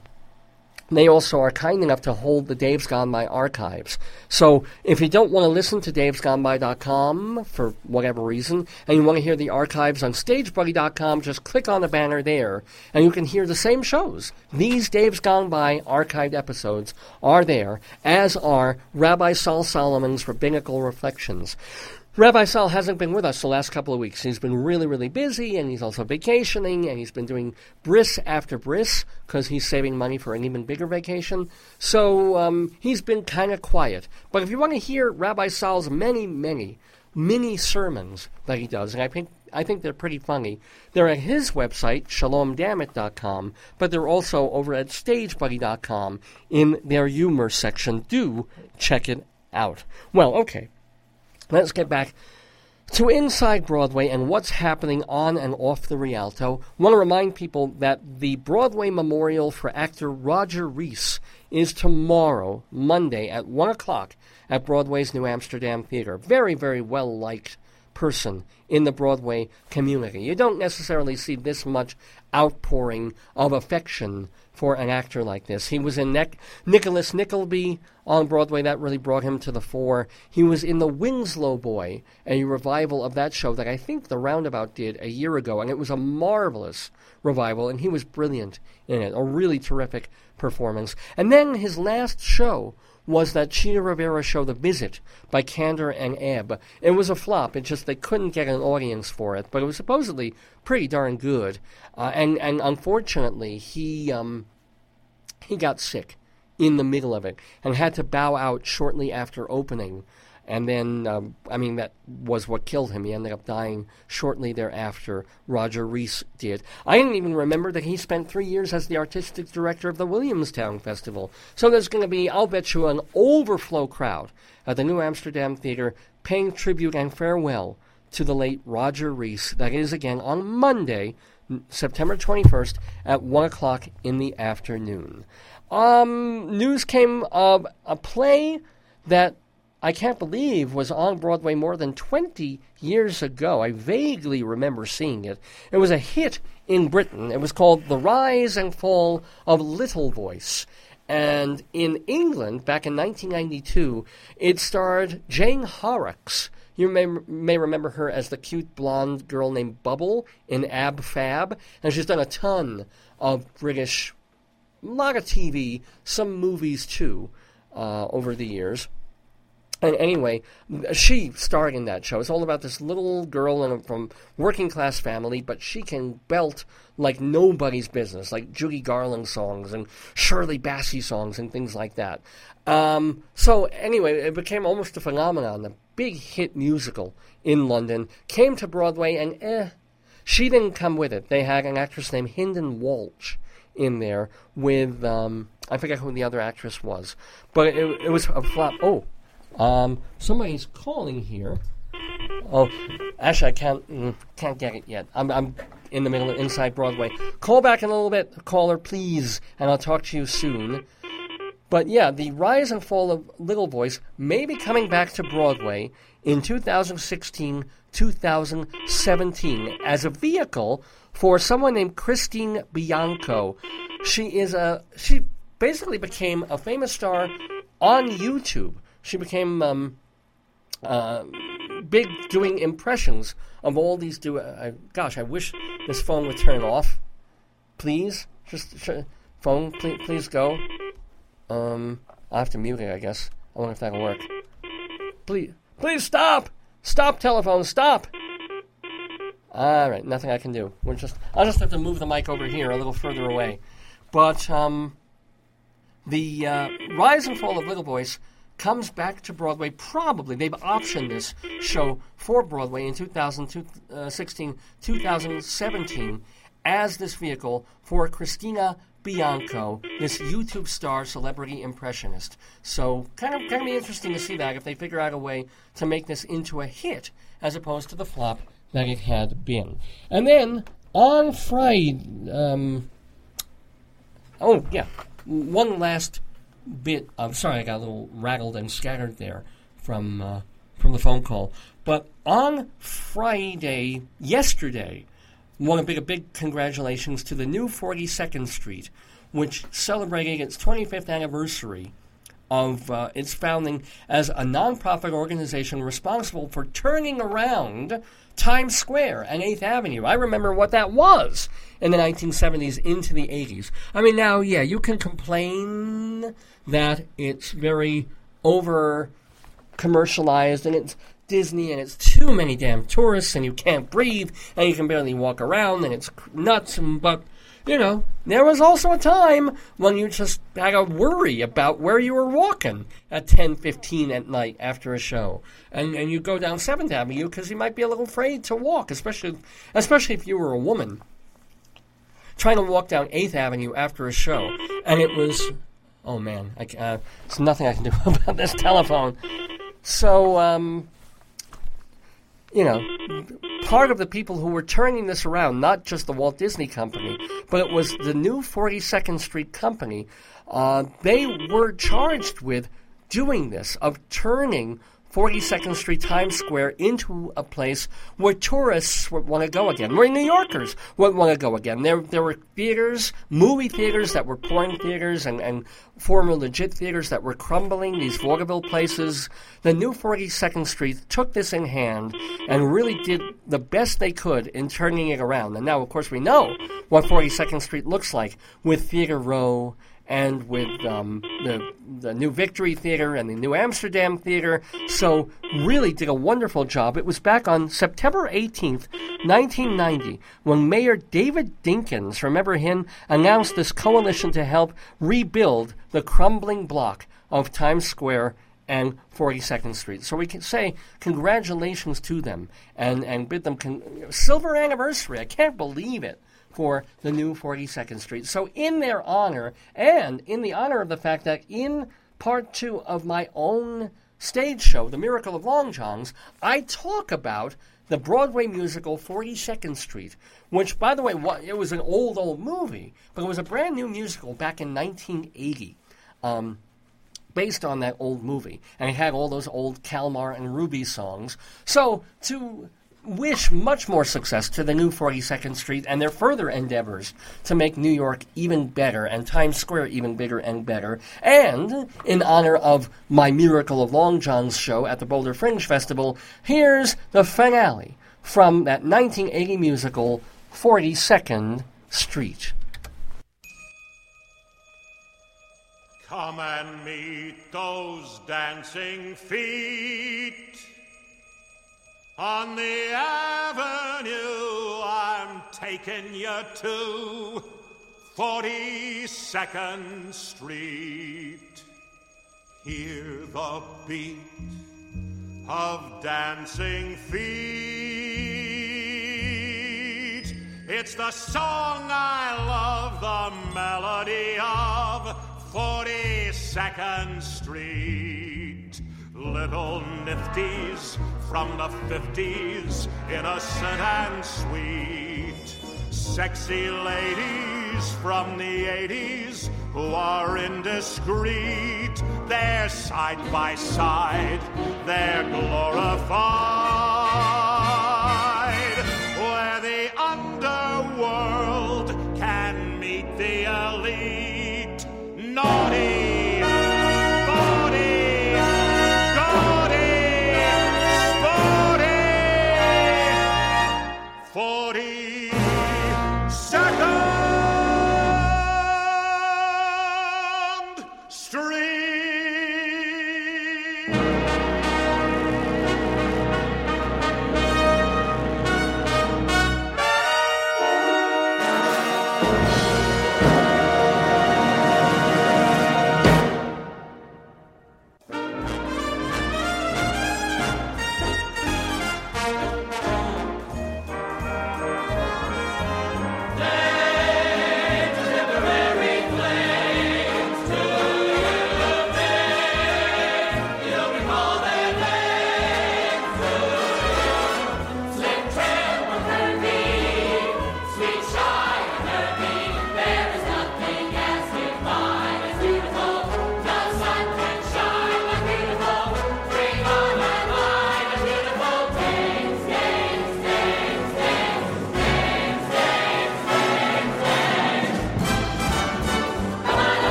they also are kind enough to hold the Dave's Gone By archives. So if you don't want to listen to davesgoneby.com for whatever reason, and you want to hear the archives on stagebuddy.com, just click on the banner there, and you can hear the same shows. These Dave's Gone By archived episodes are there, as are Rabbi Saul Solomon's Rabbinical Reflections. Rabbi Sal hasn't been with us the last couple of weeks. He's been really, really busy, and he's also vacationing, and he's been doing bris after bris because he's saving money for an even bigger vacation. So um, he's been kind of quiet. But if you want to hear Rabbi Sal's many, many mini sermons that he does, and I think I think they're pretty funny. They're at his website, shalomdammit.com, but they're also over at stagebuddy.com in their humor section. Do check it out. Well, okay. Let's get back to Inside Broadway and what's happening on and off the Rialto. I want to remind people that the Broadway Memorial for actor Roger Rees is tomorrow, Monday, at 1 o'clock at Broadway's New Amsterdam Theater. Very, very well liked person in the Broadway community. You don't necessarily see this much outpouring of affection for an actor like this. He was in Nic- Nicholas Nickleby on Broadway. That really brought him to the fore. He was in The Winslow Boy, a revival of that show that I think The Roundabout did a year ago, and it was a marvelous revival, and he was brilliant in it. A really terrific performance. And then his last show was that Chita Rivera show, The Visit, by Kander and Ebb. It was a flop. It just they couldn't get an audience for it, but it was supposedly pretty darn good. Uh, and and unfortunately, he um, he got sick in the middle of it and had to bow out shortly after opening. And then, um, I mean, that was what killed him. He ended up dying shortly thereafter. Roger Rees did. I didn't even remember that he spent three years as the artistic director of the Williamstown Festival. So there's going to be, I'll bet you, an overflow crowd at the New Amsterdam Theater paying tribute and farewell to the late Roger Rees. That is again on Monday, September 21st at 1 o'clock in the afternoon. Um, news came of a play that I can't believe was on Broadway more than 20 years ago. I vaguely remember seeing it. It was a hit in Britain. It was called The Rise and Fall of Little Voice. And in England, back in 1992, it starred Jane Horrocks. You may, may remember her as the cute blonde girl named Bubble in Ab Fab. And she's done a ton of British, a lot of TV, some movies too, uh, over the years. And anyway, she starred in that show. It's all about this little girl a, from working class family, but she can belt like nobody's business, like Judy Garland songs and Shirley Bassey songs and things like that. Um, so anyway, it became almost a phenomenon, a big hit musical in London. Came to Broadway, and eh, she didn't come with it. They had an actress named Hynden Walch in there with um, I forget who the other actress was, but it, it was a flop. Oh. Um, somebody's calling here. Oh, actually, I can't mm, can't get it yet. I'm I'm in the middle of Inside Broadway. Call back in a little bit, caller, please, and I'll talk to you soon. But yeah, the rise and fall of Little Voice may be coming back to Broadway in 2016, 2017 as a vehicle for someone named Christine Bianco. She is a she basically became a famous star on YouTube. She became um, uh, big doing impressions of all these do. Uh, gosh, I wish this phone would turn off. Please, just sh- phone, please, please go. Um, I have to mute it, I guess. I wonder if that'll work. Please, please stop! Stop, telephone, stop! All right, nothing I can do. We're just, I'll just have to move the mic over here a little further away. But um, the uh, rise and fall of Little Voice comes back to Broadway. Probably they've optioned this show for Broadway in 2016, 2017 as this vehicle for Christina Bianco, this YouTube star celebrity impressionist. So kind of kind of be interesting to see that if they figure out a way to make this into a hit as opposed to the flop that it had been. And then on Friday, um, oh yeah, one last bit. I'm sorry, I got a little rattled and scattered there from uh, from the phone call. But on Friday, yesterday, want to big a big congratulations to the new 42nd Street, which celebrated its 25th anniversary of uh, its founding as a nonprofit organization responsible for turning around Times Square and 8th Avenue. I remember what that was in the 1970s into the 80s. I mean, now, yeah, you can complain that it's very over commercialized and it's Disney and it's too many damn tourists and you can't breathe and you can barely walk around and it's nuts. And, but, you know, there was also a time when you just had a worry about where you were walking at 10:15 at night after a show, and and you go down Seventh Avenue because you might be a little afraid to walk, especially especially if you were a woman trying to walk down Eighth Avenue after a show, and it was, oh man, I, uh, there's nothing I can do about this telephone. So, um, you know, part of the people who were turning this around, not just the Walt Disney Company, but it was the new 42nd Street Company, uh, they were charged with doing this, of turning 42nd Street Times Square into a place where tourists would want to go again, where New Yorkers would want to go again. There, there were theaters, movie theaters that were porn theaters and, and former legit theaters that were crumbling, these vaudeville places. The new 42nd Street took this in hand and really did the best they could in turning it around. And now, of course, we know what 42nd Street looks like with Theater Row and with um, the the New Victory Theater and the New Amsterdam Theater. So really did a wonderful job. It was back on September 18th, 1990, when Mayor David Dinkins, remember him, announced this coalition to help rebuild the crumbling block of Times Square and 42nd Street. So we can say congratulations to them and, and bid them con- silver anniversary. I can't believe it for the new 42nd Street. So, in their honor, and in the honor of the fact that in part two of my own stage show, The Miracle of Long Johns, I talk about the Broadway musical 42nd Street, which, by the way, it was an old, old movie, but it was a brand new musical back in 1980. Um, based on that old movie. And it had all those old Kalmar and Ruby songs. So, to wish much more success to the new 42nd Street and their further endeavors to make New York even better and Times Square even bigger and better. And in honor of My Miracle of Long John's show at the Boulder Fringe Festival, here's the finale from that 1980 musical 42nd Street.
Come and meet those dancing feet on the avenue. I'm taking you to 42nd Street. Hear the beat of dancing feet. It's the song I love, the melody of 42nd Street. Little nifties from the 50s, innocent and sweet. Sexy ladies from the 80s who are indiscreet. They're side by side, they're glorified. Where the underworld can meet the elite. Naughty,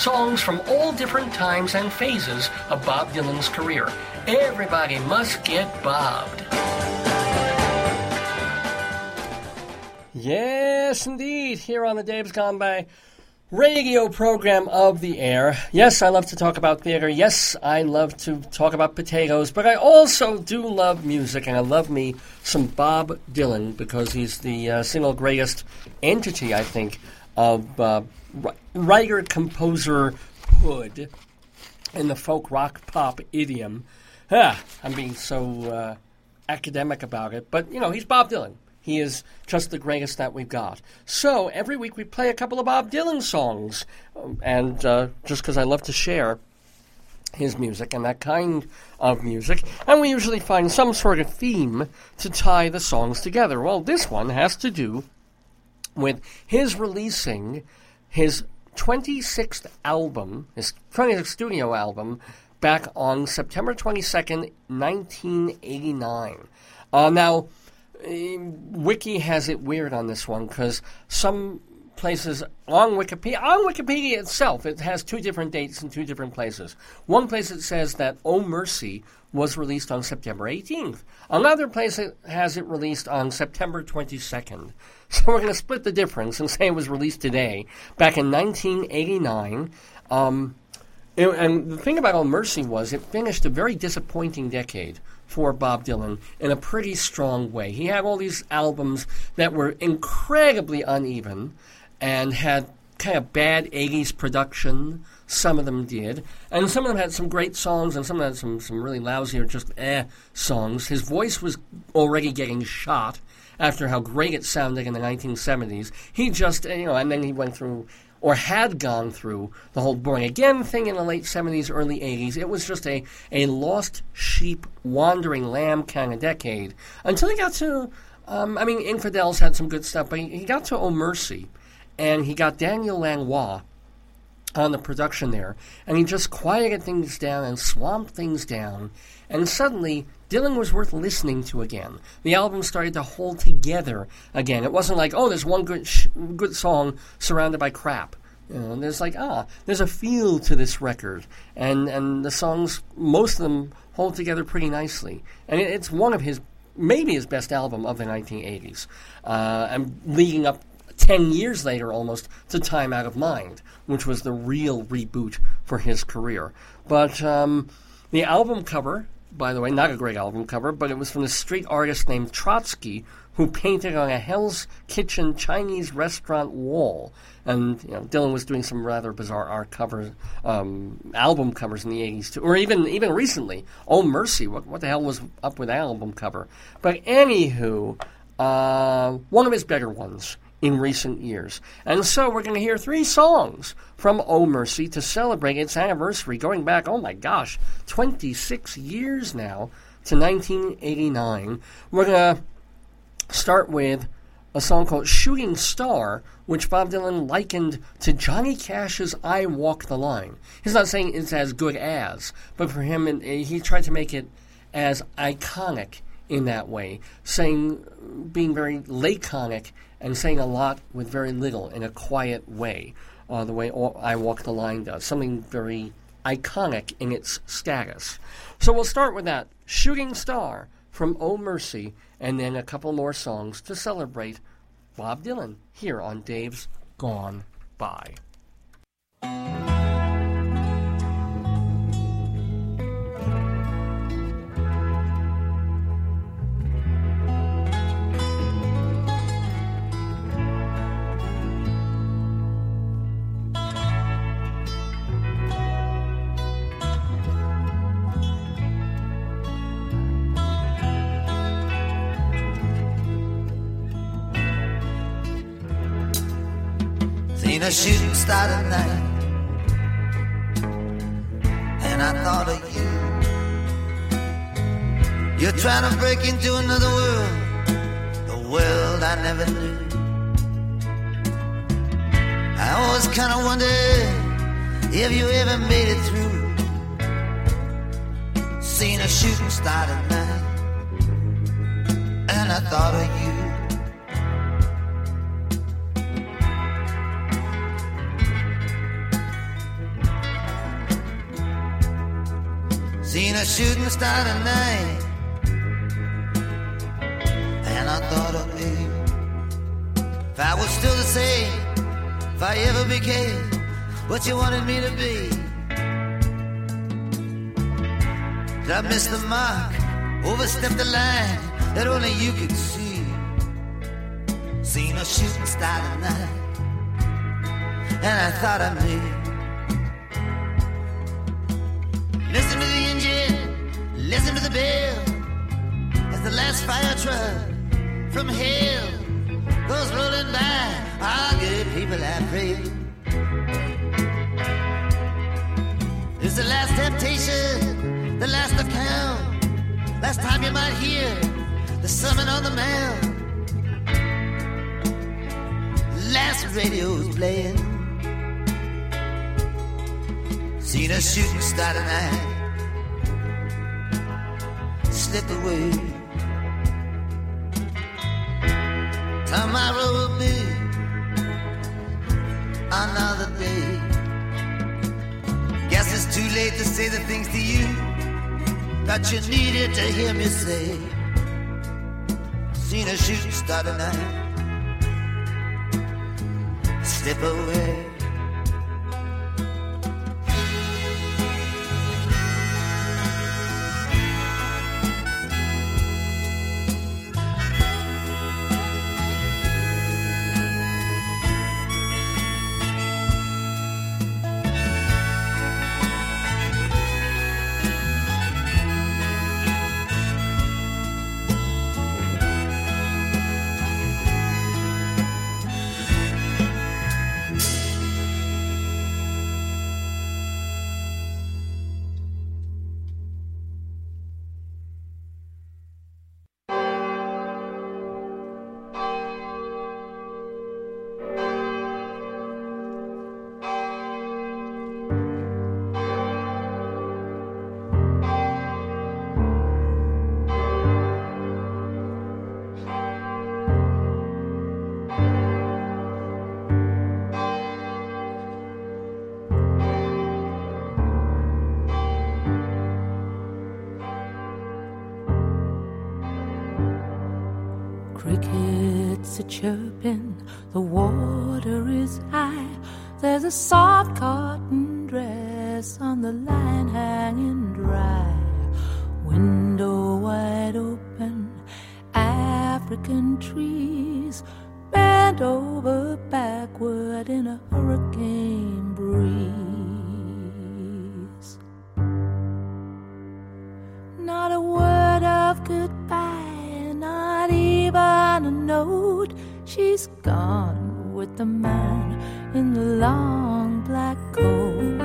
Songs from all different times and phases of Bob Dylan's career. Everybody must get bobbed. Yes, indeed. Here on the Dave's Gone By radio program of the air. Yes, I love to talk about theater. Yes, I love to talk about potatoes. But I also do love music, and I love me some Bob Dylan because he's the uh, single greatest entity, I think, of uh, writer composer hood in the folk rock pop idiom. Ah, I'm being so uh, academic about it, but you know, he's Bob Dylan. He is just the greatest that we've got. So every week we play a couple of Bob Dylan songs, um, and uh, just because I love to share his music and that kind of music, and we usually find some sort of theme to tie the songs together. Well, this one has to do with his releasing his 26th album, his 26th studio album, back on September 22nd, 1989. Uh, now, Wiki has it weird on this one because some places on Wikipedia, on Wikipedia itself, it has two different dates in two different places. One place it says that Oh Mercy was released on September 18th. Another place it has it released on September 22nd. So we're going to split the difference and say it was released today, back in 1989. Um, and- and the thing about Oh Mercy was it finished a very disappointing decade for Bob Dylan in a pretty strong way. He had all these albums that were incredibly uneven and had kind of bad 80s production. Some of them did. And some of them had some great songs, and some of them had some, some really lousy or just eh songs. His voice was already getting shot after how great it sounded in the 1970s. He just, you know, and then he went through or had gone through the whole born again thing in the late 70s, early 80s. It was just a, a lost sheep, wandering lamb kind of decade until he got to, um, I mean, Infidels had some good stuff, but he, he got to Oh Mercy and he got Daniel Lanois on the production there, and he just quieted things down and swamped things down, and suddenly Dylan was worth listening to again. The album started to hold together again. It wasn't like, oh, there's one good sh- good song surrounded by crap. You know, and there's like, ah, there's a feel to this record, and and the songs, most of them hold together pretty nicely, and it, it's one of his maybe his best album of the 1980s, uh, and leading up 10 years later almost to Time Out of Mind, which was the real reboot for his career. But um, the album cover, by the way, not a great album cover, but it was from a street artist named Trotsky who painted on a Hell's Kitchen Chinese restaurant wall. And you know, Dylan was doing some rather bizarre art covers, um, album covers in the 80s too, or even even recently. Oh mercy, what what the hell was up with that album cover? But anywho, uh, one of his better ones in recent years. And so we're going to hear three songs from Oh Mercy to celebrate its anniversary, going back, oh my gosh, 26 years now to 1989. We're going to start with a song called Shooting Star, which Bob Dylan likened to Johnny Cash's I Walk the Line. He's not saying it's as good as, but for him, he tried to make it as iconic in that way, saying, being very laconic and saying a lot with very little in a quiet way, uh, the way I Walk the Line does, something very iconic in its status. So we'll start with that Shooting Star from Oh Mercy, and then a couple more songs to celebrate Bob Dylan here on Dave's Gone By.
A shooting star tonight, and I thought of you. You're trying to break into another world, the world I never knew. I always kind of wondered if you ever made it through. Seen a shooting star tonight, and I thought of you. Seen a shooting star tonight, and I thought of you. If I was still the same, if I ever became what you wanted me to be, did I miss the mark, overstep the line that only you could see? Seen a shooting star tonight, and I thought of me. Listen to the engine, listen to the bell. As the last fire truck from hell goes rolling by, our good people I pray. It's the last temptation, the last account. Last time you might hear the sermon on the mount. Last radio's playing. Seen a shooting star tonight slip away. Tomorrow will be another day. Guess it's too late to say the things to you that you needed to hear me say. Seen a shooting star tonight. Slip away.
Soft cotton dress on the line hanging dry. Window wide open, African trees bent over backward in a hurricane breeze. Not a word of goodbye, not even a note. She's gone with the man in the long black coat.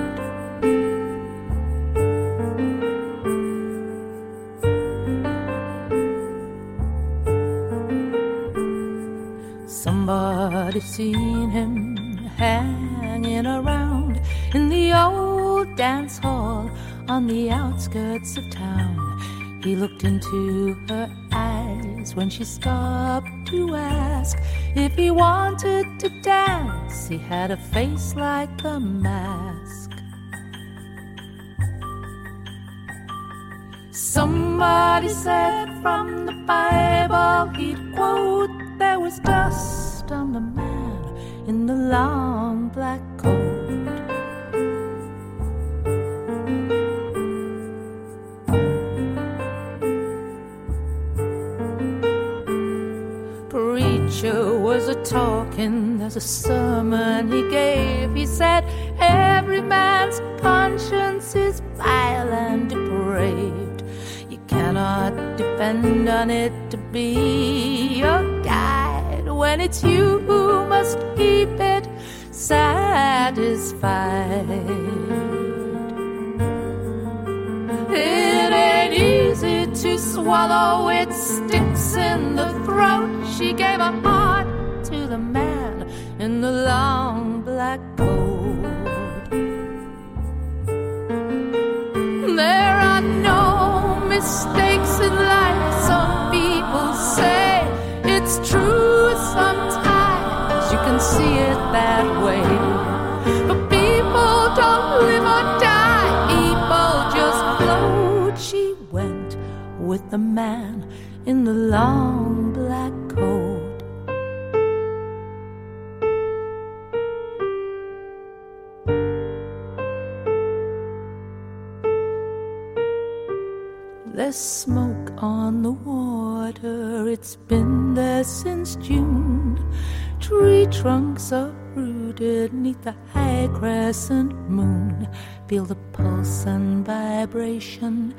Somebody seen him hanging around in the old dance hall on the outskirts of town. He looked into her eyes when she stopped to ask if he wanted to dance. He had a face like a mask. Somebody said from the Bible he'd quote, There was dust on the man in the long black coat. Preacher was a talking, there's a sermon he gave. He said, Every man's conscience is vile and depraved. You cannot depend on it to be your guide when it's you who must keep it satisfied. It ain't easy to swallow, it sticks in the throat. She gave her heart to the man in the long black coat. There are no mistakes in life, some people say. It's true sometimes, you can see it that way. But people don't live or die, people just float. She went with the man in the long black There's smoke on the water, it's been there since June. Tree trunks are rooted neath the high crescent moon. Feel the pulse and vibration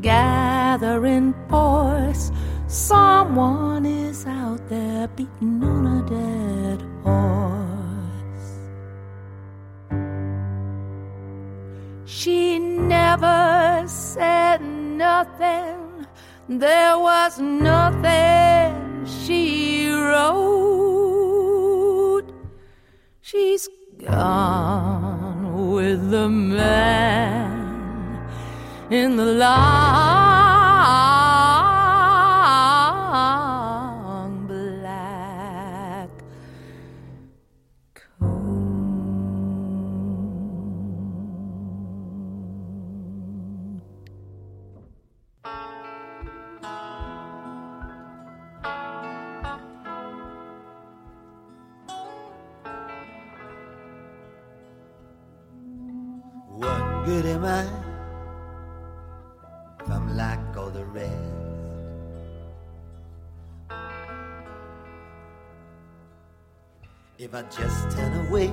gather in force. Someone is out there beating on a dead horse. She never said nothing. There was nothing she wrote. She's gone with the man in the long
good am I if I'm like all the rest? If I just turn away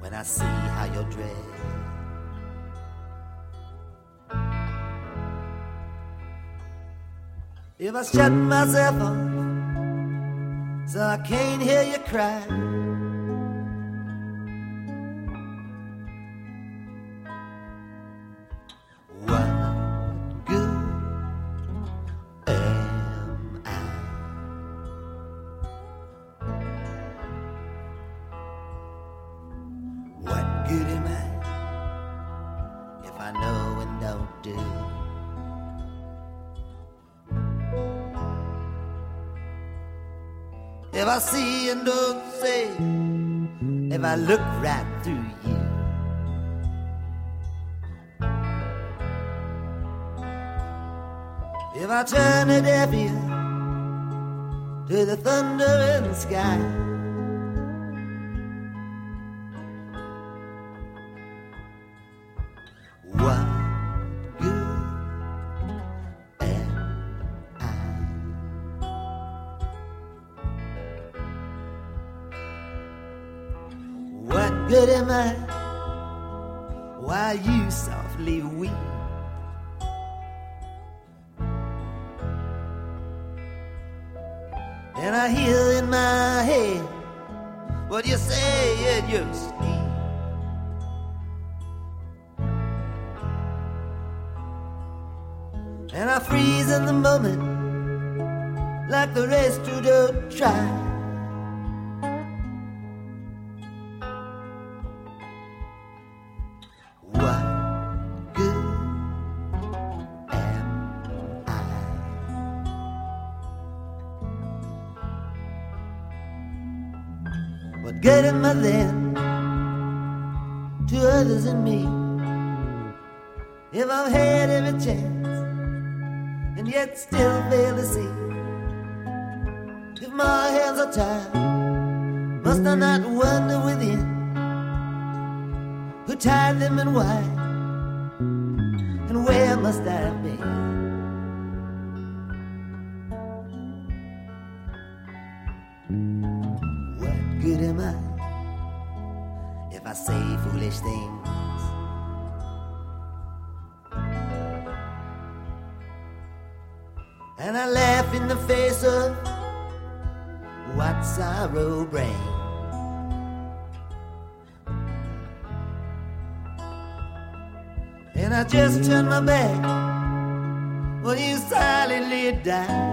when I see how you're dressed. If I shut myself off so I can't hear you cry. I see and don't say, if I look right through you. If I turn a deaf ear to the thunder in the sky. And just turn my back when you silently die.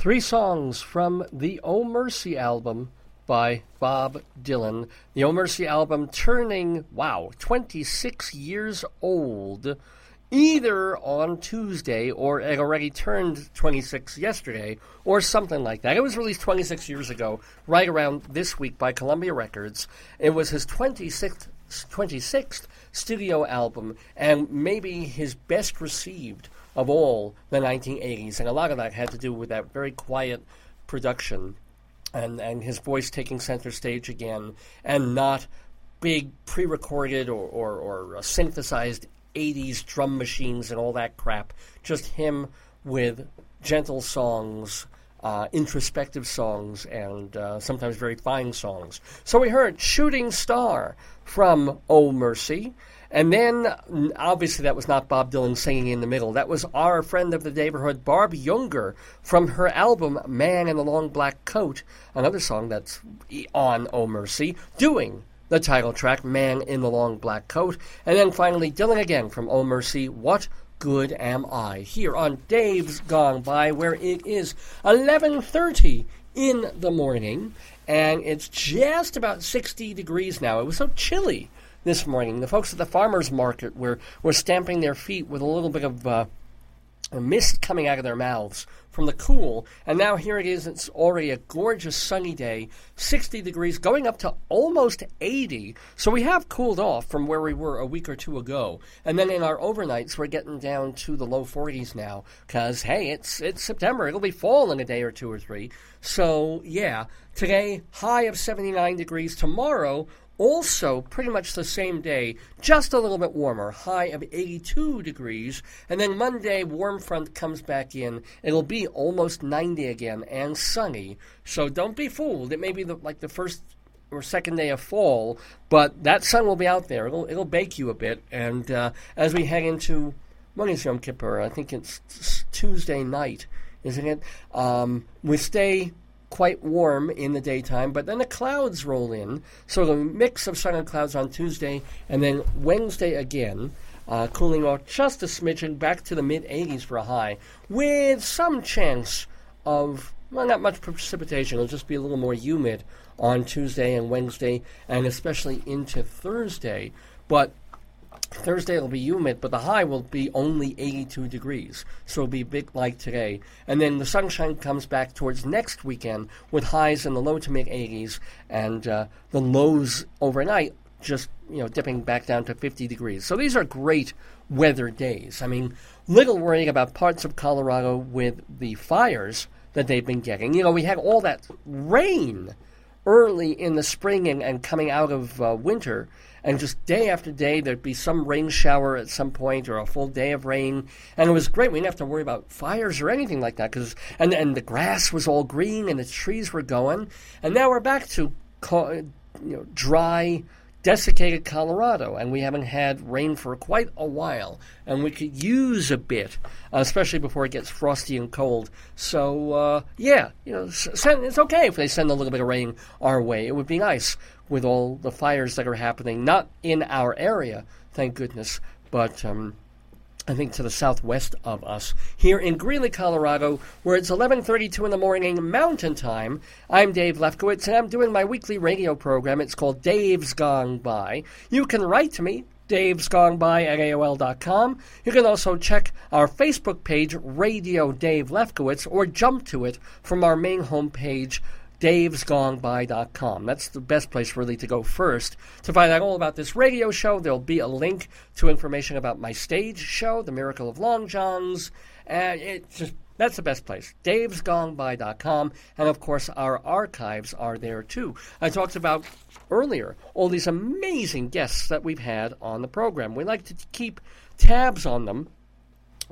Three songs from the Oh Mercy album by Bob Dylan. The Oh Mercy album turning, wow, 26 years old, either on Tuesday or it already turned 26 yesterday or something like that. It was released 26 years ago, right around this week by Columbia Records. It was his 26th 26th studio album, and maybe his best received of all the 1980s. And a lot of that had to do with that very quiet production and, and his voice taking center stage again, and not big pre recorded or, or, or uh, synthesized 80s drum machines and all that crap. Just him with gentle songs. Uh, introspective songs and uh, sometimes very fine songs. So we heard Shooting Star from Oh Mercy. And then, obviously, that was not Bob Dylan singing in the middle. That was our friend of the neighborhood, Barb Jungr, from her album Man in the Long Black Coat, another song that's on Oh Mercy, doing the title track, Man in the Long Black Coat. And then finally, Dylan again from Oh Mercy, What Good Am I? Here on Dave's Gone By, where it is 11.30 in the morning, and it's just about 60 degrees now. It was so chilly this morning. The folks at the farmers market were, were stamping their feet with a little bit of uh, mist coming out of their mouths from the cool. And now here it is. It's already a gorgeous sunny day, 60 degrees, going up to almost 80. So we have cooled off from where we were a week or two ago. And then in our overnights, we're getting down to the low 40s now. Because hey, it's it's September. It'll be fall in a day or two or three. So yeah, today high of 79 degrees. Tomorrow also, pretty much the same day, just a little bit warmer, high of 82 degrees. And then Monday, warm front comes back in. It'll be almost 90 again and sunny. So don't be fooled. It may be the, like the first or second day of fall, but that sun will be out there. It'll, it'll bake you a bit. And uh, as we head into is Yom Kippur? I think it's Tuesday night, isn't it? Um, we stay quite warm in the daytime, but then the clouds roll in. So the mix of sun and clouds on Tuesday, and then Wednesday again, uh, cooling off just a smidgen back to the mid 80s for a high, with some chance of, well, not much precipitation. It'll just be a little more humid on Tuesday and Wednesday, and especially into Thursday. But Thursday will be humid, but the high will be only 82 degrees. So it'll be big like today. And then the sunshine comes back towards next weekend with highs in the low to mid 80s and uh, the lows overnight just, you know, dipping back down to 50 degrees. So these are great weather days. I mean, little worrying about parts of Colorado with the fires that they've been getting. You know, we had all that rain early in the spring and, and coming out of uh, winter and just day after day there'd be some rain shower at some point or a full day of rain. And it was great. We didn't have to worry about fires or anything like that because and, and the grass was all green and the trees were going. And now we're back to you know dry desiccated Colorado, and we haven't had rain for quite a while, and we could use a bit, especially before it gets frosty and cold. So, uh, yeah, you know, it's okay if they send a little bit of rain our way. It would be nice with all the fires that are happening, not in our area, thank goodness, but um, I think to the southwest of us, here in Greeley, Colorado, where it's 11:32 in the morning Mountain Time. I'm Dave Lefkowitz, and I'm doing my weekly radio program. It's called Dave's Gone By. You can write to me. Dave's Gone By at AOL.com. You can also check our Facebook page, Radio Dave Lefkowitz, or jump to it from our main homepage, davesgoneby.com. That's the best place really to go first to find out all about this radio show. There'll be a link to information about my stage show, The Miracle of Long Johns. And it just that's the best place. davesgoneby.com. And of course, our archives are there too. I talked about earlier all these amazing guests that we've had on the program. We like to keep tabs on them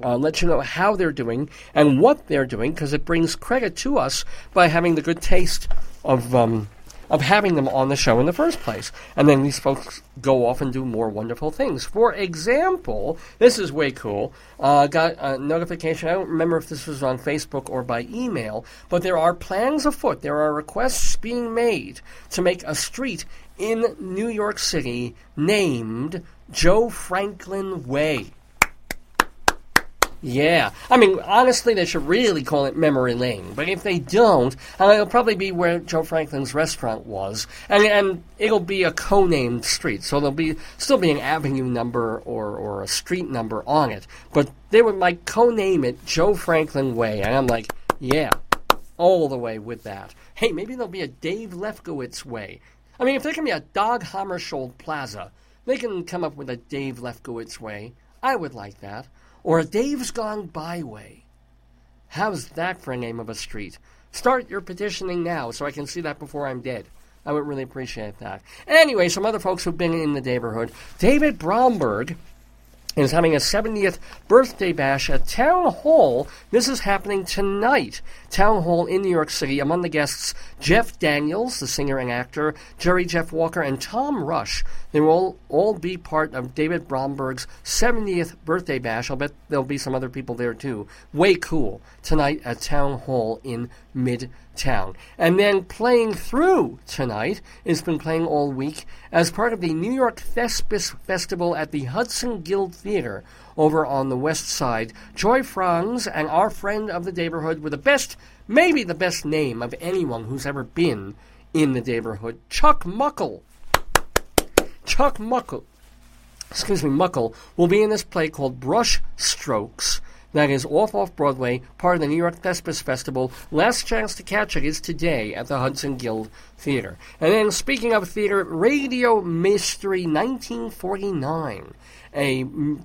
uh, let you know how they're doing and what they're doing because it brings credit to us by having the good taste of um, of having them on the show in the first place. And then these folks go off and do more wonderful things. For example, this is way cool. Uh, got a notification. I don't remember if this was on Facebook or by email, but there are plans afoot. There are requests being made to make a street in New York City named Joe Franklin Way. Yeah. I mean, honestly, they should really call it Memory Lane. But if they don't, uh, it'll probably be where Joe Franklin's restaurant was. And, and it'll be a co-named street. So there'll be still be an avenue number or, or a street number on it. But they would like co-name it Joe Franklin Way. And I'm like, yeah, all the way with that. Hey, maybe there'll be a Dave Lefkowitz Way. I mean, if there can be a Dag Hammarskjöld Plaza, They can come up with a Dave Lefkowitz way. I would like that. Or Dave's Gone Byway. How's that for a name of a street? Start your petitioning now so I can see that before I'm dead. I would really appreciate that. Anyway, some other folks who've been in the neighborhood. David Bromberg is having a 70th birthday bash at Town Hall. This is happening tonight. Town Hall in New York City. Among the guests, Jeff Daniels, the singer and actor, Jerry Jeff Walker, and Tom Rush. They will all, be part of David Bromberg's 70th birthday bash. I'll bet there'll be some other people there too. Way cool. Tonight at Town Hall in Midtown. And then playing through tonight, it's been playing all week as part of the New York Thespis Festival at the Hudson Guild Theater over on the west side. Joy Franz and our friend of the neighborhood with the best, maybe the best name of anyone who's ever been in the neighborhood, Chuck Muckle. Chuck Muckle, excuse me, Muckle, will be in this play called Brush Strokes. That is off off Broadway, part of the New York Thespis Festival. Last chance to catch it is today at the Hudson Guild Theater. And then, speaking of theater, Radio Mystery 1949 a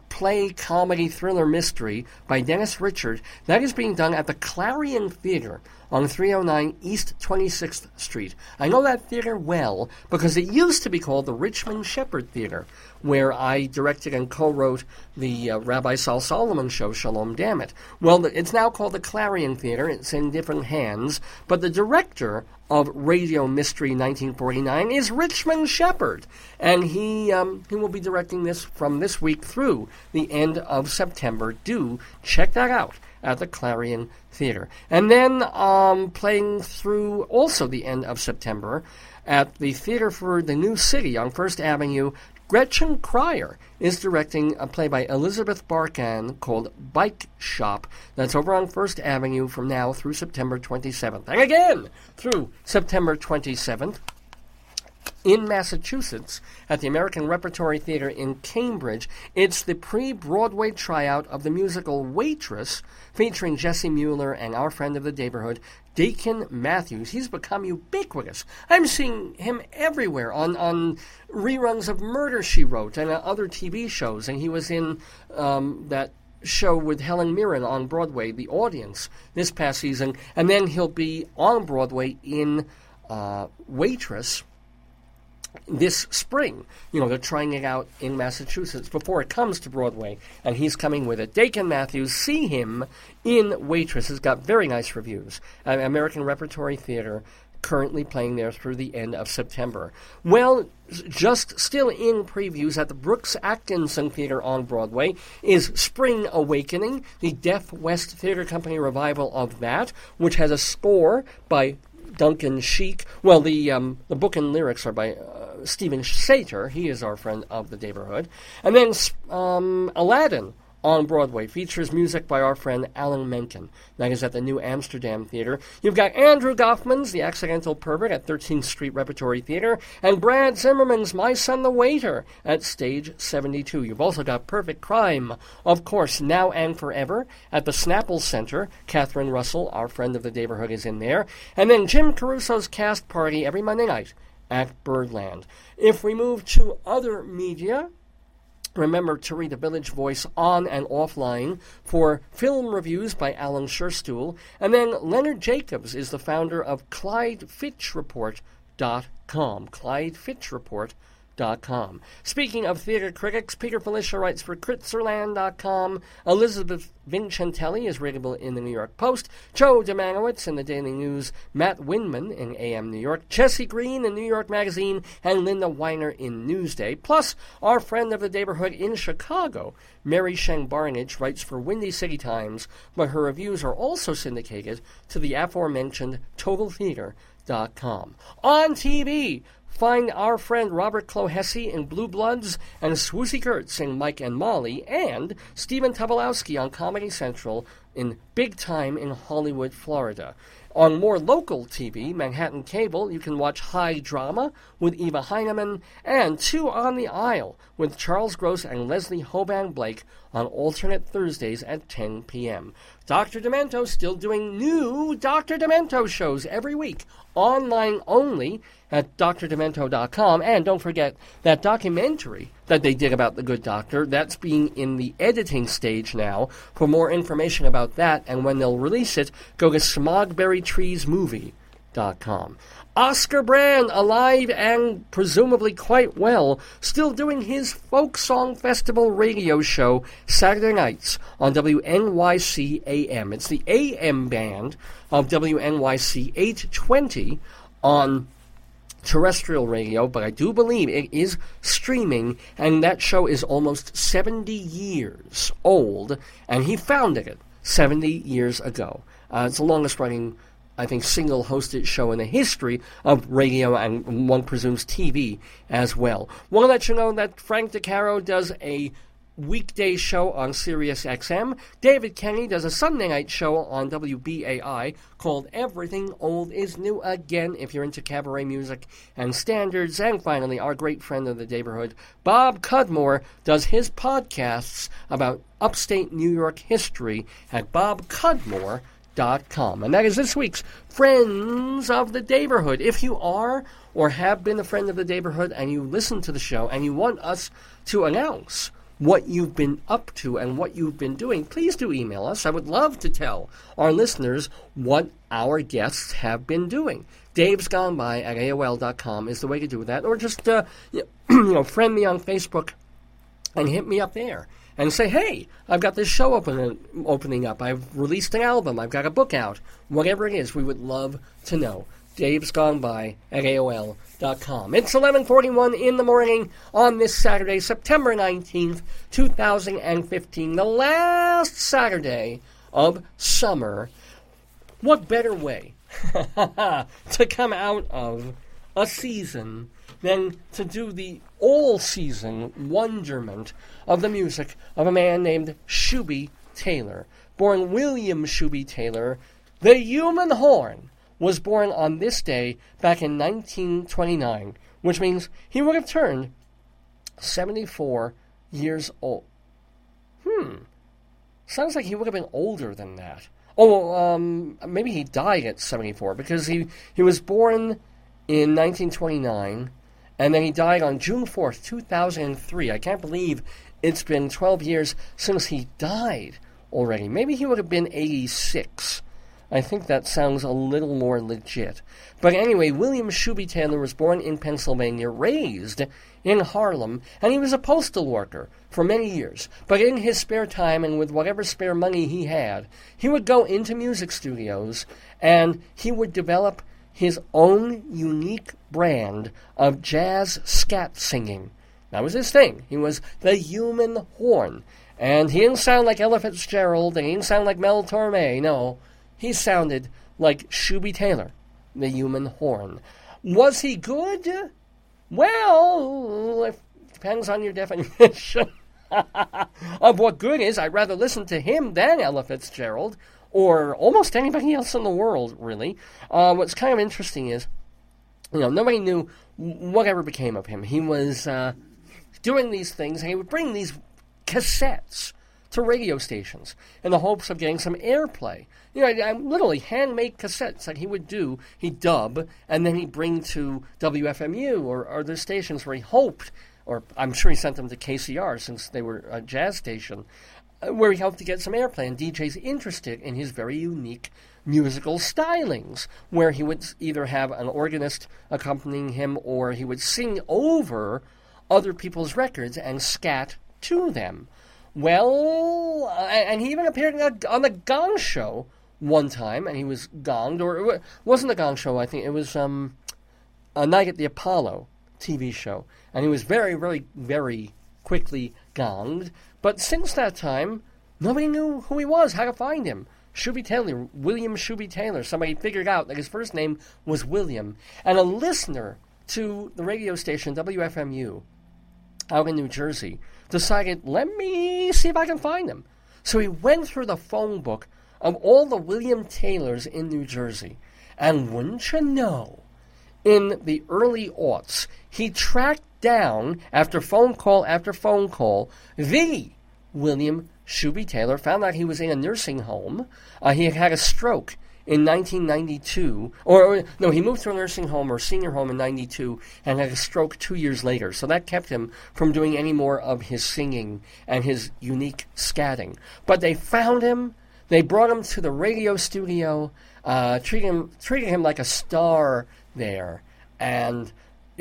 play comedy thriller mystery by Dennis Richard that is being done at the Clarion Theater on 309 East 26th Street. I know that theater well because it used to be called the Richmond Shepherd Theater, where I directed and co-wrote the uh, Rabbi Sal Solomon show, Shalom Dammit. Well, it's now called the Clarion Theater. It's in different hands, but the director of Radio Mystery 1949 is Richmond Shepherd, and he um, he will be directing this from this week through the end of September. Do check that out at the Clarion Theater, and then um, playing through also the end of September at the Theater for the New City on First Avenue. Gretchen Cryer is directing a play by Elizabeth Barkan called Bike Shop that's over on First Avenue from now through September 27th. And again, through September 27th in Massachusetts at the American Repertory Theater in Cambridge. It's the pre Broadway tryout of the musical Waitress, featuring Jessie Mueller and our friend of the neighborhood, Dakin Matthews. He's become ubiquitous. I'm seeing him everywhere on, on reruns of Murder She Wrote and other TV shows, and he was in um, that show with Helen Mirren on Broadway, The Audience, this past season, and then he'll be on Broadway in uh, Waitress this spring. You know, they're trying it out in Massachusetts before it comes to Broadway, and he's coming with it. Dakin Matthews, see him in Waitress, has got very nice reviews. Uh, American Repertory Theater, currently playing there through the end of September. Well, just still in previews at the Brooks Atkinson Theater on Broadway is Spring Awakening, the Deaf West Theater Company revival of that, which has a score by Duncan Sheik. Well, the um, the book and lyrics are by uh, Steven Sater. He is our friend of the neighborhood. And then um, Aladdin on Broadway features music by our friend Alan Menken. That is at the New Amsterdam Theater. You've got Andrew Goffman's The Accidental Pervert at 13th Street Repertory Theater, and Brad Zimmerman's My Son the Waiter at Stage 72. You've also got Perfect Crime, of course, now and forever at the Snapple Center. Catherine Russell, our friend of the neighborhood, is in there. And then Jim Caruso's cast party every Monday night at Birdland. If we move to other media, Remember to read the Village Voice on and offline for film reviews by Alan Scherstuhl. And then Leonard Jacobs is the founder of ClydeFitchReport.com. ClydeFitchReport.com. Com. Speaking of theater critics, Peter Filichia writes for Kritzerland.com. Elizabeth Vincentelli is readable in the New York Post. Joe Dziemianowicz in the Daily News. Matt Windman in AM New York. Jesse Green in New York Magazine. And Linda Winer in Newsday. Plus, our friend of the neighborhood in Chicago, Mary Shen Barnidge, writes for Windy City Times, but her reviews are also syndicated to the aforementioned Total TotalTheater.com. On TV, Find our friend Robert Clohessy in Blue Bloods and Swoosie Kurtz in Mike and Molly and Stephen Tobolowsky on Comedy Central in Big Time in Hollywood, Florida. On more local TV, Manhattan Cable, you can watch High Drama with Eva Heineman and Two on the Aisle with Charles Gross and Leslie Hoban Blake on alternate Thursdays at 10 p.m. Dr. Demento still doing new Dr. Demento shows every week, online only at drdemento.com. And don't forget that documentary that they did about The Good Doctor. That's being in the editing stage now. For more information about that and when they'll release it, go to smogberrytreesmovie.com. Oscar Brand, alive and presumably quite well, still doing his Folk Song Festival radio show Saturday nights on WNYC AM. It's the AM band of WNYC 820 on terrestrial radio, but I do believe it is streaming, and that show is almost 70 years old, and he founded it 70 years ago. Uh, it's the longest running, I think, single hosted show in the history of radio and one presumes TV as well. Want to let you know that Frank DeCaro does a weekday show on Sirius XM. David Kenney does a Sunday night show on WBAI called Everything Old is New Again if you're into cabaret music and standards. And finally, our great friend of the neighborhood, Bob Cudmore, does his podcasts about upstate New York history at bobcudmore.com. And that is this week's Friends of the Neighborhood. If you are or have been a friend of the neighborhood and you listen to the show and you want us to announce what you've been up to and what you've been doing, please do email us. I would love to tell our listeners what our guests have been doing. Dave's Gone By at AOL.com is the way to do that. Or just, uh, you know, friend me on Facebook and hit me up there and say, hey, I've got this show open, opening up. I've released an album. I've got a book out. Whatever it is, we would love to know. Dave's Gone By at AOL.com. It's 1141 in the morning on this Saturday, September 19th, 2015, the last Saturday of summer. What better way to come out of a season than to do the all season wonderment of the music of a man named Shooby Taylor, born William Shooby Taylor, the human horn was born on this day back in 1929, which means he would have turned 74 years old. Hmm. Sounds like he would have been older than that. Oh, um, maybe he died at 74 because he, he was born in 1929 and then he died on June 4th, 2003. I can't believe it's been 12 years since he died already. Maybe he would have been 86. I think that sounds a little more legit. But anyway, William Shooby Taylor was born in Pennsylvania, raised in Harlem, and he was a postal worker for many years. But in his spare time and with whatever spare money he had, he would go into music studios and he would develop his own unique brand of jazz scat singing. That was his thing. He was the human horn. And he didn't sound like Ella Fitzgerald, and he didn't sound like Mel Torme, no. He sounded like Shooby Taylor, the human horn. Was he good? Well, it depends on your definition of what good is. I'd rather listen to him than Ella Fitzgerald or almost anybody else in the world, really. Uh, what's kind of interesting is, you know, nobody knew whatever became of him. He was uh, doing these things, and he would bring these cassettes to radio stations in the hopes of getting some airplay. You know, I, I, literally handmade cassettes that he would do, he'd dub, and then he'd bring to WFMU or other stations where he hoped, or I'm sure he sent them to KCR since they were a jazz station, uh, where he hoped to get some airplay and DJs interested in his very unique musical stylings, where he would either have an organist accompanying him or he would sing over other people's records and scat to them. Well, and he even appeared on the Gong Show one time, and he was gonged, or it wasn't the Gong Show. I think it was um, a Night at the Apollo TV show, and he was very, very, very quickly gonged. But since that time, nobody knew who he was, how to find him. Shooby Taylor, William Shooby Taylor. Somebody figured out that his first name was William, and a listener to the radio station WFMU out in New Jersey decided, let me see if I can find him. So he went through the phone book of all the William Taylors in New Jersey. And wouldn't you know, in the early aughts, he tracked down, after phone call after phone call, the William Shooby Taylor, found out he was in a nursing home. Uh, he had had a stroke in 1992, or, no, he moved to a nursing home or senior home in 92 and had a stroke two years later. So that kept him from doing any more of his singing and his unique scatting. But they found him, they brought him to the radio studio, uh, treating him, treating him like a star there, and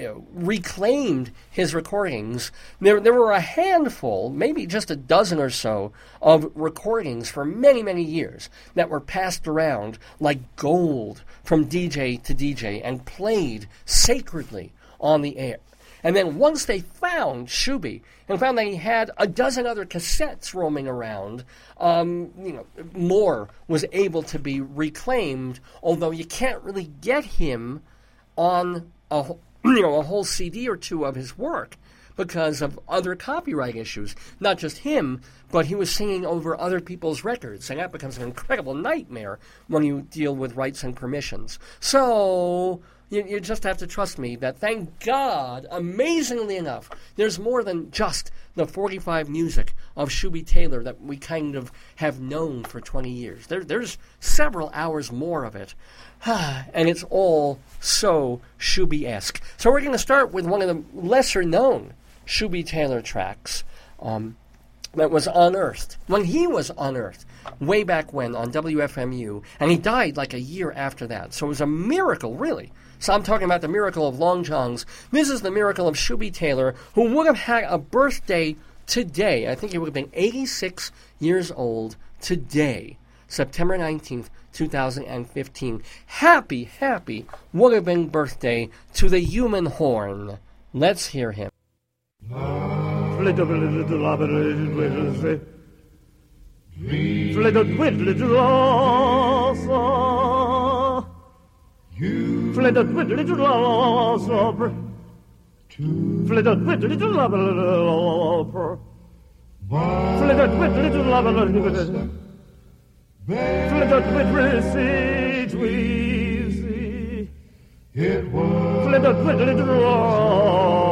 you know, reclaimed his recordings. There, there were a handful, maybe just a dozen or so, of recordings for many, many years that were passed around like gold from DJ to DJ and played sacredly on the air. And then once they found Shooby and found that he had a dozen other cassettes roaming around, um, you know, more was able to be reclaimed. Although you can't really get him on a you know a whole CD or two of his work because of other copyright issues. Not just him, but he was singing over other people's records, and that becomes an incredible nightmare when you deal with rights and permissions. So. You, you just have to trust me that, thank God, amazingly enough, there's more than just the 45 music of Shooby Taylor that we kind of have known for 20 years. There, there's several hours more of it. and it's all so Shooby esque. So we're going to start with one of the lesser known Shooby Taylor tracks um, that was unearthed. When he was unearthed, way back when on WFMU, and he died like a year after that. So it was a miracle, really. So I'm talking about the miracle of Long John's. This is the miracle of Shooby Taylor, who would have had a birthday today. I think he would have been 86 years old today, September 19th, 2015. Happy, happy would have been birthday to the human horn. Let's hear him. Ah.
Fled a twiddly to law sober. Fled a twiddly to love a Fled a twiddly to love a Fled a twiddly see tweezy. It was. Fled a twiddly to law Come. Fled a twiddly to love a up. Flitted we flitted rosa Flitted whittly rosa bre Flitted to love rosa Flitted whittly to love rosa be Flitted love whittly to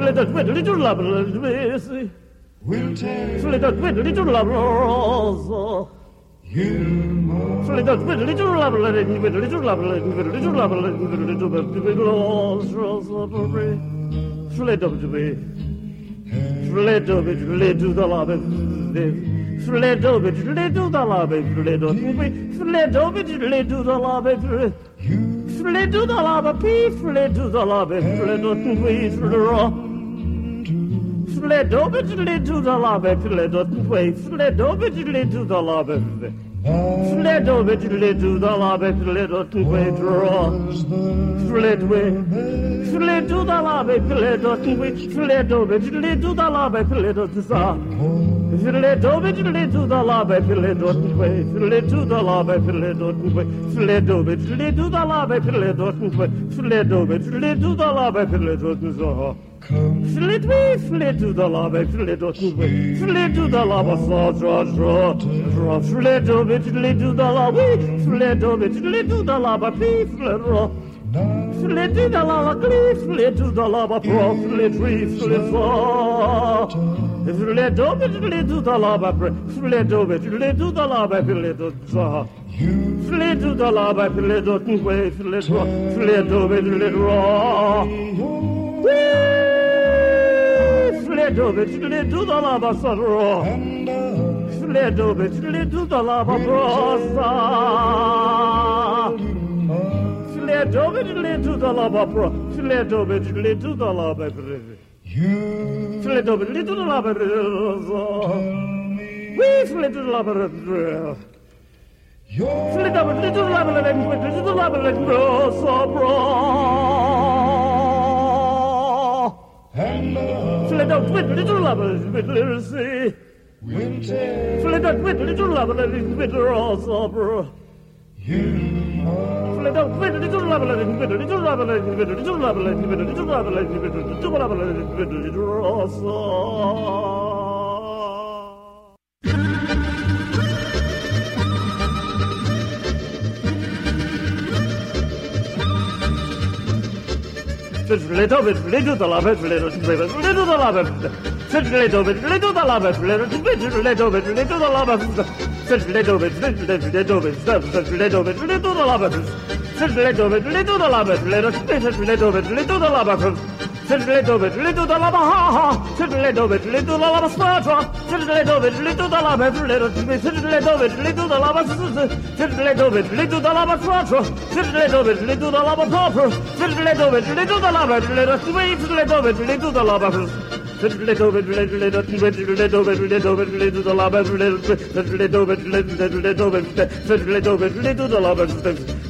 flitted whittly to love rosa We'll take Flitted whittly to love rosa. Flitted whittly to love whittly to love whittly to love whittly to. Fled up to me. Fled up it, fled to the love. Fled up it, fled to the love. Fled up it, fled up it, fled to the love. Fled to the lava, fled over to the lobby, fled on way, fled over to the lobby. Fled over to the lobby, fled on way, draw. Fled way, fled to the lobby, fled on way, fled over to the lobby, fled on the saw. Fled over to the lobby, fled on way, fled to the lobby, fled on way, fled over to the lobby, fled on way, fled over to the lobby, fled on the saw. Flit we flit to the lava, flit to the flit to the lava, saw, draw, draw, draw, flit to it, flit to the lava, flit to it, flit to the lava, flit, raw. Flit to the lava, glee, flit the lava, pro, flit, we, flit, saw. Flit it, flit to the lava, flit it, flit to the lava, flit to saw. Flit to the lava, flit to the way, flit, raw, flit it, flit, raw. Fled over to the lava sorrow. Fled over to the lava brosa. Fled over to the lava bro. Fled over to the lava You fled over to the lava We fled to the lava Fled over to the lava and went to the lava and brosa bro.
Fled out with little lovers, with little sea. Fled out with little lovers, little opera. Fled out with Little bit, little the love, little bit, little the love, little bit, little the love, little bit, little bit, little the love, little bit, little bit, little bit, little bit, little the love, little bit, little the love, little bit, little bit, little the love. Little bit, little the lava, ha ha. Lava, spatra. Little bit, little the bit, little the lava, little bit, little the lava, spatra. Little the lava, proper. Little bit, little the lava, little sweet, little bit, little lava. Little bit, little bit, little bit, little little bit, little the lava, little bit, little bit, little bit, little little the lava, little bit, little lava, little bit, little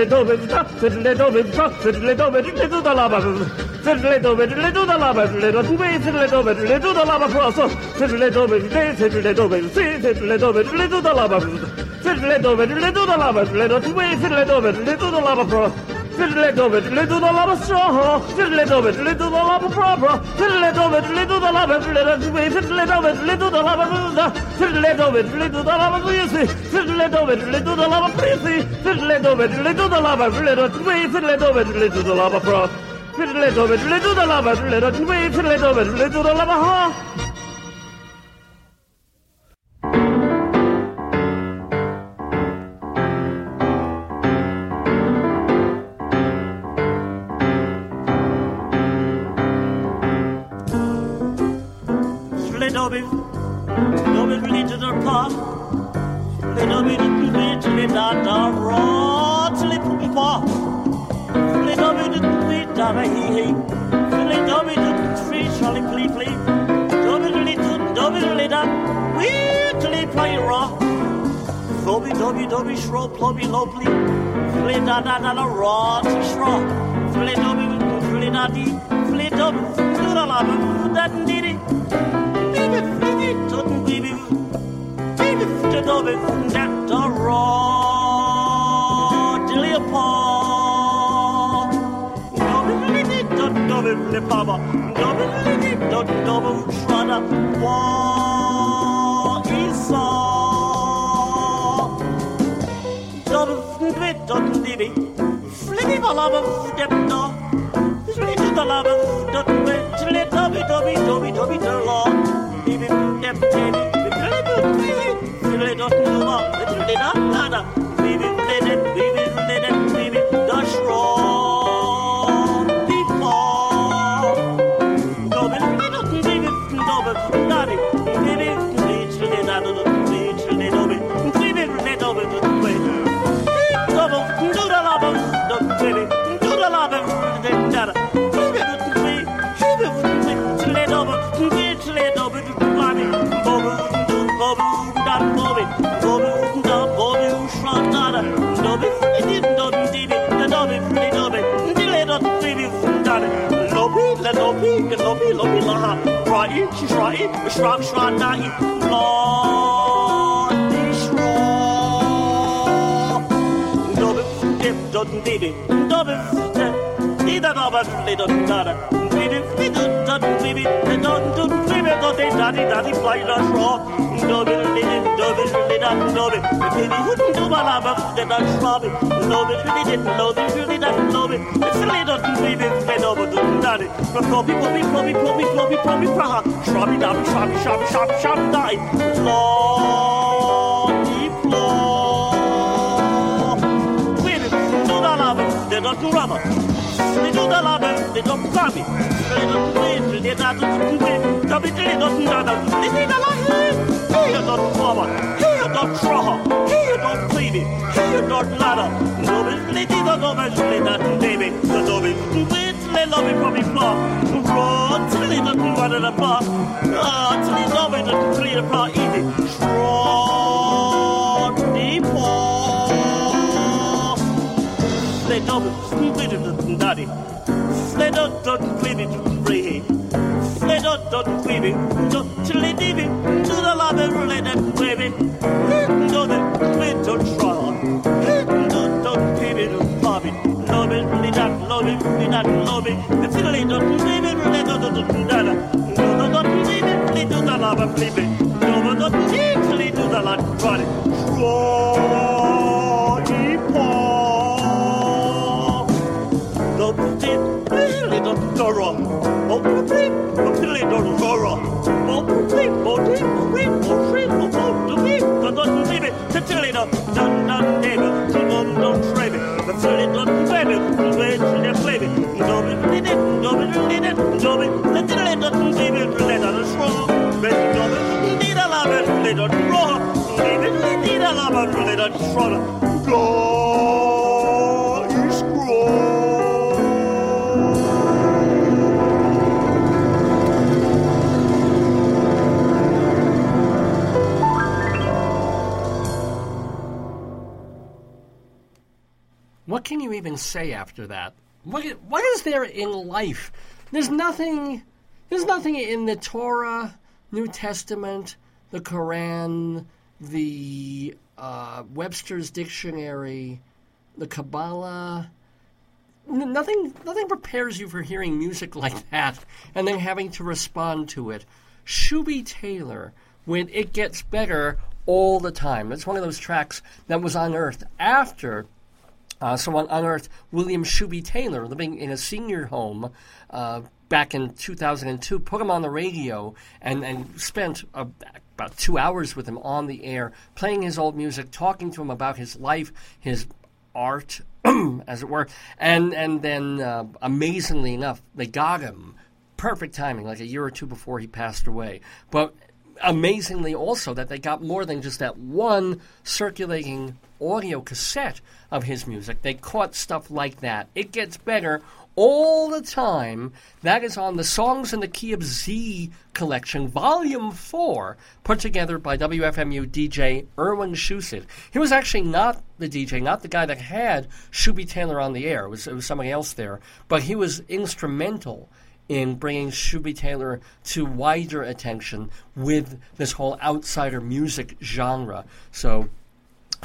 little the lava, little bit, little bit, little bit, little bit, little the lava, little floor, little the lava, bit, little bit, little the lava, little bit, little bit, little the lava, little bit, little bit, little the lava, bit, little bit, little the lava, sa, little bit, little the lava, little bit, little the lava, little bit, little bit, little the lava, little the lava, little the lava, little bit, little bit, little the lava, little bit, little little the lava. Little
Dobby, Dobby, shro, plobby, lobly, flit da da da da rot, shro, flit Dobby, flit da dee, flit Dobby, flit da la, da dee dee. Dove Nectar Leopold Dove Dove Lepava Dove Dove Shada Wa Divi Flippy Balava Depta Flippy Balava Dove Dove Dove Dove Dove Dove Dove Bibi Dep Devi Bibi dot nova, little dot nada. We will let She's right, shrub, shrub, natty. Lord, shrub. Dobby, dip, dot, dibby, dobby, dida, dobby, little, dada. Dibby, little, dot, dibby, the dot, dot, dibby, dot, daddy, daddy, fly, the shrub. Dobby, little, dobby, little, dobby. The baby wouldn't do my lava, the dot, shrubby. Dobby, really didn't know, they really didn't know it. It's a little, baby, fed over the daddy. But floppy, floppy, floppy, floppy, floppy, floppy, praha. Shrubby, dabby, shrubby, shrubby, shrubby, shrubby, die. Lordy, floor. Baby, do the lava, the dot, rubber. They do the love, they don't copy. They don't play, they don't do Don't be they don't know that. They think a lot. Hey, you don't cover. Hey, you don't draw. Hey, you don't play me. Hey, you don't ladder. No, but they did not know that. They don't baby. The dobby. They love me from me far. Raw, till they don't run it apart. Ah, till they love it, till they apart. Easy. Raw, deep, Slay double, split it, daddy. Slay dot it, free. Slay dot it, dot, chilly divvy, to the love and related baby. Do the clean to try. Dot really not, love it, really not, love it. The silly dot, it, really dot dada. Do the dot, really do the flip it. Do the dot, it, do the lot, body. The dot, don't baby, the way to play it. Don't don't don't don't. Go,
can you even say after that? What what is there in life? There's nothing. There's nothing in the Torah, New Testament, the Quran, the uh, Webster's Dictionary, the Kabbalah. Nothing. Nothing prepares you for hearing music like that and then having to respond to it. Shooby Taylor, when it gets better all the time. It's one of those tracks that was unearthed after uh, someone unearthed William Shooby Taylor living in a senior home uh, back in 2002, put him on the radio, and, and spent uh, about two hours with him on the air, playing his old music, talking to him about his life, his art, as it were. And, and then, uh, amazingly enough, they got him. Perfect timing, like a year or two before he passed away. But amazingly also that they got more than just that one circulating audio cassette of his music. They caught stuff like that. It gets better all the time. That is on the Songs in the Key of Z collection, Volume 4, put together by WFMU DJ Irwin Chusid. He was actually not the DJ, not the guy that had Shooby Taylor on the air. It was, it was somebody else there. But he was instrumental in bringing Shooby Taylor to wider attention with this whole outsider music genre. So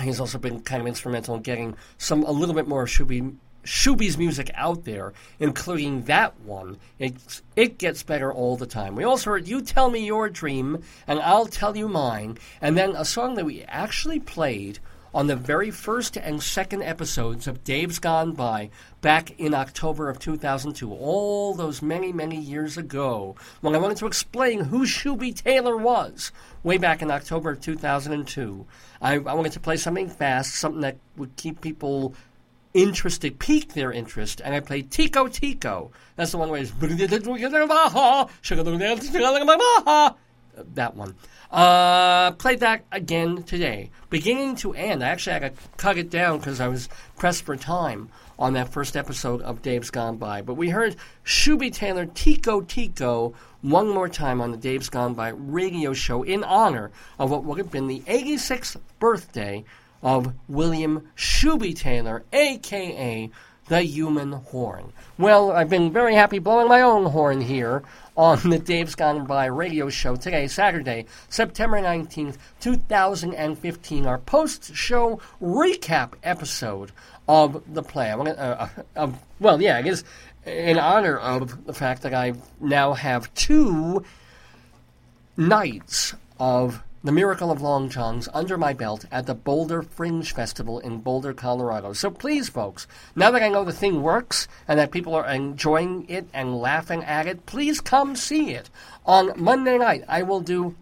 he's also been kind of instrumental in getting some a little bit more of Shooby Shooby's music out there, including that one. It gets better all the time. We also heard "You Tell Me Your Dream" and "I'll Tell You Mine," and then a song that we actually played on the very first and second episodes of Dave's Gone By back in October of 2002, all those many, many years ago, when I wanted to explain who Shooby Taylor was way back in October of 2002. I, I wanted to play something fast, something that would keep people interested, pique their interest, and I played Tico Tico. That's the one where it's that one. Uh, played that again today, beginning to end. I actually, got to cut it down because I was pressed for time on that first episode of Dave's Gone By. But we heard Shooby Taylor Tico Tico one more time on the Dave's Gone By radio show in honor of what would have been the 86th birthday of William Shooby Taylor, aka the human horn. Well, I've been very happy blowing my own horn here on the Dave's Gone By radio show today, Saturday, September 19th, 2015, our post show recap episode of the play. I to, uh, uh, well, yeah, I guess in honor of the fact that I now have two nights of the Miracle of Long John's under my belt at the Boulder Fringe Festival in Boulder, Colorado. So please, folks, now that I know the thing works and that people are enjoying it and laughing at it, please come see it. On Monday night, I will do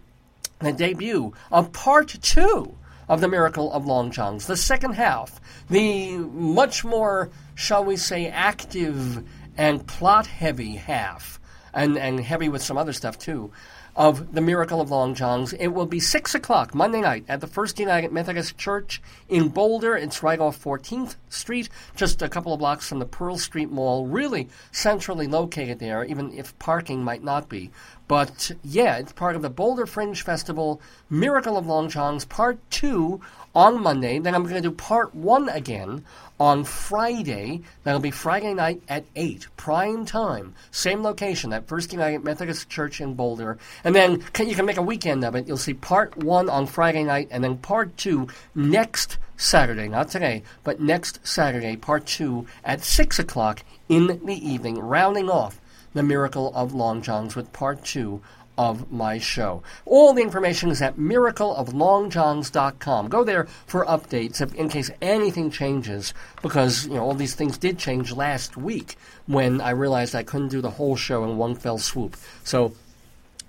the debut of part two of the Miracle of Long John's, the second half, the much more, shall we say, active and plot heavy half, and, and heavy with some other stuff too, of the Miracle of Long John's. It will be 6 o'clock Monday night at the First United Methodist Church in Boulder. It's right off 14th Street, just a couple of blocks from the Pearl Street Mall. Really centrally located there, even if parking might not be. But yeah, it's part of the Boulder Fringe Festival, Miracle of Long John's Part 2 on Monday. Then I'm going to do Part 1 again on Friday. That'll be Friday night at 8, prime time. Same location at First United Methodist Church in Boulder. And then can, you can make a weekend of it. You'll see Part 1 on Friday night and then Part 2 next Saturday, not today, but next Saturday, Part 2 at 6 o'clock in the evening, rounding off the Miracle of Long John's with part two of my show. All the information is at miracleoflongjohns.com. Go there for updates if, in case anything changes, because you know all these things did change last week when I realized I couldn't do the whole show in one fell swoop. So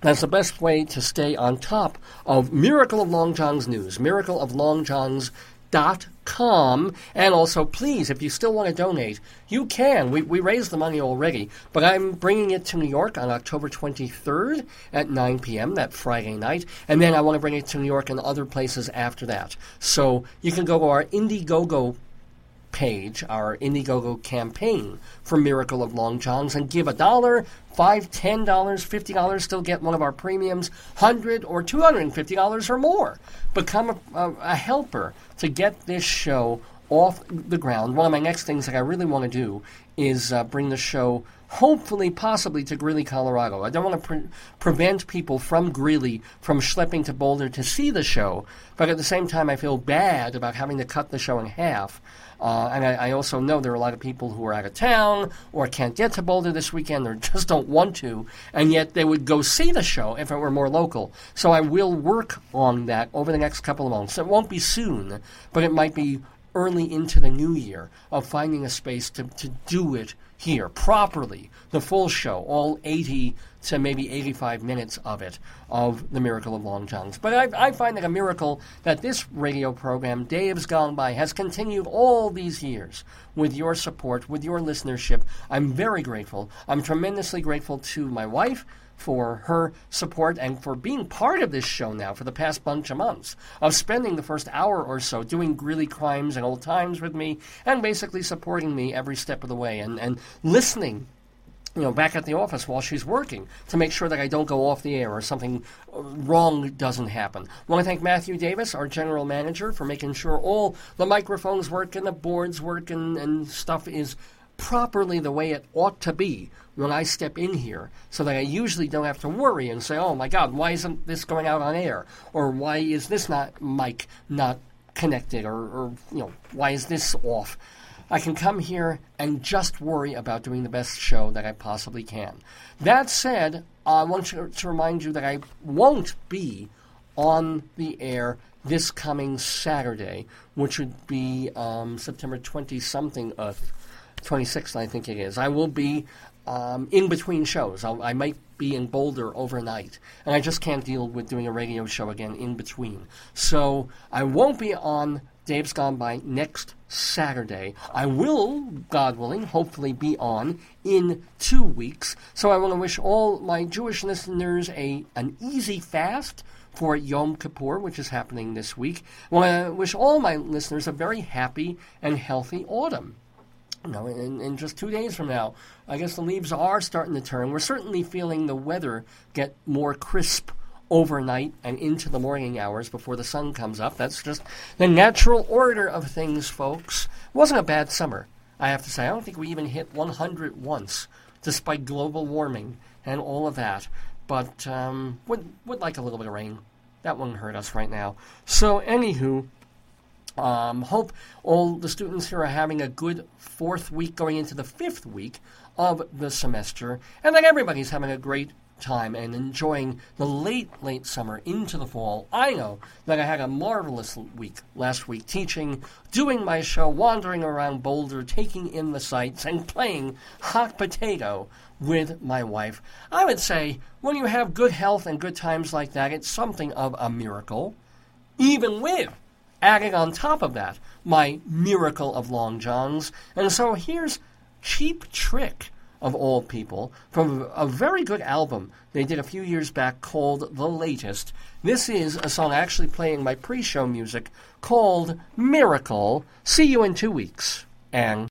that's the best way to stay on top of Miracle of Long John's news. Miracle of Long John's com. And also please if you still want to donate you can. We, we raised the money already but i'm bringing it to new york on october 23rd at 9 p.m that friday night. And then i want to bring it to new york and other places after that. So you can go to our indiegogo page, our Indiegogo campaign for Miracle of Long John's, and give a dollar, five, ten dollars, fifty dollars, still get one of our premiums, hundred or two hundred and fifty dollars or more. Become a, a, a helper to get this show off the ground. One of my next things that I really want to do is uh, bring the show hopefully, possibly to Greeley, Colorado. I don't want to pre- prevent people from Greeley from schlepping to Boulder to see the show, but at the same time, I feel bad about having to cut the show in half. Uh, and I, I also know there are a lot of people who are out of town or can't get to Boulder this weekend or just don't want to, and yet they would go see the show if it were more local. So I will work on that over the next couple of months. It won't be soon, but it might be early into the new year of finding a space to, to do it here properly, the full show, all 80 to maybe 85 minutes of it, of The Miracle of Long John's. But I, I find it a miracle that this radio program, Dave's Gone By, has continued all these years with your support, with your listenership. I'm very grateful. I'm tremendously grateful to my wife for her support and for being part of this show now for the past bunch of months, of spending the first hour or so doing Greeley Crimes and Old Times with me, and basically supporting me every step of the way and, and listening you know, back at the office while she's working to make sure that I don't go off the air or something uh, wrong doesn't happen. I want to thank Matthew Davis, our general manager, for making sure all the microphones work and the boards work and, and stuff is properly the way it ought to be when I step in here so that I usually don't have to worry and say, oh my God, why isn't this going out on air? Or why is this not mic not connected? Or, or you know, why is this off? I can come here and just worry about doing the best show that I possibly can. That said, I want to, remind you that I won't be on the air this coming Saturday, which would be um, September 20 something, uh, 26th, I think it is. I will be um, in between shows. I'll, I might be in Boulder overnight, and I just can't deal with doing a radio show again in between. So I won't be on Dave's Gone By next Saturday. I will, God willing, hopefully be on in two weeks. So I want to wish all my Jewish listeners a an easy fast for Yom Kippur, which is happening this week. I want to wish all my listeners a very happy and healthy autumn. You know, in, in just two days from now, I guess the leaves are starting to turn. We're certainly feeling the weather get more crisp overnight and into the morning hours before the sun comes up. That's just the natural order of things, folks. It wasn't a bad summer, I have to say. I don't think we even hit 100 once, despite global warming and all of that. But um, would would like a little bit of rain. That wouldn't hurt us right now. So, anywho, um, hope all the students here are having a good fourth week going into the fifth week of the semester, and that everybody's having a great time and enjoying the late, late summer into the fall. I know that I had a marvelous week last week teaching, doing my show, wandering around Boulder, taking in the sights, and playing hot potato with my wife. I would say when you have good health and good times like that, it's something of a miracle, even with adding on top of that my miracle of long johns. And so here's cheap trick
of all people, from a very good album they did a few years back called The Latest. This is a song actually playing my pre show music called Miracle. See you in two weeks. And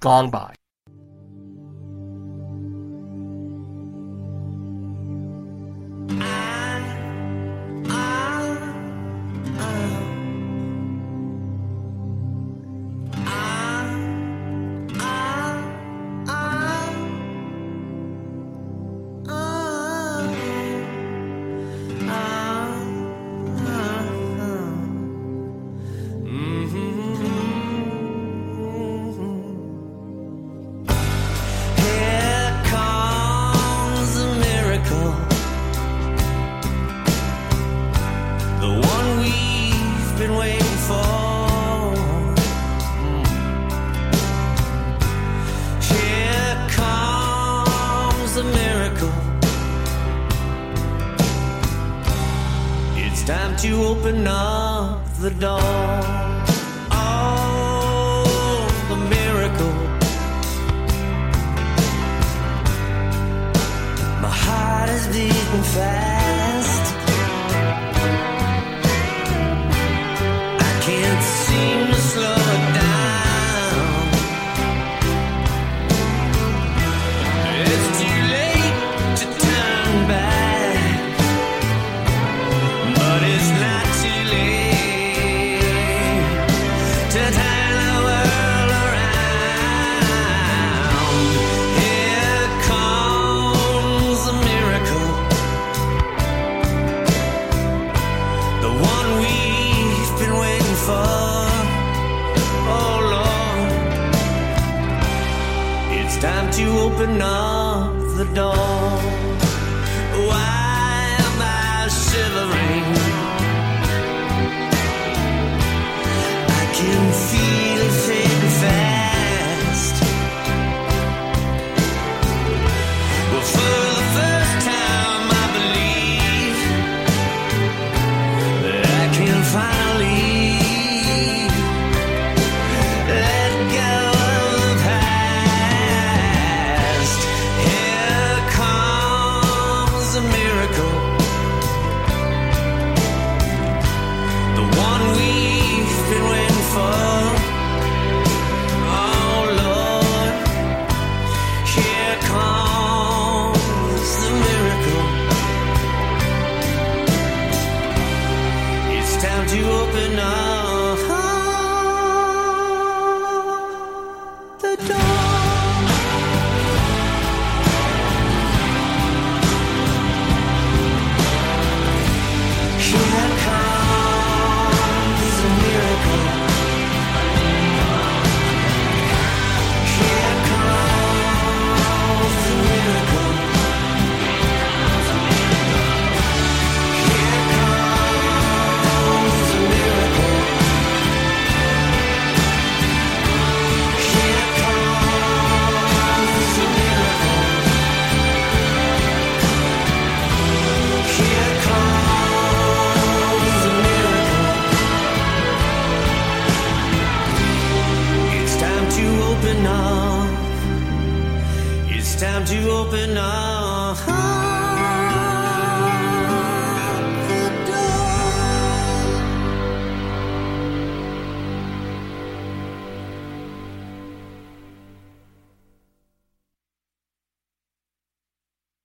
gone by.